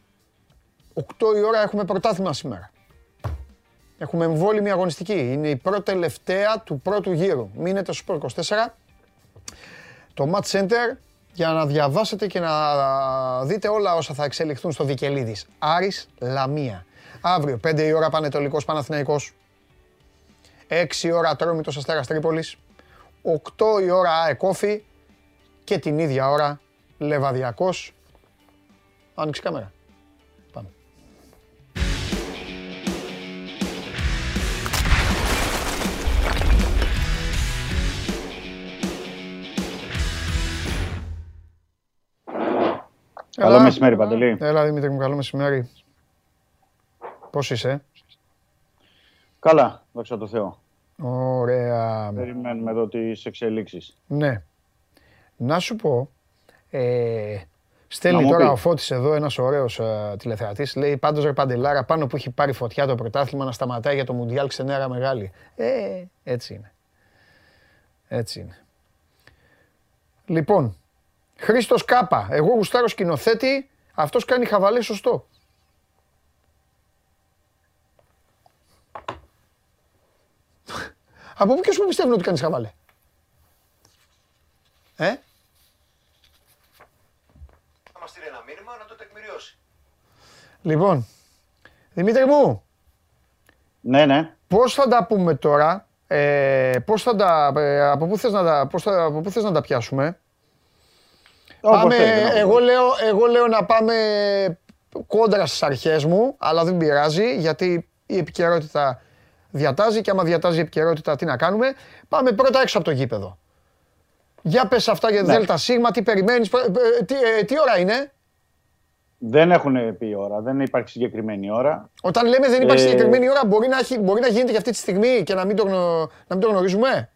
8 η ώρα έχουμε πρωτάθλημα σήμερα. Έχουμε εμβόλυμη αγωνιστική. Είναι η πρώτη τελευταία του πρώτου γύρου. Μείνετε στο Sport 24. Το Match Center για να διαβάσετε και να δείτε όλα όσα θα εξελιχθούν στο Βικελίδης. Άρης Λαμία. Αύριο 5 η ώρα Πανετολικός Παναθηναϊκός. 6 η ώρα Ατρόμητος Αστέρας Τρίπολης. 8 η ώρα ΑΕΚ Όφη. Και την ίδια ώρα Λεβαδιακός. Άνοιξε η κάμερα. Πάμε. Καλό Έλα. μεσημέρι, Παντελή. Έλα Δημήτρη μου, καλό μεσημέρι. Πώς είσαι; Καλά, δόξα τω Θεώ. Ωραία. Περιμένουμε εδώ τις εξελίξεις. Ναι. Να σου πω, ε, στέλνει μου τώρα πεις. ο Φώτης εδώ ένας ωραίος ε, τηλεθεατής, λέει πάντως ρε Παντελάρα πάνω που έχει πάρει φωτιά το πρωτάθλημα να σταματάει για το Μουντιάλ ξενέρα μεγάλη. Ε, έτσι είναι. Έτσι είναι. Λοιπόν, Χρήστος Κάπα, εγώ γουστάρω σκηνοθέτη, αυτός κάνει χαβαλέ σωστό. Από πού και σου πιστεύουν ότι κάνεις χαβαλέ. Ε, Θα μας στείλει ένα μήνυμα να το τεκμηριώσει. λοιπόν, Δημήτρη μου, Ναι, ναι. πώς θα τα πούμε τώρα, ε, πώς θα τα, ε, από, πού θες να τα, πώς θα, από πού θες να τα πιάσουμε; Όπως Πάμε, θέλετε, όπως εγώ, λέω, εγώ λέω να πάμε κόντρα στις αρχές μου, αλλά δεν πειράζει, γιατί η επικαιρότητα διατάζει και άμα διατάζει η επικαιρότητα τι να κάνουμε; Πάμε πρώτα έξω από το γήπεδο. Για πες αυτά για Ναι. Δέλτα Σίγμα, τι περιμένεις, ε, ε, τι, ε, τι ώρα είναι; Δεν έχουν πει ώρα, δεν υπάρχει συγκεκριμένη ώρα. Όταν λέμε δεν υπάρχει Ε, συγκεκριμένη ώρα, μπορεί να, έχει, μπορεί να γίνεται και αυτή τη στιγμή και να μην το, γνω- να μην το γνωρίζουμε;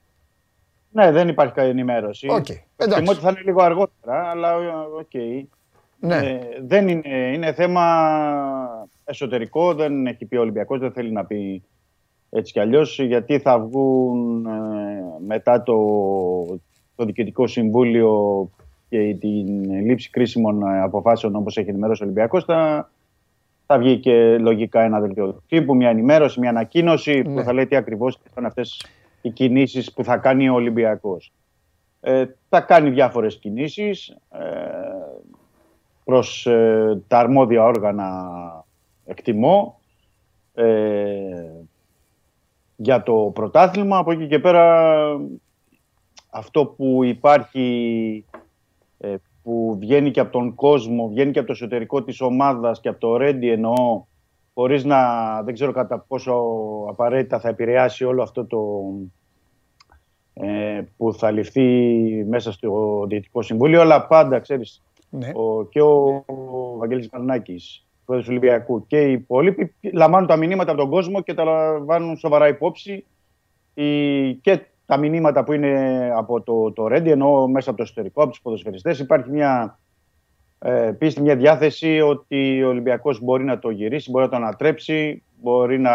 Ναι, δεν υπάρχει καλή ενημέρωση. Οκ, εντάξει. Θυμώ ότι θα είναι λίγο αργότερα, αλλά ε, οκ. Ναι. Ε, δεν είναι, είναι θέμα εσωτερικό, δεν έχει πει ο Ολυμπιακός, δεν θέλει να πει έτσι κι αλλιώς, γιατί θα βγουν ε, μετά το, το Διοικητικό Συμβούλιο και την λήψη κρίσιμων ε, αποφάσεων όπως έχει ενημερώσει ο Ολυμπιακός, θα, θα βγει και λογικά ένα δελτίο του τύπου, μια ενημέρωση, μια ανακοίνωση Ναι. που θα λέει τι ακριβώς είναι αυτές οι κινήσεις που θα κάνει ο Ολυμπιακός. Ε, θα κάνει διάφορες κινήσεις ε, προς ε, τα αρμόδια όργανα εκτιμώ ε, για το πρωτάθλημα. Από εκεί και πέρα αυτό που υπάρχει ε, που βγαίνει και από τον κόσμο, βγαίνει και από το εσωτερικό της ομάδας και από το Ρέντι εννοώ χωρίς να δεν ξέρω κατά πόσο απαραίτητα θα επηρεάσει όλο αυτό το ε, που θα ληφθεί μέσα στο Διοικητικό Συμβούλιο αλλά πάντα ξέρεις ναι. ο, και ο, ο Βαγγέλης Μαρνάκης, πρόεδρος του Ολυμπιακού. Και οι υπόλοιποι λαμβάνουν τα μηνύματα από τον κόσμο και τα λαμβάνουν σοβαρά υπόψη. Η, και τα μηνύματα που είναι από το, το Ρέντι, ενώ μέσα από το εσωτερικό, από τους ποδοσφαιριστές, υπάρχει μια ε, πίστη, μια διάθεση ότι ο Ολυμπιακός μπορεί να το γυρίσει, μπορεί να το ανατρέψει, μπορεί να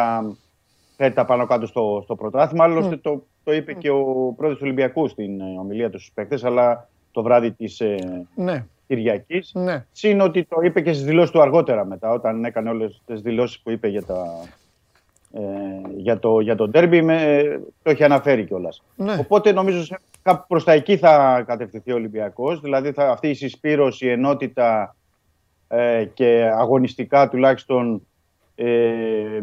θέτει τα πάνω κάτω στο, στο πρωτάθλημα. Άλλωστε το, το είπε και ο πρόεδρος του Ολυμπιακού στην ε, ομιλία του στους παίκτες, αλλά το βράδυ της ε, Ναι, Κυριακής. ναι. Συν ότι το είπε και στις δηλώσεις του αργότερα μετά, όταν έκανε όλες τις δηλώσεις που είπε για, τα, ε, για, το, για το ντέρμπι, με, το έχει αναφέρει κιόλας. ναι. Οπότε νομίζω σε- κάπου προς τα εκεί θα κατευθυνθεί ο Ολυμπιακός. Δηλαδή θα, αυτή η συσπήρωση, η ενότητα ε, και αγωνιστικά τουλάχιστον ε,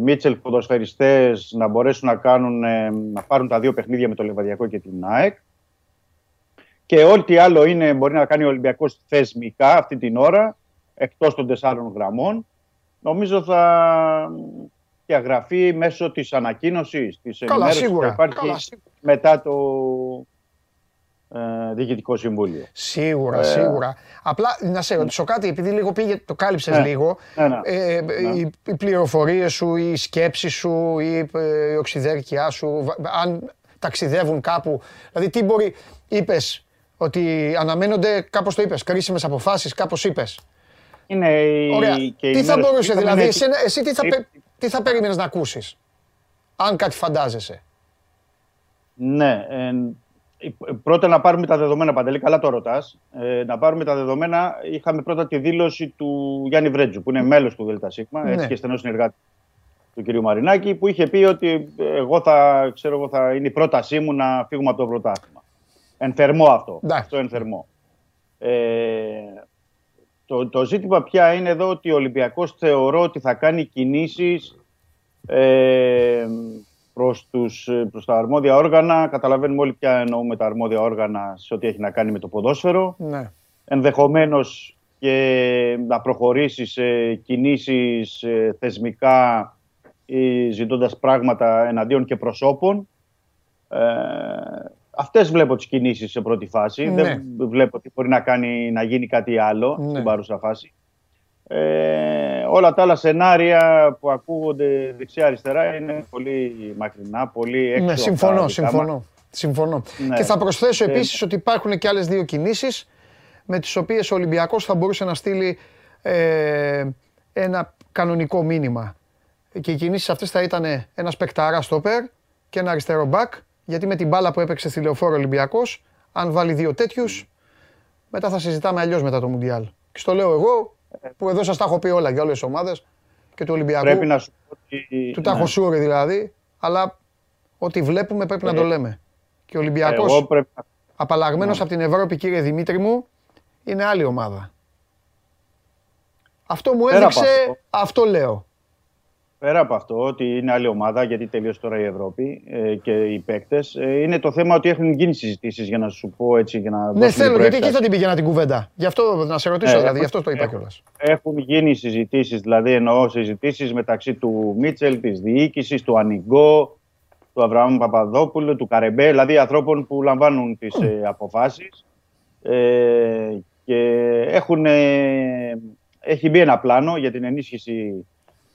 Μίτσελ ποδοσφαιριστές να μπορέσουν να, κάνουν, ε, να πάρουν τα δύο παιχνίδια με το Λεβαδιακό και την ΑΕΚ. Και ό,τι άλλο είναι, μπορεί να κάνει ο Ολυμπιακός θεσμικά αυτή την ώρα, εκτός των τεσσάρων γραμμών, νομίζω θα διαγραφεί μέσω της ανακοίνωσης, της Καλά, ενημέρωσης που σίγουρα. υπάρχει Καλά, σίγουρα. μετά το ε, Διοικητικό Συμβούλιο. Σίγουρα, Ε, σίγουρα. Απλά να σε ρωτήσω κάτι, επειδή λίγο πήγε, το κάλυψες Ναι. λίγο. Ναι, ναι. Ε, Οι, οι πληροφορίες σου, η σκέψη σου, η, ε, η οξυδέρκειά σου, βα- αν ταξιδεύουν κάπου. Δηλαδή, τι μπορεί. Είπες ότι αναμένονται, κάπως το είπες, κρίσιμες αποφάσεις, κάπως είπες. Είναι η, Ωραία. και η Τι θα ενημέρωση μπορούσε, που είχαμε δηλαδή, είναι- εσένα- εσύ τι θα, Ε, πε- τι θα περίμενες να ακούσεις, αν κάτι φαντάζεσαι; Ναι. ε, ε, πρώτα να πάρουμε τα δεδομένα, Παντελή, καλά το ρωτάς. Ε, να πάρουμε τα δεδομένα. Είχαμε πρώτα τη δήλωση του Γιάννη Βρέτζου, που είναι μέλος του ΔΣ, Ναι. έτσι και στενός συνεργάτης του κ. Μαρινάκη, που είχε πει ότι εγώ θα, ξέρω, εγώ θα είναι η πρότασή μου να φύγουμε από το πρωτάθλημα. Εν θερμό αυτό. Εντάξει. Αυτό εν θερμό. Ε, το, το ζήτημα πια είναι εδώ ότι ο Ολυμπιακός θεωρώ ότι θα κάνει κινήσεις ε, προς, τους, προς τα αρμόδια όργανα. Καταλαβαίνουμε όλοι πια εννοούμε τα αρμόδια όργανα σε ό,τι έχει να κάνει με το ποδόσφαιρο. Ναι. Ενδεχομένως και να προχωρήσει σε κινήσεις ε, θεσμικά ή ζητώντας πράγματα εναντίον και προσώπων. Ε, αυτές βλέπω τις κινήσεις σε πρώτη φάση. Ναι. Δεν βλέπω ότι μπορεί να, κάνει, να γίνει κάτι άλλο Ναι. στην παρούσα φάση. Ε, όλα τα άλλα σενάρια που ακούγονται δεξιά-αριστερά είναι πολύ μακρινά, πολύ έξω. Ναι, από τα συμφωνώ, δικά μας. συμφωνώ. συμφωνώ. Ναι. Και θα προσθέσω Ε, επίσης ότι υπάρχουν και άλλες δύο κινήσεις με τις οποίες ο Ολυμπιακός θα μπορούσε να στείλει ε, ένα κανονικό μήνυμα. Και οι κινήσεις αυτές θα ήταν ένας παικταρά στόπερ και ένα αριστερό μπακ, γιατί με την μπάλα που έπαιξε στη Λεωφόρο Ολυμπιακός, αν βάλει δύο τέτοιους, μετά θα συζητάμε αλλιώς μετά το Μουντιάλ. Και στο λέω εγώ, που εδώ σας τα έχω πει όλα για όλες τις ομάδες και του Ολυμπιακού. Πρέπει να σου πω ότι... Του τα έχω ναι. σούρει δηλαδή, αλλά ό,τι βλέπουμε πρέπει να το Ε, λέμε. Και ο Ολυμπιακός, Εγώ πρέπει να απαλλαγμένος Ναι. από την Ευρώπη, κύριε Δημήτρη μου, είναι άλλη ομάδα. Αυτό μου Πέρα από έδειξε, αυτό. αυτό λέω. Πέρα από αυτό, ότι είναι άλλη ομάδα, γιατί τελείωσε τώρα η Ευρώπη ε, και οι παίκτες, είναι το θέμα ότι έχουν γίνει συζητήσεις για να σου πω έτσι. Για να Ναι, δώσουμε θέλω, γιατί εκεί προέκταση. θα την πήγαινα την κουβέντα. Γι' αυτό να σε ρωτήσω, Ε, δηλαδή, έχω- γι' αυτό το είπα έχω- κιόλας. Έχουν γίνει συζητήσεις, δηλαδή εννοώ συζητήσεις μεταξύ του Μίτσελ, της διοίκησης, του Ανιγκό, του Αβραάμ Παπαδόπουλου, του Καρεμπέ, δηλαδή ανθρώπων που λαμβάνουν τις ε, αποφάσεις. Ε, και έχουν, ε, έχει μπει ένα πλάνο για την ενίσχυση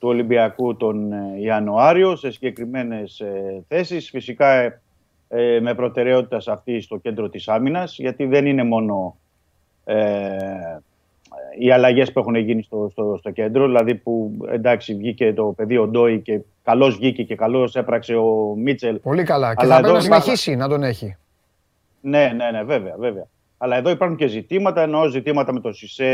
του Ολυμπιακού τον ε, Ιανουάριο σε συγκεκριμένες ε, θέσεις. Φυσικά ε, ε, με προτεραιότητα σε αυτή στο κέντρο της άμυνας, γιατί δεν είναι μόνο ε, οι αλλαγές που έχουν γίνει στο, στο, στο κέντρο, δηλαδή που εντάξει βγήκε το παιδί ο Ντόι και καλώς βγήκε και καλώς έπραξε ο Μίτσελ. Πολύ καλά. Και Αλλά θα πρέπει εδώ να υπάρχουν- συνεχίσει να τον έχει. Ναι, ναι, ναι, βέβαια, βέβαια. Αλλά εδώ υπάρχουν και ζητήματα, εννοώ ζητήματα με το Σισε,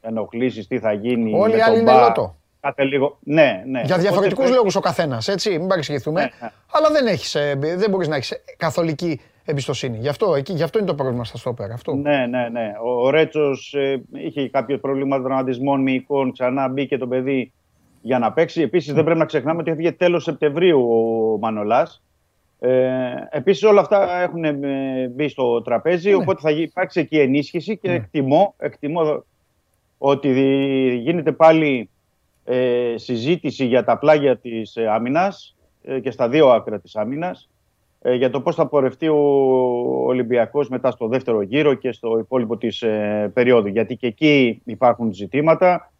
ενοχλήσεις, τι θα γίνει. Όλοι με οι άλλοι τον είναι Μπα. Λότο. Κάθε λίγο. Ναι, ναι. Για διαφορετικούς Οπότε, λόγους ο καθένας, έτσι, μην παρεξηγηθούμε. Ναι, ναι. Αλλά δεν, έχεις, ε, δεν μπορείς να έχεις καθολική εμπιστοσύνη. Γι' αυτό, εκεί, γι αυτό είναι το πρόβλημα στα στόπερ. Αυτό. Ναι, ναι, ναι. Ο, ο Ρέτσος είχε κάποιο πρόβλημα δραματισμών μυϊκών. Ξανά μπήκε το παιδί για να παίξει. Επίσης, δεν πρέπει να ξεχνάμε ότι έφυγε τέλος Σεπτεμβρίου ο Μανολάς. Ε, Επίσης, όλα αυτά έχουν ε, μπει στο τραπέζι. Οπότε θα γι- υπάρξει εκεί ενίσχυση και Ναι. εκτιμώ, εκτιμώ ότι δι- γίνεται πάλι ε, συζήτηση για τα πλάγια της ε, άμυνας ε, και στα δύο άκρα της άμυνας ε, για το πώς θα πορευτεί ο Ολυμπιακός μετά στο δεύτερο γύρο και στο υπόλοιπο της ε, περίοδου. Γιατί και εκεί υπάρχουν ζητήματα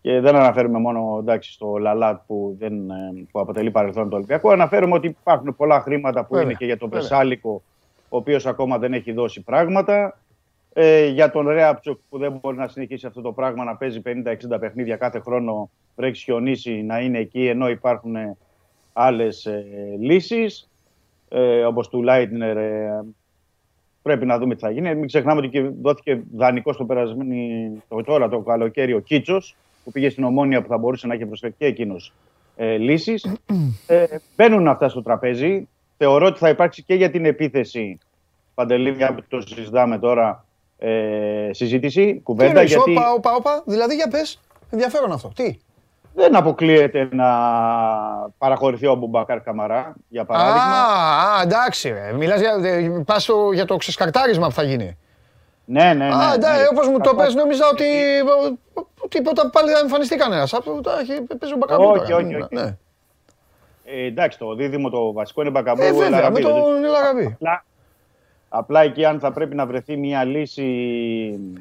και και δεν αναφέρουμε μόνο εντάξει, στο Λαλάτ που, δεν, ε, που αποτελεί παρελθόν του Ολυμπιακού. Αναφέρουμε ότι υπάρχουν πολλά χρήματα που Βέβαια, είναι και για τον βέβαια. Πεσάλικο, ο οποίος ακόμα δεν έχει δώσει πράγματα. Ε, για τον Ρέαπτσοκ που δεν μπορεί να συνεχίσει αυτό το πράγμα να παίζει 50-60 παιχνίδια κάθε χρόνο, βρέξει χιονίσει να είναι εκεί ενώ υπάρχουν άλλες ε, λύσεις. Ε, Όπως του Λάιτνερ, ε, πρέπει να δούμε τι θα γίνει. Μην ξεχνάμε ότι και δόθηκε δανεικό στο περασμένο το, τώρα το καλοκαίρι ο Κίτσος, που πήγε στην Ομόνια που θα μπορούσε να έχει προσφέρει και εκείνος ε, λύσεις. ε, μπαίνουν αυτά στο τραπέζι. Θεωρώ ότι θα υπάρξει και για την επίθεση. Παντελή, μια που το συζητάμε τώρα, ε, συζήτηση, Τι κουβέντα. εννοείς, γιατί όπα, όπα, όπα, δηλαδή για πες, ενδιαφέρον αυτό. Τι; δεν αποκλείεται να παραχωρηθεί ο Μπουμπακάρ Καμαρά, για παράδειγμα. Α, α, εντάξει ρε. Μιλάς για, ε, πας στο- για το ξεσκαρτάρισμα που θα γίνει. ναι, ναι, ναι. Α, εντάξει, ναι. όπως μου το Θα πες, νόμιζα ότι ε, τίποτα πάλι θα εμφανιστεί κανένας. Αυτό τα έχει- παίζει ο Μπακαμπού Όχι, τώρα. όχι, όχι. Ναι. Ε, εντάξει, το δίδυμο το βασικό είναι Μπακαμπού. Ε, βέβαια, με Ελαραμπή, δεν- τον Ελαραμπή. Απλά, απλά εκεί αν θα πρέπει να βρεθεί μια λύση...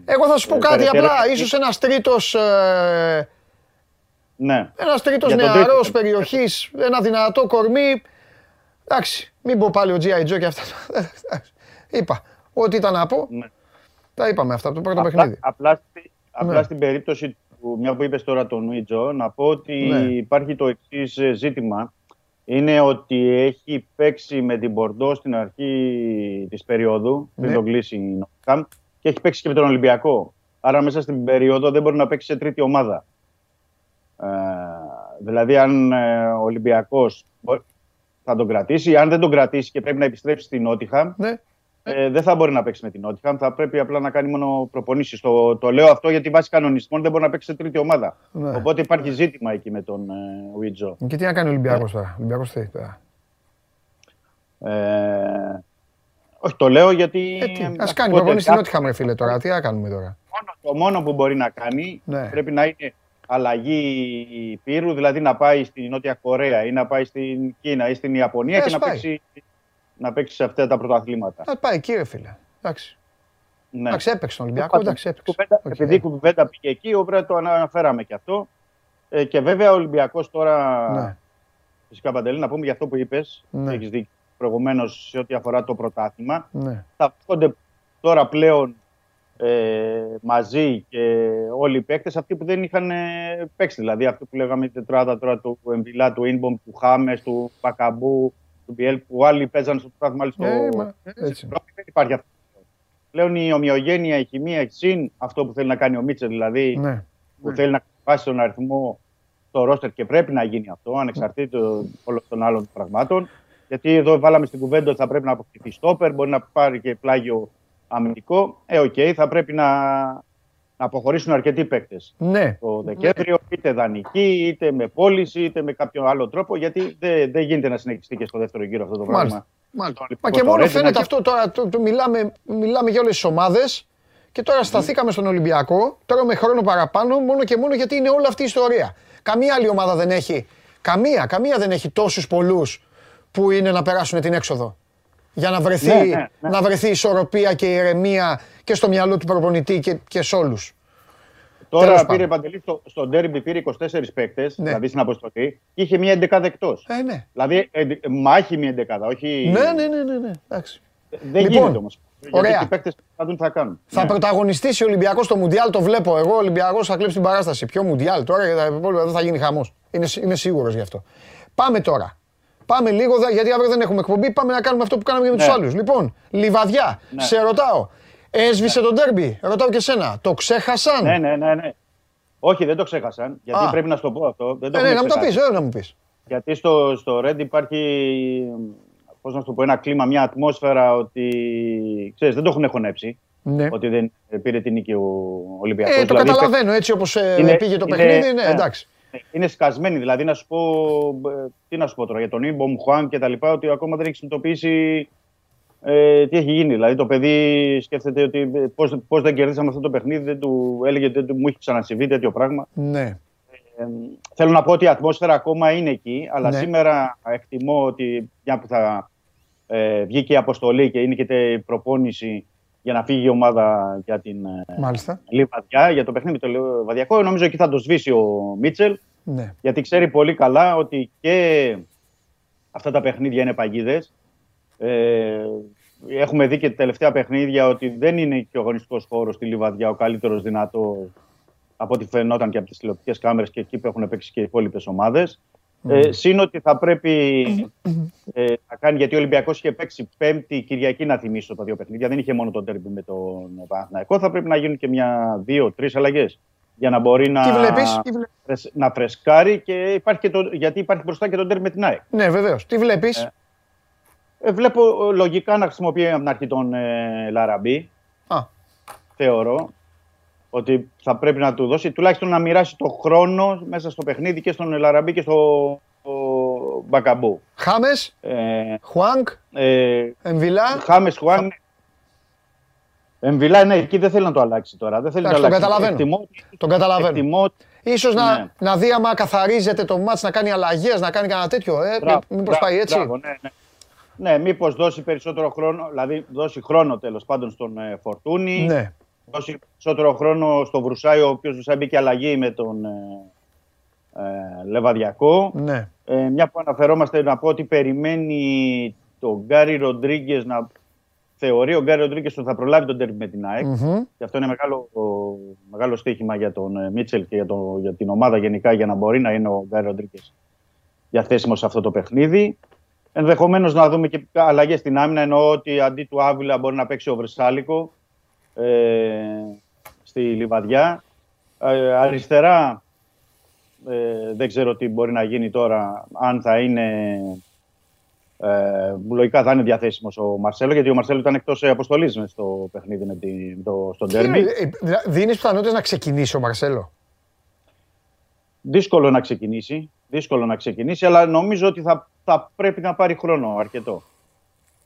Εγώ θα σου πω ε, κάτι περαιτέρω- απλά. Ίσως ένας τρίτος, ε, Ναι. ένας τρίτος Για τον νεαρός τρίτο. περιοχής, ένα δυνατό κορμί. Εντάξει, μην πω πάλι ο G.I. Joe και αυτά. Εντάξει, (laughs) Είπα, ό,τι ήταν να πω, Ναι. τα είπαμε αυτά από το πρώτο Απλά, παιχνίδι. απλά, στη- απλά Ναι. στην περίπτωση που, μια που είπες τώρα τον Νουίτζο, να πω ότι Ναι. υπάρχει το εξής ζήτημα. Είναι ότι έχει παίξει με την Μπορντό στην αρχή της περίοδου, πριν Ναι. τον κλείσει η Νότιχαμ, και έχει παίξει και με τον Ολυμπιακό. Άρα μέσα στην περίοδο δεν μπορεί να παίξει σε τρίτη ομάδα. Ε, δηλαδή αν ε, ο Ολυμπιακός μπο- θα τον κρατήσει, αν δεν τον κρατήσει και πρέπει να επιστρέψει στην Νότιχαμ, Ναι. Ε, δεν θα μπορεί να παίξει με την Νότιχαμ. Θα πρέπει απλά να κάνει μόνο προπονήσεις. Το, το λέω αυτό γιατί βάσει κανονισμών δεν μπορεί να παίξει σε τρίτη ομάδα. Ναι. Οπότε υπάρχει ζήτημα εκεί με τον ε, Βίτζο. Και τι να κάνει ο Ολυμπιακός τώρα; Ο Ολυμπιακός τι τώρα; Ε, όχι, το λέω γιατί. Ε, τι, ας αυτό κάνει ποτέ- προπονή στην α- Νότιγχαμ ρε φίλε τώρα. Τι να κάνουμε τώρα; μόνο- Το μόνο που μπορεί να κάνει Ναι. πρέπει να είναι αλλαγή ηπείρου, δηλαδή να πάει στη Νότια Κορέα ή να πάει στην Κίνα ή στην Ιαπωνία Ε, και ας να πάει. παίξει, να παίξει σε αυτά τα πρωταθλήματα. Να πάει εκεί ρε φίλε. Εντάξει. Ναι. Εντάξει, έπαιξε τον Ολυμπιακό. Πάντως, Εντάξει, έπαιξε. κουβέντα- Οκ. Επειδή η κουβέντα πήγε εκεί, οπότε το αναφέραμε και αυτό. Ε, και βέβαια ο Ολυμπιακός τώρα. Ναι. Φυσικά Παντελή, να πούμε για αυτό που είπες. Ναι. Έχεις δίκιο προηγουμένως σε ό,τι αφορά το πρωτάθλημα. Ναι. Θα βρίσκονται τώρα πλέον ε, μαζί και όλοι οι παίκτες αυτοί που δεν είχαν ε, παίξει. Δηλαδή αυτό που λέγαμε η τετράδα τώρα του Εμβιλά, του Ινμπομ, του Χάμες, του Πακαμπού, του Μπιέλ που άλλοι παίζαν στο πρωτάθλημα. άλλοι στο... Ε, μα, έτσι. Ευρώπη, δεν υπάρχει αυτό. Πλέον η ομοιογένεια, η χημεία, η συν αυτό που θέλει να κάνει ο Μίτσελ, δηλαδή Ναι. που θέλει να βάσει τον αριθμό στο ρόστερ και πρέπει να γίνει αυτό, ανεξαρτήτως όλων των άλλων πραγμάτων. Γιατί εδώ βάλαμε στην κουβέντα ότι θα πρέπει να αποκτηθεί στόπερ, μπορεί να πάρει και πλάγιο αμυντικό. Ε, οκ, θα πρέπει να, να αποχωρήσουν αρκετοί παίκτες Ναι. το Δεκέμβριο, είτε δανεική, είτε με πώληση, είτε με κάποιο άλλο τρόπο, γιατί δεν, δεν γίνεται να συνεχιστεί και στο δεύτερο γύρο αυτό το Μάλιστα. πράγμα. Μάλιστα. Το Μα λοιπόν, και το μόνο Ρέντινα φαίνεται και- αυτό τώρα. Το, το μιλάμε, μιλάμε για όλες τις ομάδες και τώρα σταθήκαμε στον Ολυμπιακό. Τώρα με χρόνο παραπάνω, μόνο και μόνο γιατί είναι όλη αυτή η ιστορία. Καμία άλλη ομάδα δεν έχει. Καμία, καμία δεν έχει τόσους πολλούς που είναι να περάσουν την έξοδο. Για να βρεθεί, Ναι, ναι, ναι. να βρεθεί ισορροπία και ηρεμία και στο μυαλό του προπονητή και, και σε όλους. Τέλος Τώρα πάντων. πήρε Παντελή στο, στο ντέρμπι πήρε 24 παίκτες, Ναι. δηλαδή στην αποστολή, και είχε μία εντεκάδα εκτός. Ε, ναι. Δηλαδή ε, ε, μάχη μία εντεκάδα, όχι. Ναι, ναι, ναι, ναι, ναι. Εντάξει. Δεν Λοιπόν, γίνεται όμως. ωραία. Γιατί οι παίκτες θα δουν τι θα κάνουν. Θα Ναι. πρωταγωνιστήσει ο Ολυμπιακός στο Μουντιάλ, το βλέπω. Εγώ ο Ολυμπιακός θα κλέψει την παράσταση. Ποιο Μουντιάλ τώρα, για τα υπόλοιπα δεν θα γίνει χαμός. Είμαι, είμαι σίγουρος γι' αυτό. Πάμε τώρα. Πάμε λίγο, δε- γιατί αύριο δεν έχουμε εκπομπή. Πάμε να κάνουμε αυτό που κάναμε και με Ναι. του άλλους. Λοιπόν, λιβαδιά, Ναι. σε ρωτάω. Έσβησε τον τέρμπι. Ρωτάω και σένα. Το ξέχασαν; Ναι, ναι, ναι, ναι. Όχι, δεν το ξέχασαν. Γιατί Α. πρέπει να σου το πω αυτό. Δεν το Ε, ναι, έχουν να μου το πεις, ξεχάσει. ε, να μου πεις. Γιατί στο, στο Red υπάρχει, πώς να σου το πω, ένα κλίμα, μια ατμόσφαιρα ότι, ξέρεις, δεν το έχουν χωνέψει. Ναι. Ότι δεν πήρε την νίκη ο Ολυμπιακός. Ε, το Δηλαδή, καταλαβαίνω έτσι όπως Είναι- πήγε το είναι- παιχνίδι. Ναι, ναι. εντάξει. Είναι σκασμένοι. Δηλαδή, να σου πω, ε, τι να σου πω τώρα, για τον Ιμπομ Χουάν και τα λοιπά, ότι ακόμα δεν έχει συνειδητοποιήσει ε, τι έχει γίνει. Δηλαδή, το παιδί σκέφτεται ότι ε, πώς, πώς δεν κερδίσαμε αυτό το παιχνίδι, δεν του έλεγε ότι δεν του- μου έχει ξανασυμβεί τέτοιο πράγμα. Ναι. Ε, θέλω να πω ότι η ατμόσφαιρα ακόμα είναι εκεί, αλλά Ναι. σήμερα εκτιμώ ότι μια που θα ε, βγει και η αποστολή και είναι και τε- η προπόνηση για να φύγει η ομάδα για την ε, Μάλιστα. Λιβαδιά, για το παιχνίδι το Λιβαδιακό. Νομίζω εκεί θα το σβήσει ο Μίτσελ, Ναι. γιατί ξέρει πολύ καλά ότι και αυτά τα παιχνίδια είναι παγίδες. Ε, έχουμε δει και τα τελευταία παιχνίδια ότι δεν είναι και ο αγωνιστικός χώρος στη Λιβαδιά ο καλύτερος δυνατός από ό,τι φαινόταν και από τις τηλεοπτικές κάμερες και εκεί που έχουν παίξει και οι υπόλοιπες ομάδες. Ε, Συν ότι θα πρέπει ε, να κάνει, γιατί ο Ολυμπιακός είχε παίξει Πέμπτη Κυριακή, να θυμίσω τα δύο παιχνίδια. Δεν είχε μόνο τον τέρμπι με τον Παναθηναϊκό. Θα πρέπει να γίνουν και μια, δύο, τρεις αλλαγές για να μπορεί να, Τι βλέπεις, τι βλέ- φρεσ- να φρεσκάρει. Και υπάρχει και το, γιατί υπάρχει μπροστά και τον τέρμπι με την ΑΕΚ. Ναι, βεβαίως. Τι βλέπεις; Ε, Ε, βλέπω ε, λογικά να χρησιμοποιεί από την αρχή τον ε, Λαραμπή. Α. Θεωρώ ότι θα πρέπει να του δώσει τουλάχιστον να μοιράσει το χρόνο μέσα στο παιχνίδι και στον Λαραμπή και στο στο Μπακαμπού. Χάμες, Ε, Χουάνκ, ε, Εμβιλά. Χάμες Χουάν. Εμβιλά, ναι, εκεί δεν θέλει να το αλλάξει τώρα. Δεν θέλει να το Εντάξει, τον αλλάξει. καταλαβαίνω. Εκτιμώ, Τον καταλαβαίνω. εκτιμώ, Ίσως να, Ναι. να δει άμα καθαρίζεται το μάτς, να κάνει αλλαγές, να κάνει κανένα τέτοιο. Ε, Μπράβο, μήπως μπράβο, πάει έτσι. μπράβο, ναι, ναι. ναι μήπως δώσει περισσότερο χρόνο, δηλαδή δώσει χρόνο τέλος πάντων στον ε, Φορτούνη. Ναι. Δώσει περισσότερο χρόνο στο Βρουσάη, ο οποίος Βρουσάη μπήκε αλλαγή με τον ε, ε, Λεβαδιακό. Ναι. Ε, μια που αναφερόμαστε να πω ότι περιμένει τον Γκάρι Ροντρίγκες να θεωρεί ο Γκάρι Ροντρίγκες ότι θα προλάβει τον τέρμι με την ΑΕΚ. Μμμ. Και αυτό είναι μεγάλο, μεγάλο στοίχημα για τον ε, Μίτσελ και για, το, για την ομάδα γενικά για να μπορεί να είναι ο Γκάρι Ροντρίγκες διαθέσιμος σε αυτό το παιχνίδι. Ενδεχομένως να δούμε και αλλαγές στην άμυνα. Εννοώ ότι αντί του Άβυλα μπορεί να παίξει ο Βρυσάλικο ε, στη Λιβαδιά. Ε, αριστερά ε, δεν ξέρω τι μπορεί να γίνει τώρα, αν θα είναι. Ε, λογικά θα είναι διαθέσιμος ο Μαρσέλο, γιατί ο Μαρσέλο ήταν εκτός αποστολής στο παιχνίδι με τη, με το, στο ντέρμπι. Δίνεις πιθανότητες να ξεκινήσει ο Μαρσέλο; Δύσκολο να ξεκινήσει. Δύσκολο να ξεκινήσει, αλλά νομίζω ότι θα, θα πρέπει να πάρει χρόνο αρκετό.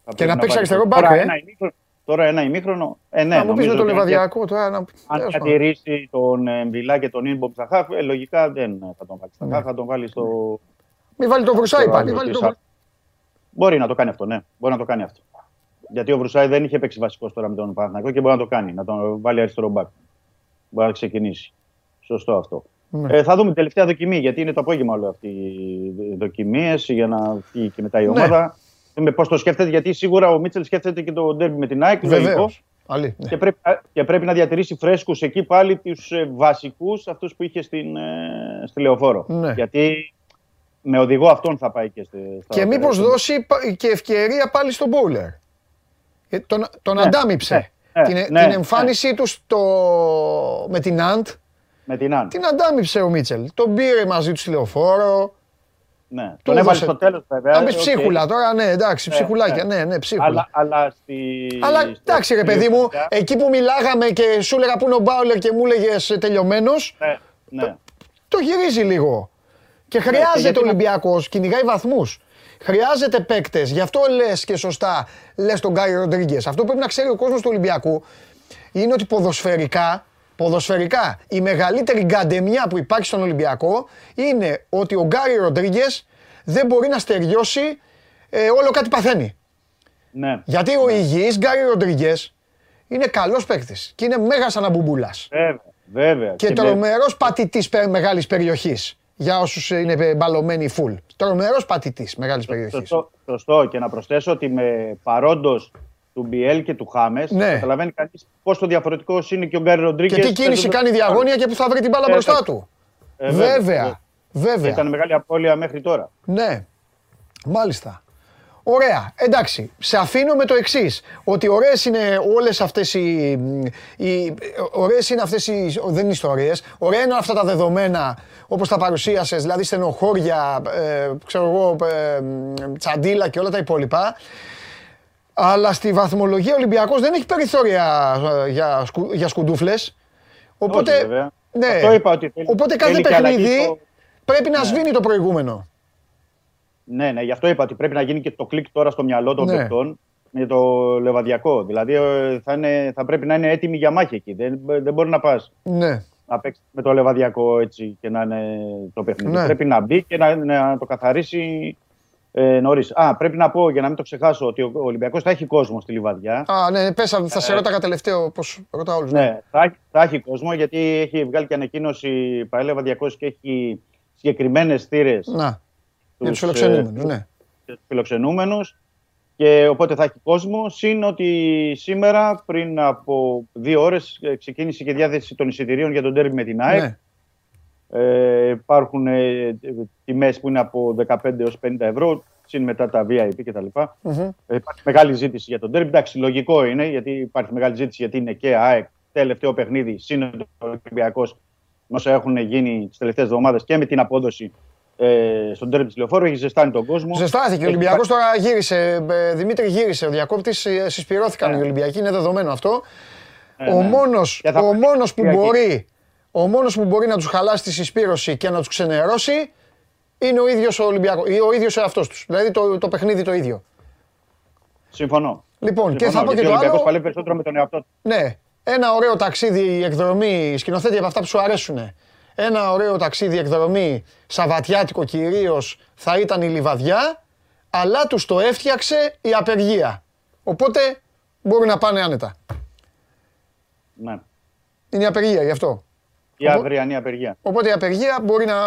Θα Και πρέπει να παίξει πάρει αριστερό χρόνο. μπακ, Τώρα ε; ένα ημίχρονο- Τώρα ένα ημίχρονο. Ε, ναι, να μου πεις με νομίζω το ότι αν λεβαδιακό τώρα. Να... Αν τέλος πάντων. διατηρήσει τον ε, Μπιλά και τον Ινμπομ στα χαφ, ε, λογικά δεν θα τον βάλει στα Ναι. χαφ, θα τον βάλει στο. Μην βάλει το Βρουσάη στο πάλι. άλλο Βάλει της το... α- Μπορεί να το κάνει αυτό, ναι. Μπορεί να το κάνει αυτό. Γιατί ο Βρουσάη δεν είχε παίξει βασικός τώρα με τον Παναθηναϊκό και μπορεί να το κάνει. Να τον βάλει αριστερό μπακ. Μπορεί να ξεκινήσει. Σωστό αυτό. Ναι. Ε, θα δούμε την τελευταία δοκιμή, γιατί είναι το απόγευμα όλο αυτή οι δοκιμίε για να φύγει και μετά η Ναι. Ομάδα. Με πώς το σκέφτεται, γιατί σίγουρα ο Μίτσελ σκέφτεται και το ντέρμπι με την ΑΕΚ. Βεβαίως. λογικός. Αλή. ναι. Και πρέπει, και πρέπει να διατηρήσει φρέσκους εκεί πάλι τους ε, βασικούς, αυτούς που είχε στην, ε, στη λεωφόρο. Ναι. Γιατί με οδηγό αυτόν θα πάει και στη, στα Και μήπως operation. δώσει πα- και ευκαιρία πάλι στον Μπόουλερ. Ε, Τον, τον Ναι, αντάμιψε. ναι, την, ναι, την εμφάνισή του στο, με την Αντ Με την Άν. την αντάμιψε ο Μίτσελ. Τον πήρε μαζί του στη λεωφόρο. Ναι. του Τον έβαλε έδωσε- στο τέλος βέβαια. Να πει οκ. ψίχουλα τώρα, ναι, εντάξει, Ναι, ψιχουλάκια, ναι. ναι, ναι, ψίχουλα. Αλλά, αλλά, στη, Αλλά στο- εντάξει, ρε στη παιδί μου, Λιβαδιά- εκεί που μιλάγαμε και σου έλεγα που είναι ο Μπάουλερ και μου έλεγες τελειωμένος, Ναι, ναι. το γυρίζει λίγο. Και χρειάζεται γιατί ο να- Ολυμπιακός, κυνηγάει βαθμούς. Χρειάζεται παίκτες. Γι' αυτό λες και σωστά λες τον Γκάι Ροντρίγκες. Αυτό που πρέπει να ξέρει ο κόσμος του Ολυμπιακού είναι ότι ποδοσφαιρικά, ποδοσφαιρικά η μεγαλύτερη γκαντεμιά που υπάρχει στον Ολυμπιακό είναι ότι ο Γκάρι Ροντρίγκες δεν μπορεί να στεριώσει ε, όλο κάτι παθαίνει. ναι. Γιατί ο υγιής Γκάρι Ροντρίγκες είναι καλός παίκτης και είναι μέγα αναμπουμπούλα. Βέβαια. βέβαια. Και με- τρομερός πατητής μεγάλης περιοχής. Για όσους είναι μπαλωμένοι full. Τρομερός πατητής μεγάλης περιοχής. Σωστό, σωστό. Και να προσθέσω ότι με παρόντος του Μπιέλ και του Χάμες, Ναι. καταλαβαίνει κανείς πόσο διαφορετικό είναι και ο Γκάρι Ροντρίγκες. Και τι κίνηση κάνει διαγώνια και που θα βρει την μπάλα Ε, μπροστά βέβαια. του. Ε, βέβαια. Βέβαια. Βέβαια. Ήταν μεγάλη απώλεια μέχρι τώρα. Ναι. Μάλιστα. Ωραία. Εντάξει. Σε αφήνω με το εξής. Ότι ωραίες είναι όλες αυτές οι. οι ωραίες είναι αυτές οι. Δεν είναι ιστορίες. Ωραία είναι αυτά τα δεδομένα όπως τα παρουσίασες, δηλαδή στενοχώρια, ε, ξέρω εγώ, ε, τσαντίλα και όλα τα υπόλοιπα. Αλλά στη βαθμολογία ο Ολυμπιακός δεν έχει περιθώρια ε, για, σκου, για σκουντούφλες. Οπότε, Όχι, βέβαια. ναι. Αυτό είπα ότι θέλει- Οπότε κάθε θέλει και αλλαγή παιχνίδι στο- πρέπει να σβήνει το προηγούμενο. Ναι, ναι, γι' αυτό είπα ότι πρέπει να γίνει και το κλικ τώρα στο μυαλό των Ναι. παιχτών με το λεβαδιακό. Δηλαδή ε, θα, είναι, θα πρέπει να είναι έτοιμοι για μάχη εκεί. Δεν, δεν μπορεί να πας Ναι. να παίξεις με το λεβαδιακό έτσι και να είναι το παιχνίδι. Ναι. Πρέπει να μπει και να, να το καθαρίσει ε, νωρίς. Α, πρέπει να πω για να μην το ξεχάσω ότι ο Ολυμπιακός θα έχει κόσμο στη Λιβαδιά. Α, ναι, πες, θα σε ρώταγα τελευταίο πώς ρωτάω όλους. Ναι, θα, έχει- θα έχει κόσμο γιατί έχει βγάλει και ανακοίνωση η Παρέλα 200 και έχει συγκεκριμένες θύρες Να, για τους τους, φιλοξενούμενους, ε, ναι. φιλοξενούμενους και οπότε θα έχει κόσμο. Συν ότι σήμερα πριν από δύο ώρες ε, ξεκίνησε και διάθεση των εισιτηρίων για τον τέρμι με την ΑΕΚ. ναι. Ε, υπάρχουν ε, τιμές που είναι από 15 έως 50 ευρώ, συν μετά τα VIP κτλ. Μμμ. Ε, υπάρχει μεγάλη ζήτηση για τον τέρμι. Εντάξει, λογικό είναι, γιατί υπάρχει μεγάλη ζήτηση γιατί είναι και ΑΕΚ, τελευταίο παιχνίδι, συν ο Ολυμπιακός, όσα έχουν γίνει τις τελευταίες εβδομάδες και με την απόδοση ε, στον τέρμι της Λεωφόρου, έχει ζεστάνει τον κόσμο. Ζεστάθηκε. Ο Έχει Ολυμπιακός τώρα γύρισε. ε, Δημήτρη γύρισε. Ο διακόπτης ε, συσπηρώθηκαν Ναι. οι Ολυμπιακοί. Είναι δεδομένο αυτό. Ε, ο ναι. μόνος, Και θα ο πάει μόνος που Κυριακή. μπορεί ο μόνος που μπορεί να τους χαλάσει τη συσπήρωση και να τους ξενερώσει είναι ο ίδιος ο Ολυμπιακός. Ή ο ίδιος εαυτός τους. Δηλαδή το, το παιχνίδι το ίδιο. Συμφωνώ. Λοιπόν, και Συμφωνώ, θα πω και γιατί το ο Ολυμπιακός άλλο. παλεύει περισσότερο με τον εαυτό του. Ναι, ένα ωραίο ταξίδι εκδρομή, σκηνοθέτη από αυτά που σου αρέσουν. Ένα ωραίο ταξίδι εκδρομή, Σαββατιάτικο κυρίως, θα ήταν η Λιβαδιά, αλλά τους το έφτιαξε η απεργία. Οπότε μπορούν να πάνε άνετα. Ναι. Είναι η απεργία γι' αυτό. Η αυριανή απεργία. Οπότε η απεργία μπορεί να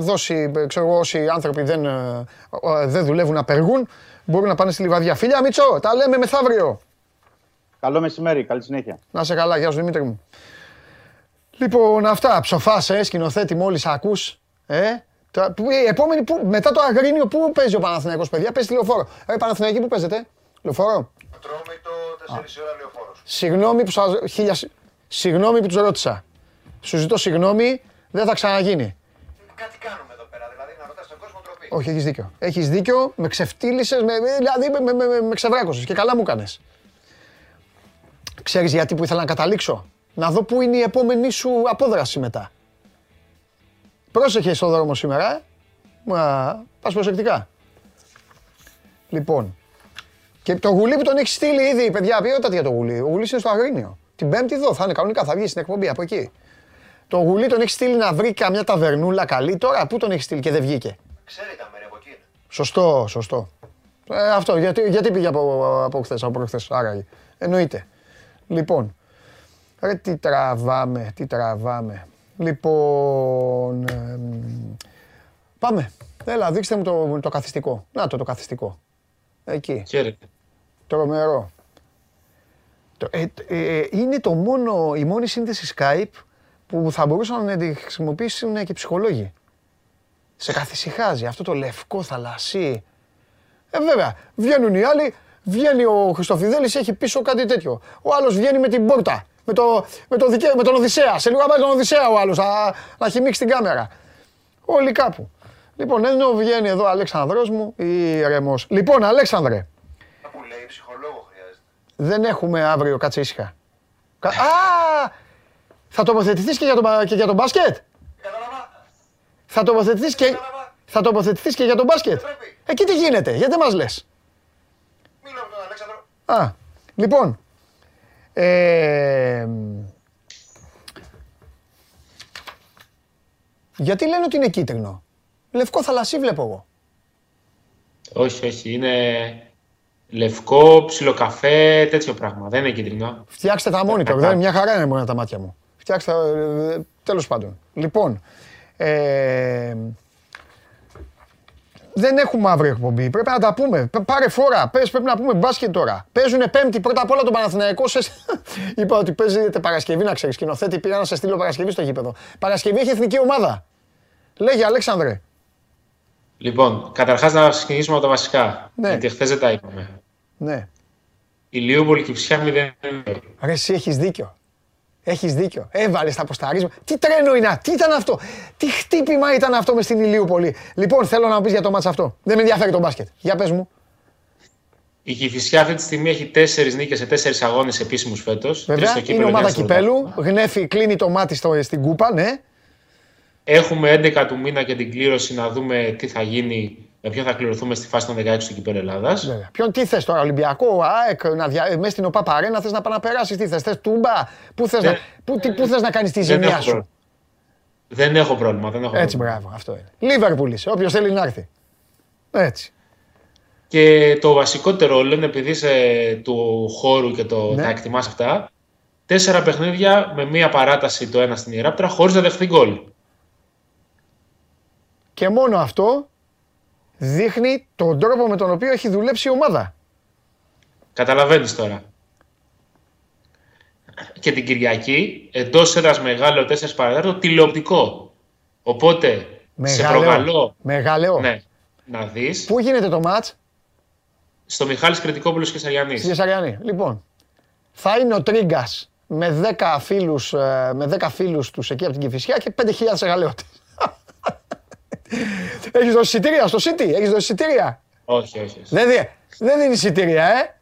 δώσει, ε, ξέρω εγώ, όσοι άνθρωποι δεν, ε, ε, δεν δουλεύουν, απεργούν, μπορούν να πάνε στη Λιβαδιά. Φιλιά Μίτσο, τα λέμε μεθαύριο. Καλό μεσημέρι, καλή συνέχεια. Να σε καλά, γεια σου Δημήτρη μου. Λοιπόν, αυτά. Ψοφάς, ε, σκηνοθέτη, μόλις ακούς. Ε, Τώρα, που- η επόμενη, που, μετά το Αγρίνιο, πού παίζει ο Παναθηναϊκός, παιδιά, παίζει τη λεωφόρο. Ε, Παναθηναϊκή, πού παίζετε, λεωφόρο; Τρώμε το 4 ώρα λεωφόρος. Συγγνώμη που, σας, χίλια, συ- συγγνώμη που τους ρώτησα. Σου ζητώ συγγνώμη, δεν θα ξαναγίνει. Κάτι κάνουμε εδώ πέρα, δηλαδή να ρωτάς τον κόσμο τροπή. Όχι, έχεις δίκιο. Έχεις δίκιο, με ξεφτύλισες, με, με- δηλαδή με, με, με, με ξεβράκωσες και καλά μου κάνες. Ξέρεις γιατί που ήθελα να καταλήξω; Να δω πού είναι η επόμενη σου απόδραση μετά. Πρόσεχε στον δρόμο σήμερα, ε. Μα, πας προσεκτικά. Λοιπόν, και το γουλί που τον έχεις στείλει ήδη, παιδιά, ποιότητα για το γουλί; Ο γουλί είναι στο Αγρίνιο. Την Πέμπτη εδώ, θα είναι κανονικά, θα βγει στην εκπομπή από εκεί. Το γουλί τον έχει στείλει να βρει καμιά ταβερνούλα καλή. Τώρα πού τον έχει στείλει και δεν βγήκε; Ξέρει τα μέρη από εκεί είναι. Σωστό, σωστό. Ε, αυτό, γιατί, γιατί πήγε από, από χθες, από προχθές, άραγε. Εννοείται. Λοιπόν, ρε τι τραβάμε, τι τραβάμε. Λοιπόν, εμ, πάμε. Έλα, δείξτε μου το, το καθιστικό. Να το, το καθιστικό. Εκεί. Χαίρετε. Τρομερό. Το- ε, ε, είναι το μόνο, η μόνη σύνδεση Skype που θα μπορούσαν να τη χρησιμοποιήσουν και ψυχολόγοι. Σε καθησυχάζει αυτό το λευκό θαλασσί. Ε, βέβαια, βγαίνουν οι άλλοι, βγαίνει ο Χριστοφιδέλης, έχει πίσω κάτι τέτοιο. Ο άλλος βγαίνει με την πόρτα, με, το, με, το δικαί- με τον Οδυσσέα. Σε λίγο θα πάει τον Οδυσσέα ο άλλος, να, να χυμίξει την κάμερα. Όλοι κάπου. Λοιπόν, ενώ βγαίνει εδώ ο Αλέξανδρος μου, ηρεμός. Λοιπόν, Αλέξανδρε, Που λέει ψυχολόγο χρειάζεται. δεν έχουμε αύριο, κάτσε ήσυχα. Κα- Α! Θα τοποθετηθείς και για τον, μπα- και για τον μπάσκετ; Κατάλαβα. Θα τοποθετηθείς και, θα τοποθετηθείς και για τον μπάσκετ; πρέπει. Εκεί τι γίνεται, γιατί δεν μας λες; Μίλα με τον Αλέξανδρο. Α, λοιπόν. Ε, γιατί λένε ότι είναι κίτρινο; Λευκό θαλασσί βλέπω εγώ. Όχι, όχι. Είναι λευκό, ψιλοκαφέ, τέτοιο πράγμα. Δεν είναι κίτρινο. Φτιάξτε τα monitor, δεν, μια χαρά είναι μόνο τα μάτια μου. Φτιάξτε τα, ε, τέλος πάντων. Λοιπόν, ε, δεν έχουμε αύριο εκπομπή. Πρέπει να τα πούμε. Π- Πάρε φόρα. Πες, πρέπει να πούμε μπάσκετ τώρα. Παίζουνε Πέμπτη πρώτα απ' όλα τον Παναθηναϊκό. Σε... (laughs) Είπα ότι παίζετε Παρασκευή, να ξέρεις. Σκηνοθέτη πήγα να σε στείλω Παρασκευή στο γήπεδο. Παρασκευή έχει εθνική ομάδα. Λέγε, Αλέξανδρε. Λοιπόν, καταρχάς να ξεκινήσουμε από τα βασικά. Ναι. Γιατί χθες δεν τα είπαμε. Ναι. Η Λίουπολη Κυψιά 0 Ρε, εσύ έχεις δίκιο. Έχεις δίκιο. Έβαλες τα αποσταρίσματα. Τι τρένο είναι, τι ήταν αυτό; Τι χτύπημα ήταν αυτό μες στην Ηλίουπολη. Λοιπόν, θέλω να μου πεις για το μάτς αυτό. Δεν με ενδιαφέρει το μπάσκετ. Για πες μου. Η Κυφυσιά αυτή τη στιγμή έχει τέσσερις νίκες σε τέσσερις αγώνες επίσημους φέτος. Βέβαια, είναι ομάδα κυπέλου. Γνέφει, κλείνει το μάτι στο, στην κούπα, ναι. Έχουμε 11 του μήνα και την κλήρωση να δούμε τι θα γίνει, με ποιον θα κληρωθούμε στη φάση των 16 του κυπέλου Ελλάδας. Βέβαια. Ποιον τι θες τώρα, Ολυμπιακό, ΑΕΚ, να δια... μέσα στην ΟΠΑ Παρένα θες να πάει να περάσεις, τι θες, θες τούμπα, πού θες, Δεν- να... πού, τι, πού θες να κάνεις τη Δεν ζημιά έχω, σου; πρόβλημα. δεν έχω πρόβλημα. Δεν έχω Έτσι, πρόβλημα. μπράβο, αυτό είναι. Λίβερπουλ είσαι, όποιος θέλει να έρθει. Έτσι. Και το βασικότερο λένε επειδή είσαι του χώρου και το, Ναι. τα εκτιμάς αυτά, τέσσερα παιχνίδια με μία παράταση το ένα στην Ιεράπτρα χωρίς να δεχθεί γκολ. Και μόνο αυτό δείχνει τον τρόπο με τον οποίο έχει δουλέψει η ομάδα. Καταλαβαίνεις τώρα. Και την Κυριακή, εντός έδρα μεγάλο 4 παρατέταρτο, τηλεοπτικό. Οπότε, σε Μεγαλείο. προκαλώ Μεγαλείο. ναι, να δεις Πού γίνεται το μάτς, στο Μιχάλης Κρητικόπουλος και Σαριανής. στη Κεσαριανή. Λοιπόν, θα είναι ο Τρίγκας με 10 φίλους, ε, με 10 φίλους τους εκεί από την Κηφισιά και 5.000 εγαλαιώτες. Έχεις δώσει εισιτήρια στο City, έχεις δώσει εισιτήρια. Όχι, όχι. όχι. Δεν, δι- δεν δίνεις εισιτήρια, ε.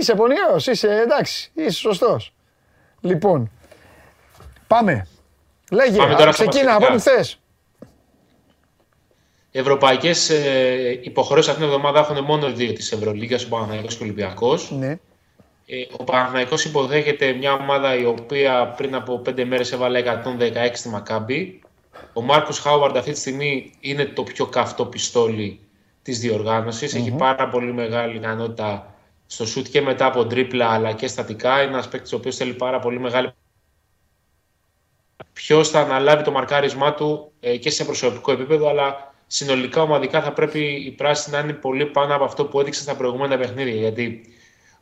Είσαι πονηρός, είσαι εντάξει, είσαι σωστός. Λοιπόν, πάμε. Λέγε, Πάμε α, τώρα στα ξεκίνα από πασχετικά. όπου θες. Ευρωπαϊκές ε, υποχρεώσεις αυτήν την εβδομάδα έχουν μόνο δύο της Ευρωλίγα, ο Παναθηναϊκός και ο Ολυμπιακός. Ναι. Ε, ο Παναθηναϊκός υποδέχεται μια ομάδα η οποία πριν από πέντε μέρες έβαλε 116 στη Μακάμπη. Ο Μάρκος Χάουαρντ αυτή τη στιγμή είναι το πιο καυτό πιστόλι της διοργανωση Έχει πάρα πολύ μεγάλη ικανότητα στο σουτ και μετά από τρίπλα αλλά και στατικά. Είναι ένας παίκτης ο οποίος θέλει πάρα πολύ μεγάλη. Ποιος θα αναλάβει το μαρκάρισμά του ε, και σε προσωπικό επίπεδο, αλλά συνολικά ομαδικά θα πρέπει οι πράσινοι να είναι πολύ πάνω από αυτό που έδειξε στα προηγούμενα παιχνίδια. Γιατί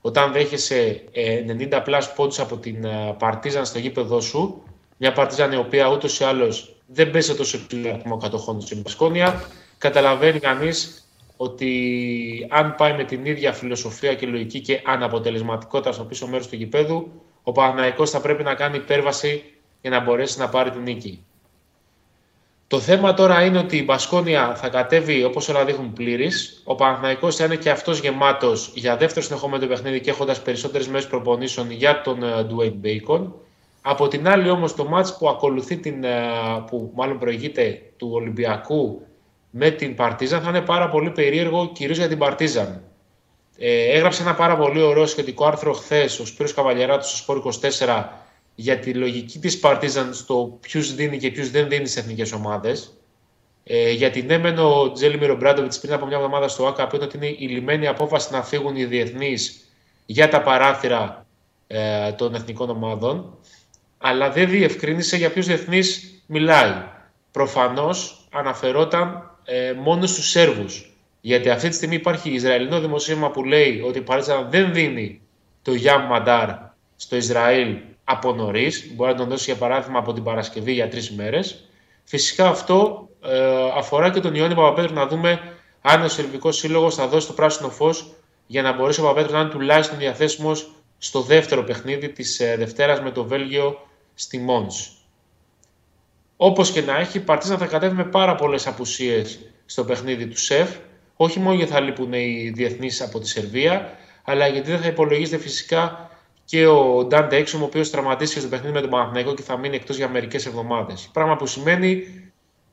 όταν δέχεσαι ε, 90 plus πόντους από την ε, Παρτίζαν στο γήπεδο σου, μια Παρτίζαν η οποία ούτως ή άλλως δεν παίζει σε τόσο υψηλό αριθμό κατοχών στην Μπασκόνια, καταλαβαίνει κανείς ότι αν πάει με την ίδια φιλοσοφία και λογική και αναποτελεσματικότητα στο πίσω μέρος του γηπέδου, ο Παναθηναϊκός θα πρέπει να κάνει υπέρβαση για να μπορέσει να πάρει την νίκη. Το θέμα τώρα είναι ότι η Μπασκόνια θα κατέβει όπως όλα δείχνουν πλήρης. Ο Παναθηναϊκός θα είναι και αυτός γεμάτος για δεύτερο συνεχόμενο παιχνίδι και έχοντας περισσότερες μέρες προπονήσεων για τον ε, Dwayne Bacon. Από την άλλη όμως το μάτς που ακολουθεί την, ε, που μάλλον προηγείται του Ολυμπιακού με την Παρτίζαν θα είναι πάρα πολύ περίεργο κυρίως για την Παρτίζαν. Ε, έγραψε ένα πάρα πολύ ωραίο σχετικό άρθρο χθες ο Σπύρος Καβαλιαράτος στο Sport 24 για τη λογική της Παρτίζαν στο ποιους δίνει και ποιους δεν δίνει σε εθνικές ομάδες. Ε, γιατί ναι, μεν ο Ζέλιμιρ Ομπράντοβιτς πριν από μια εβδομάδα στο ΑΚΑ είπε ότι είναι ειλημμένη απόφαση να φύγουν οι διεθνείς για τα παράθυρα ε, των εθνικών ομάδων, αλλά δεν διευκρίνησε για ποιους διεθνείς μιλάει. Προφανώς αναφερόταν ε, μόνο στους Σέρβους. Γιατί αυτή τη στιγμή υπάρχει Ισραηλινό δημοσίευμα που λέει ότι η Παρίζα δεν δίνει το Γιάμ Μαντάρ στο Ισραήλ από νωρίς. Μπορεί να τον δώσει για παράδειγμα από την Παρασκευή για τρεις μέρες. Φυσικά αυτό ε, αφορά και τον Ιωάννη Παπαπέτρου να δούμε αν ο Σερβικός Σύλλογος θα δώσει το πράσινο φως για να μπορέσει ο Παπαπέτρου να είναι τουλάχιστον διαθέσιμος στο δεύτερο παιχνίδι της ε, Δευτέρας με το Βέλγιο στη Μόντς. Όπως και να έχει, η Παρτίζαν θα κατέβει με πάρα πολλές απουσίες στο παιχνίδι του ΣΕΦ. Όχι μόνο γιατί θα λείπουν οι διεθνείς από τη Σερβία, αλλά γιατί δεν θα υπολογίζεται φυσικά και ο Ντάντε Έξομ, ο οποίος τραυματίστηκε στο παιχνίδι με τον Παναθηναϊκό και θα μείνει εκτός για μερικές εβδομάδες. Πράγμα που σημαίνει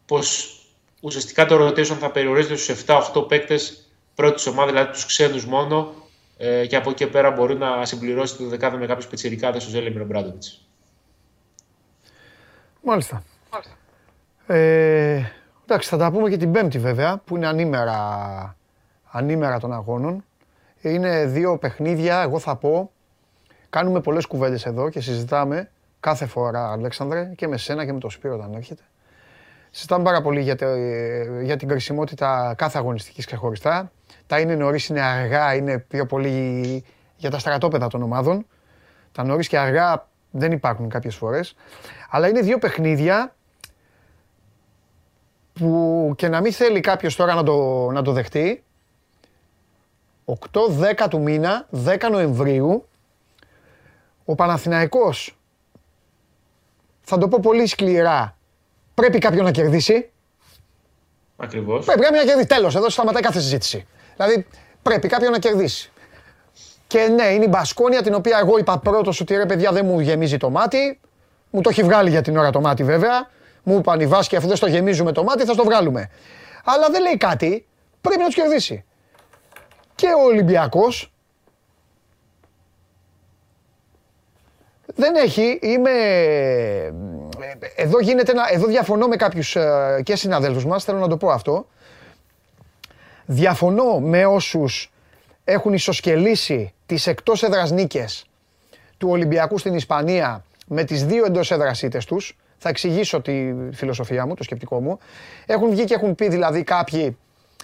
πως ουσιαστικά το rotation θα περιορίζεται στους 7-8 παίκτες πρώτης ομάδας, δηλαδή τους ξένους μόνο, ε, και από εκεί και πέρα μπορεί να συμπληρώσει το δεκάδο με κάποιους πετσυρικάδε ο Ζέλεμιρο Μπράντοβιτς. Μάλιστα. Ε, εντάξει, θα τα πούμε και την Πέμπτη βέβαια, που είναι ανήμερα, ανήμερα των αγώνων. Είναι δύο παιχνίδια, εγώ θα πω. Κάνουμε πολλές κουβέντες εδώ και συζητάμε κάθε φορά, Αλέξανδρε, και με σένα και με τον Σπύρο όταν έρχεται. Συζητάμε πάρα πολύ για, τε- για την κρισιμότητα κάθε αγωνιστικής ξεχωριστά. Τα είναι νωρίς, είναι αργά, είναι πιο πολύ για τα στρατόπεδα των ομάδων. Τα νωρίς και αργά δεν υπάρχουν κάποιες φορές. Αλλά είναι δύο παιχνίδια που και να μην θέλει κάποιος τώρα να το, να το δεχτεί, 8-10 του μήνα, 10 Νοεμβρίου, ο Παναθηναϊκός, θα το πω πολύ σκληρά, πρέπει κάποιον να κερδίσει. Ακριβώς. Πρέπει κάποιον να κερδίσει. Τέλος, εδώ σταματάει κάθε συζήτηση. Δηλαδή, πρέπει κάποιον να κερδίσει. Και ναι, είναι η Μπασκόνια την οποία εγώ είπα πρώτος ότι ρε παιδιά δεν μου γεμίζει το μάτι. Μου το έχει βγάλει για την ώρα το μάτι βέβαια. Μου είπαν οι Βάσκοι αφού δεν στο γεμίζουμε το μάτι θα στο βγάλουμε. Αλλά δεν λέει κάτι. Πρέπει να τους κερδίσει. Και ο Ολυμπιακός δεν έχει, είμαι... Εδώ γίνεται ένα, εδώ διαφωνώ με κάποιους ε, και συναδέλφους μας, θέλω να το πω αυτό. Διαφωνώ με όσους έχουν ισοσκελίσει τις εκτός έδρας νίκες του Ολυμπιακού στην Ισπανία με τις δύο εντός έδρας ήττες τους. Θα εξηγήσω τη φιλοσοφία μου, το σκεπτικό μου. Έχουν βγει και έχουν πει δηλαδή κάποιοι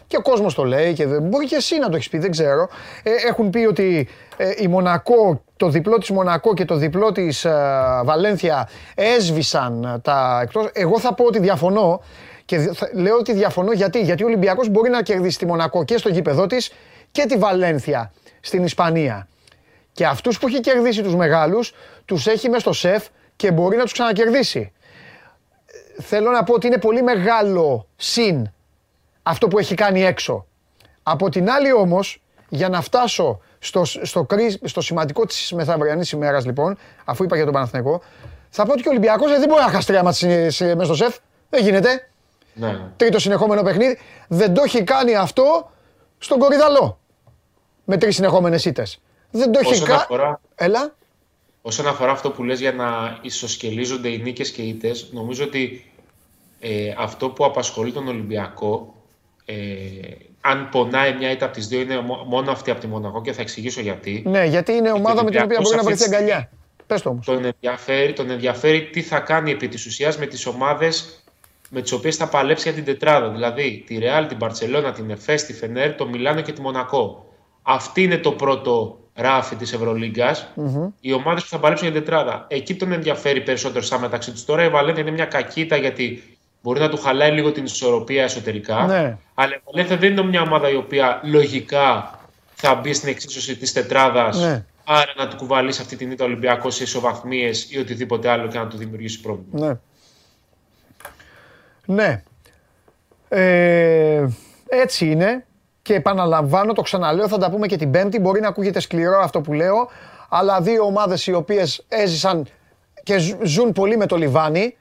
και ο κόσμος το λέει και δεν- μπορεί και εσύ να το έχεις πει, δεν ξέρω. Ε, έχουν πει ότι ε, η Μονακό, το διπλό της Μονακό και το διπλό της ε, Βαλένθια έσβησαν ε, τα εκτός. Εγώ θα πω ότι διαφωνώ και δι- θα- λέω ότι διαφωνώ γιατί, γιατί ο Ολυμπιακός μπορεί να κερδίσει τη Μονακό και στο γήπεδό της και τη Βαλένθια στην Ισπανία. Και αυτούς που έχει κερδίσει τους μεγάλους, τους έχει μες στο σεφ και μπορεί να τους ξανακερδίσει. Ε, Θέλω να πω ότι είναι πολύ μεγάλο συν αυτό που έχει κάνει έξω. Από την άλλη όμως, για να φτάσω στο, στο, κρι- στο σημαντικό της μεθαυριανής ημέρας λοιπόν, αφού είπα για τον Παναθηναϊκό, θα πω ότι και ο Ολυμπιακός ε, δεν μπορεί να χάσει τρία μάτς ε, σε- μες στο σεφ. Δεν γίνεται. Ναι, ναι. Τρίτο συνεχόμενο παιχνίδι. Δεν το έχει κάνει αυτό στον Κορυδαλό. Με τρεις συνεχόμενες ήττες. Δεν το έχει Όσον κάνει. αφορά, Έλα. όσον αφορά αυτό που λες για να ισοσκελίζονται οι νίκες και οι ήττες, νομίζω ότι ε, αυτό που απασχολεί τον Ολυμπιακό, ε, αν πονάει μια ήττα από τις δύο, είναι μο- μόνο αυτή από τη Μονακό και θα εξηγήσω γιατί. Ναι, γιατί είναι ομάδα με την οποία Ολυμπιακός μπορεί να αυτή βρεθεί τη στιγμή αγκαλιά. Πες το όμως. Τον ενδιαφέρει, τον ενδιαφέρει τι θα κάνει επί της ουσίας με τις ομάδες με τις οποίες θα παλέψει για την τετράδα. Δηλαδή τη Ρεάλ, την Μπαρτσελώνα, την Εφές, τη Φενέρ, το Μιλάνο και τη Μονακό. Αυτή είναι το πρώτο ράφι της ευρωλιγκας Οι ομάδες που θα παλέψουν για την τετράδα. Εκεί τον ενδιαφέρει περισσότερο σαν μεταξύ τους. Τώρα η Βαλένθια είναι μια κακίτα γιατί μπορεί να του χαλάει λίγο την ισορροπία εσωτερικά. Ναι. Αλλά η Βαλένθια δεν είναι μια ομάδα η οποία λογικά θα μπει στην εξίσωση της τετράδας Ναι. Άρα να του κουβαλήσει αυτή την ήττα Ολυμπιακός σε ισοβαθμίες ή οτιδήποτε άλλο και να του δημιουργήσει πρόβλημα. Ναι. Ναι. Ε, έτσι είναι. Και επαναλαμβάνω, το ξαναλέω, θα τα πούμε και την Πέμπτη. Μπορεί να ακούγεται σκληρό αυτό που λέω, αλλά δύο ομάδες οι οποίες έζησαν και ζ- ζουν πολύ με το λιβάνι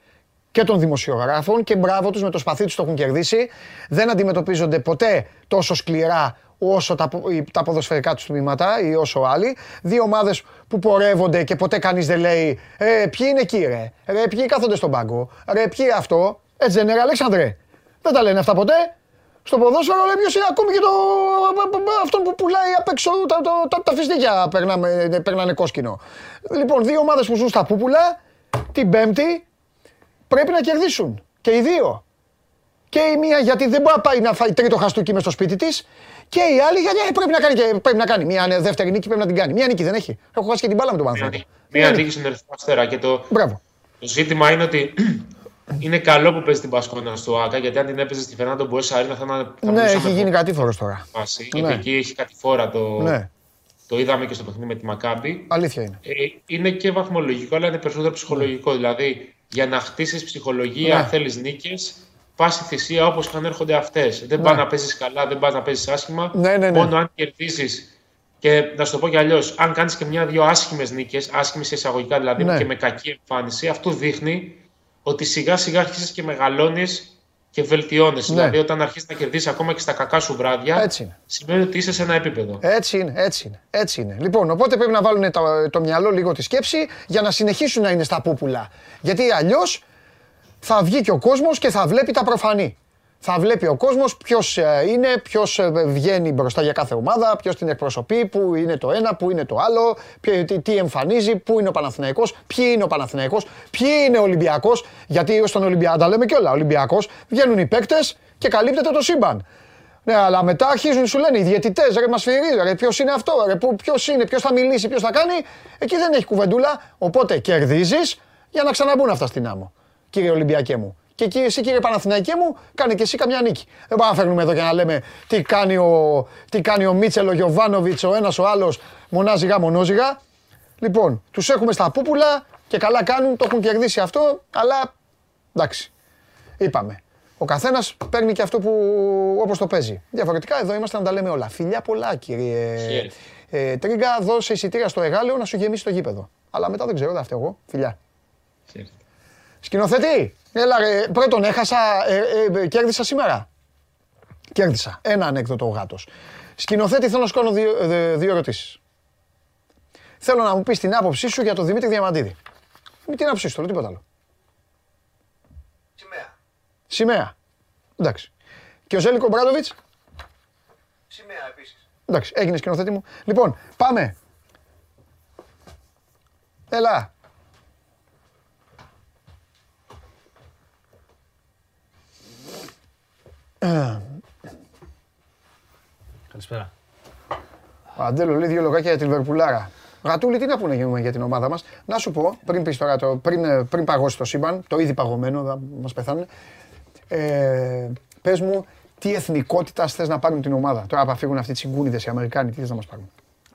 και των δημοσιογράφων και μπράβο τους με το σπαθί τους το έχουν κερδίσει. Δεν αντιμετωπίζονται ποτέ τόσο σκληρά όσο τα, πο- οι- τα ποδοσφαιρικά τους τμήματα ή όσο άλλοι. Δύο ομάδες που πορεύονται και ποτέ κανείς δεν λέει «Ε, ποιοι είναι εκεί ρε, ρε ποιοι κάθονται στον πάγκο, ρε ποιοι αυτό». Έτσι δεν είναι ρε Αλέξανδρε. Δεν τα λένε αυτά ποτέ. Στο ποδόσφαιρο λέει ποιος είναι ακόμη και το, αυτόν που πουλάει απ' έξω τα, το, τα, τα φιστίκια περνάμε, περνάνε κόσκινο. Λοιπόν, δύο ομάδες που ζουν στα πούπουλα, την Πέμπτη πρέπει να κερδίσουν. Και οι δύο. Και η μία γιατί δεν μπορεί να πάει να φάει τρίτο χαστούκι μες στο σπίτι της. Και η άλλη γιατί ε, πρέπει να κάνει, και, πρέπει να κάνει. Μια ναι, δεύτερη νίκη πρέπει να την κάνει. Μια νίκη δεν έχει. Έχω χάσει και την μπάλα με τον Μία, Παναθηναϊκό. νίκη- μία νίκη στον Ερυθρό Αστέρα. Και το, Μπράβο. το ζήτημα είναι ότι είναι καλό που παίζει την Πασκόνα στο ΑΚΑ γιατί αν την έπαιζε στη Φερνάντο Μποέσσα Αρίνα θα, να- θα Ναι, μιλούσαμε έχει γίνει πολύ κατήφορο τώρα. φάση, Ναι. Γιατί εκεί έχει κατηφόρα το, Ναι, το είδαμε και στο παιχνίδι με τη Μακάμπη. αλήθεια είναι. Ε, είναι και βαθμολογικό, αλλά είναι περισσότερο ψυχολογικό. Δηλαδή, για να χτίσεις ψυχολογία, Ναι. αν θέλεις νίκες, πα στη θυσία όπως και αν έρχονται αυτές. Δεν Ναι. πα να παίζεις καλά, δεν πας να παίζεις άσχημα. Ναι, ναι, ναι. Μόνο αν κερδίσει. Και να σου το πω κι αλλιώς, αν κάνεις και μια-δύο άσχημες νίκες, άσχημες εισαγωγικά δηλαδή Ναι. και με κακή εμφάνιση, αυτό δείχνει ότι σιγά σιγά αρχίζεις και μεγαλώνεις και βελτιώνεσαι. Ναι. Δηλαδή, όταν αρχίσει να κερδίσεις ακόμα και στα κακά σου βράδια, Έτσι είναι. σημαίνει ότι είσαι σε ένα επίπεδο. Έτσι είναι, έτσι είναι, έτσι είναι. Λοιπόν, οπότε πρέπει να βάλουν το, το μυαλό λίγο τη σκέψη για να συνεχίσουν να είναι στα πούπουλα. Γιατί αλλιώς θα βγει και ο κόσμος και θα βλέπει τα προφανή. Θα βλέπει ο κόσμος ποιος είναι, ποιος βγαίνει μπροστά για κάθε ομάδα, ποιος την εκπροσωπεί, πού είναι το ένα, πού είναι το άλλο, ποιο- τι, τι εμφανίζει, πού είναι ο Παναθηναϊκός, ποιοι είναι ο Παναθηναϊκός, ποιοι είναι ο Ολυμπιακός. Γιατί στον Ολυμπιακό, τα λέμε και όλα, Ολυμπιακός βγαίνουν οι παίκτες και καλύπτεται το σύμπαν. Ναι, αλλά μετά αρχίζουν σου λένε οι διαιτητές, ρε μας φυρίζει, ρε ποιος είναι αυτό, ρε ποιος είναι, ποιος θα μιλήσει, ποιος θα κάνει. Εκεί δεν έχει κουβεντούλα. Οπότε κερδίζεις για να ξαναμπούν αυτά στην άμμο, κύριε Ολυμπιακέ μου. Και εκεί εσύ κύριε Παναθηναϊκέ μου, κάνε και εσύ καμιά νίκη. Δεν πάμε να φέρνουμε εδώ και να λέμε τι κάνει ο, τι κάνει ο Μίτσελ, ο Γιωβάνοβιτς, ο ένας ο άλλος, μονάζιγα, μονόζιγα. Λοιπόν, τους έχουμε στα πούπουλα και καλά κάνουν, το έχουν κερδίσει αυτό, αλλά εντάξει. Είπαμε. Ο καθένας παίρνει και αυτό που όπως το παίζει. Διαφορετικά εδώ είμαστε να τα λέμε όλα. Φιλιά πολλά, κύριε Χαίρετε. ε, Τρίγκα. Δώσε εισιτήρια στο Εγάλεο να σου γεμίσει το γήπεδο. Αλλά μετά δεν ξέρω, δεν φταίω εγώ. Φιλιά. Χαίρετε. Σκηνοθετή, έλα ρε, πρώτον έχασα, ε, ε, ε, κέρδισα σήμερα. Κέρδισα. Ένα ανέκδοτο ο γάτος. Σκηνοθέτη, θέλω να σου κάνω δύο, ε, δύο ερωτήσεις. Θέλω να μου πεις την άποψή σου για τον Δημήτρη Διαμαντίδη. Με την άποψή σου, τώρα, τίποτα άλλο. Σημαία. Σημαία. Εντάξει. Και ο Ζέλικο Μπράντοβιτς; Σημαία επίσης. Εντάξει, έγινε σκηνοθέτη μου. Λοιπόν, πάμε. Έλα. Καλησπέρα. Ο Αντέλο λέει δύο λογάκια για την Βερπουλάρα. Γατούλη, τι να πούνε για- για την ομάδα μας; Να σου πω, πριν πεις τώρα, το, πριν, ε, πριν παγώσει το σύμπαν, το ήδη παγωμένο, θα μας πεθάνουν. Ε, Πες μου, τι εθνικότητας θες να πάρουν την ομάδα; Τώρα, που φύγουν αυτοί οι τσιγκούνιδες οι Αμερικάνοι, τι θες να μας πάρουν;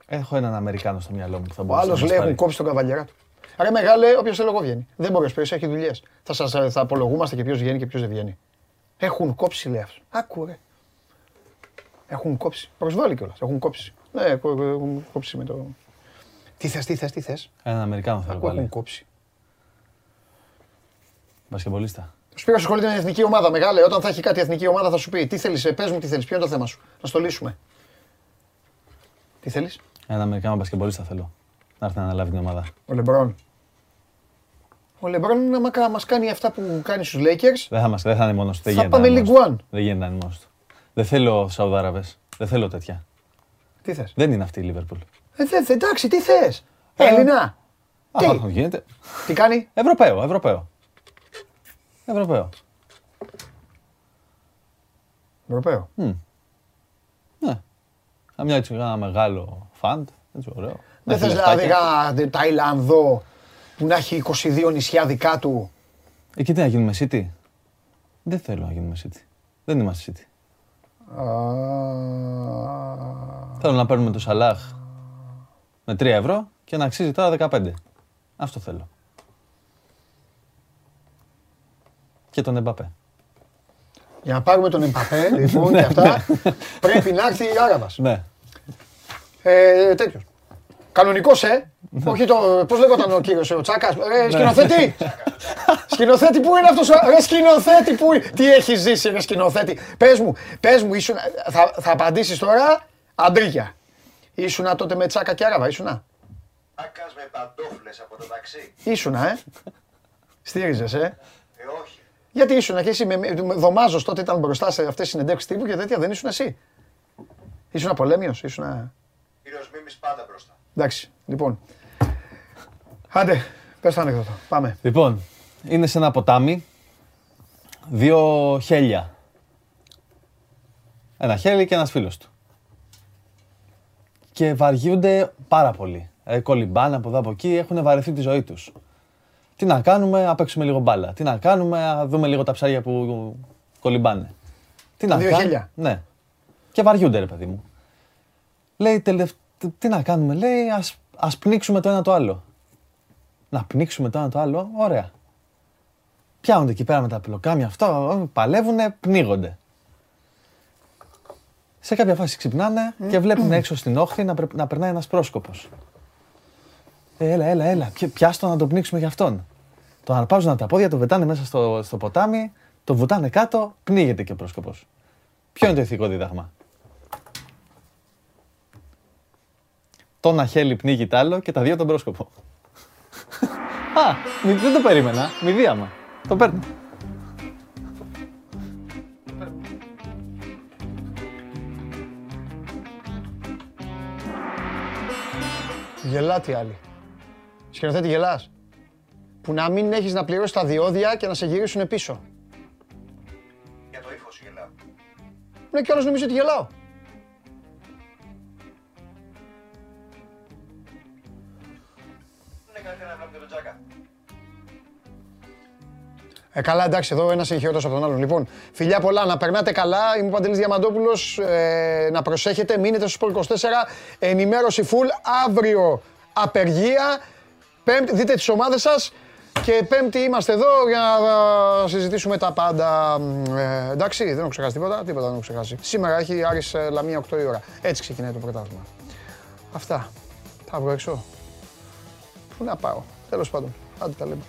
Έχω έναν Αμερικάνο στο μυαλό μου που θα Ο μπορούσε άλλος να μας λέει πάρει. έχουν κόψει τον καβαλιέρα του. Ρε μεγάλε, όποιος θέλω εγώ βγαίνει. Δεν μπορείς να έχει δουλειές. Θα, σας, θα απολογούμαστε και ποιος βγαίνει και ποιος δεν βγαίνει. Έχουν κόψει, λέει αυτός. Άκου ρε. Έχουν κόψει. Προσβάλλει κιόλας. Έχουν κόψει. Ναι, κο- κο- έχουν κόψει με το. Τι θες, τι θες, τι θες; Έναν Αμερικάνο θέλω Άκου έχουν πάλι. κόψει. Μπασκεμπολίστα. Ο Σπύρος ασχολείται με την εθνική ομάδα. Μεγάλε, όταν θα έχει κάτι η εθνική ομάδα θα σου πει τι θέλεις, πες μου τι θέλεις, ποιο είναι το θέμα σου; Να στο λύσουμε. Τι θέλεις, Έναν Αμερικάνο μπασκεμπολίστα θέλω. Να έρθει να αναλάβει την ομάδα. Ο Λεμπρόν. Ο Λεμπρόν να μας κάνει αυτά που κάνει στους Lakers. Δεν θα, μας, δεν θα είναι μόνος του. Δεν Θα γίνεται πάμε να είναι League μόνος του. One. Δεν γίνεται να είναι μόνος του. Δεν θέλω Σαουδάραβες. Δεν θέλω τέτοια. Τι θες; Δεν είναι αυτή η Λίβερπουλ. Ε, δε- δε- εντάξει, τι θες; Έλληνα. Τι; Αυτό γίνεται. Τι κάνει; Ευρωπαίο, Ευρωπαίο. Ευρωπαίο. Ευρωπαίο. Ναι. Καμιά έτσι ένα μεγάλο φαντ. Έτσι ωραίο. Να Δεν έχει θες δηλαδή λεφτάκια. ένα Ταϊλανδό που να έχει 22 νησιά δικά του. Εκεί τι να γίνουμε City. Δεν θέλω να γίνουμε City. Δεν είμαστε City. Θέλω να παίρνουμε το Σαλάχ με 3 ευρώ και να αξίζει τώρα 15. Αυτό θέλω. Και τον Εμπαπέ. Για να πάρουμε τον Εμπαπέ, (laughs) λοιπόν, και αυτά, πρέπει να έρθει η Άραβας. Ναι. Ε, τέτοιος. Κανονικός, ε. Όχι το, πώς λέγονταν ο κύριος, ο Τσάκας; Ρε, σκηνοθέτη. σκηνοθέτη, πού είναι αυτός, ο- ρε, σκηνοθέτη, πού είναι. Τι έχει ζήσει, ρε, σκηνοθέτη; Πες μου, πες μου, ήσουν, θα, θα απαντήσεις τώρα, αντρίκια. Ήσουνα τότε με Τσάκα και Άραβα, ήσουνα; Άκας με παντόφλες από το ταξί. Ήσουνα, ε; Στήριζες, ε; Ε, όχι. Γιατί ήσουνα και εσύ με, με, με δωμάζος τότε ήταν μπροστά σε αυτές τις συνεντεύξεις τύπου και τέτοια, δεν ήσουν εσύ; Ήσουνα πολέμιος, ήσουνα... Κύριος Μίμης πάντα μπροστά. Εντάξει, λοιπόν. Άντε, πες το ανέκδοτο. Πάμε. Λοιπόν, είναι σε ένα ποτάμι δύο χέλια. Ένα χέλι και ένας φίλος του. Και βαριούνται πάρα πολύ. Ε, κολυμπάνε από εδώ από εκεί, έχουν βαρεθεί τη ζωή τους. Τι να κάνουμε, να παίξουμε λίγο μπάλα. Τι να κάνουμε, να δούμε λίγο τα ψάρια που κολυμπάνε. Τι να δύο κάνουμε. χέλια. Ναι. Και βαριούνται, ρε παιδί μου. Λέει, «Τελευ- τι να κάνουμε, λέει, ας, ας πνίξουμε το ένα το άλλο. Να πνίξουμε το ένα το άλλο, ωραία. Πιάνονται εκεί πέρα με τα πυλοκάμια αυτό, παλεύουνε, πνίγονται. Σε κάποια φάση ξυπνάνε και βλέπουν έξω στην όχθη να, πρε- να περνάει ένας πρόσκοπος. Ε, έλα, έλα, έλα, πι- πιάστο να το πνίξουμε για αυτόν. Το αρπάζουν από τα πόδια, το βετάνε μέσα στο, στο ποτάμι, το βουτάνε κάτω, πνίγεται και ο πρόσκοπος. Ποιο είναι το ηθικό δίδαγμα; Το ένα χέλι πνίγει τ' άλλο και τα δύο τον πρόσκοπο. Α, μη- δεν το περίμενα. Μηδίαμα. Το παίρνω. Γελάτε οι άλλοι. Σκηνοθέτη γελάς. Που να μην έχεις να πληρώσεις τα διόδια και να σε γυρίσουν πίσω. Για το ύφος γελάω. Ναι, και όλος νομίζει ότι γελάω. Ε, καλά, εντάξει, εδώ ένας έχει χειρότερο από τον άλλον. Λοιπόν, φιλιά πολλά, να περνάτε καλά. Είμαι ο Παντελής Διαμαντόπουλος. Ε, να προσέχετε, μείνετε στο Sport 24. Ενημέρωση full. Αύριο απεργία. Πέμπτη, δείτε τις ομάδες σας. Και πέμπτη είμαστε εδώ για να συζητήσουμε τα πάντα. Ε, εντάξει, δεν έχω ξεχάσει τίποτα. Τίποτα δεν έχω ξεχάσει. Σήμερα έχει Άρης ε, Λαμία 8 η ώρα. Έτσι ξεκινάει το πρωτάθλημα. Αυτά. Θα βγω έξω. Πού να πάω; Τέλος πάντων. Άντε τα λέμε.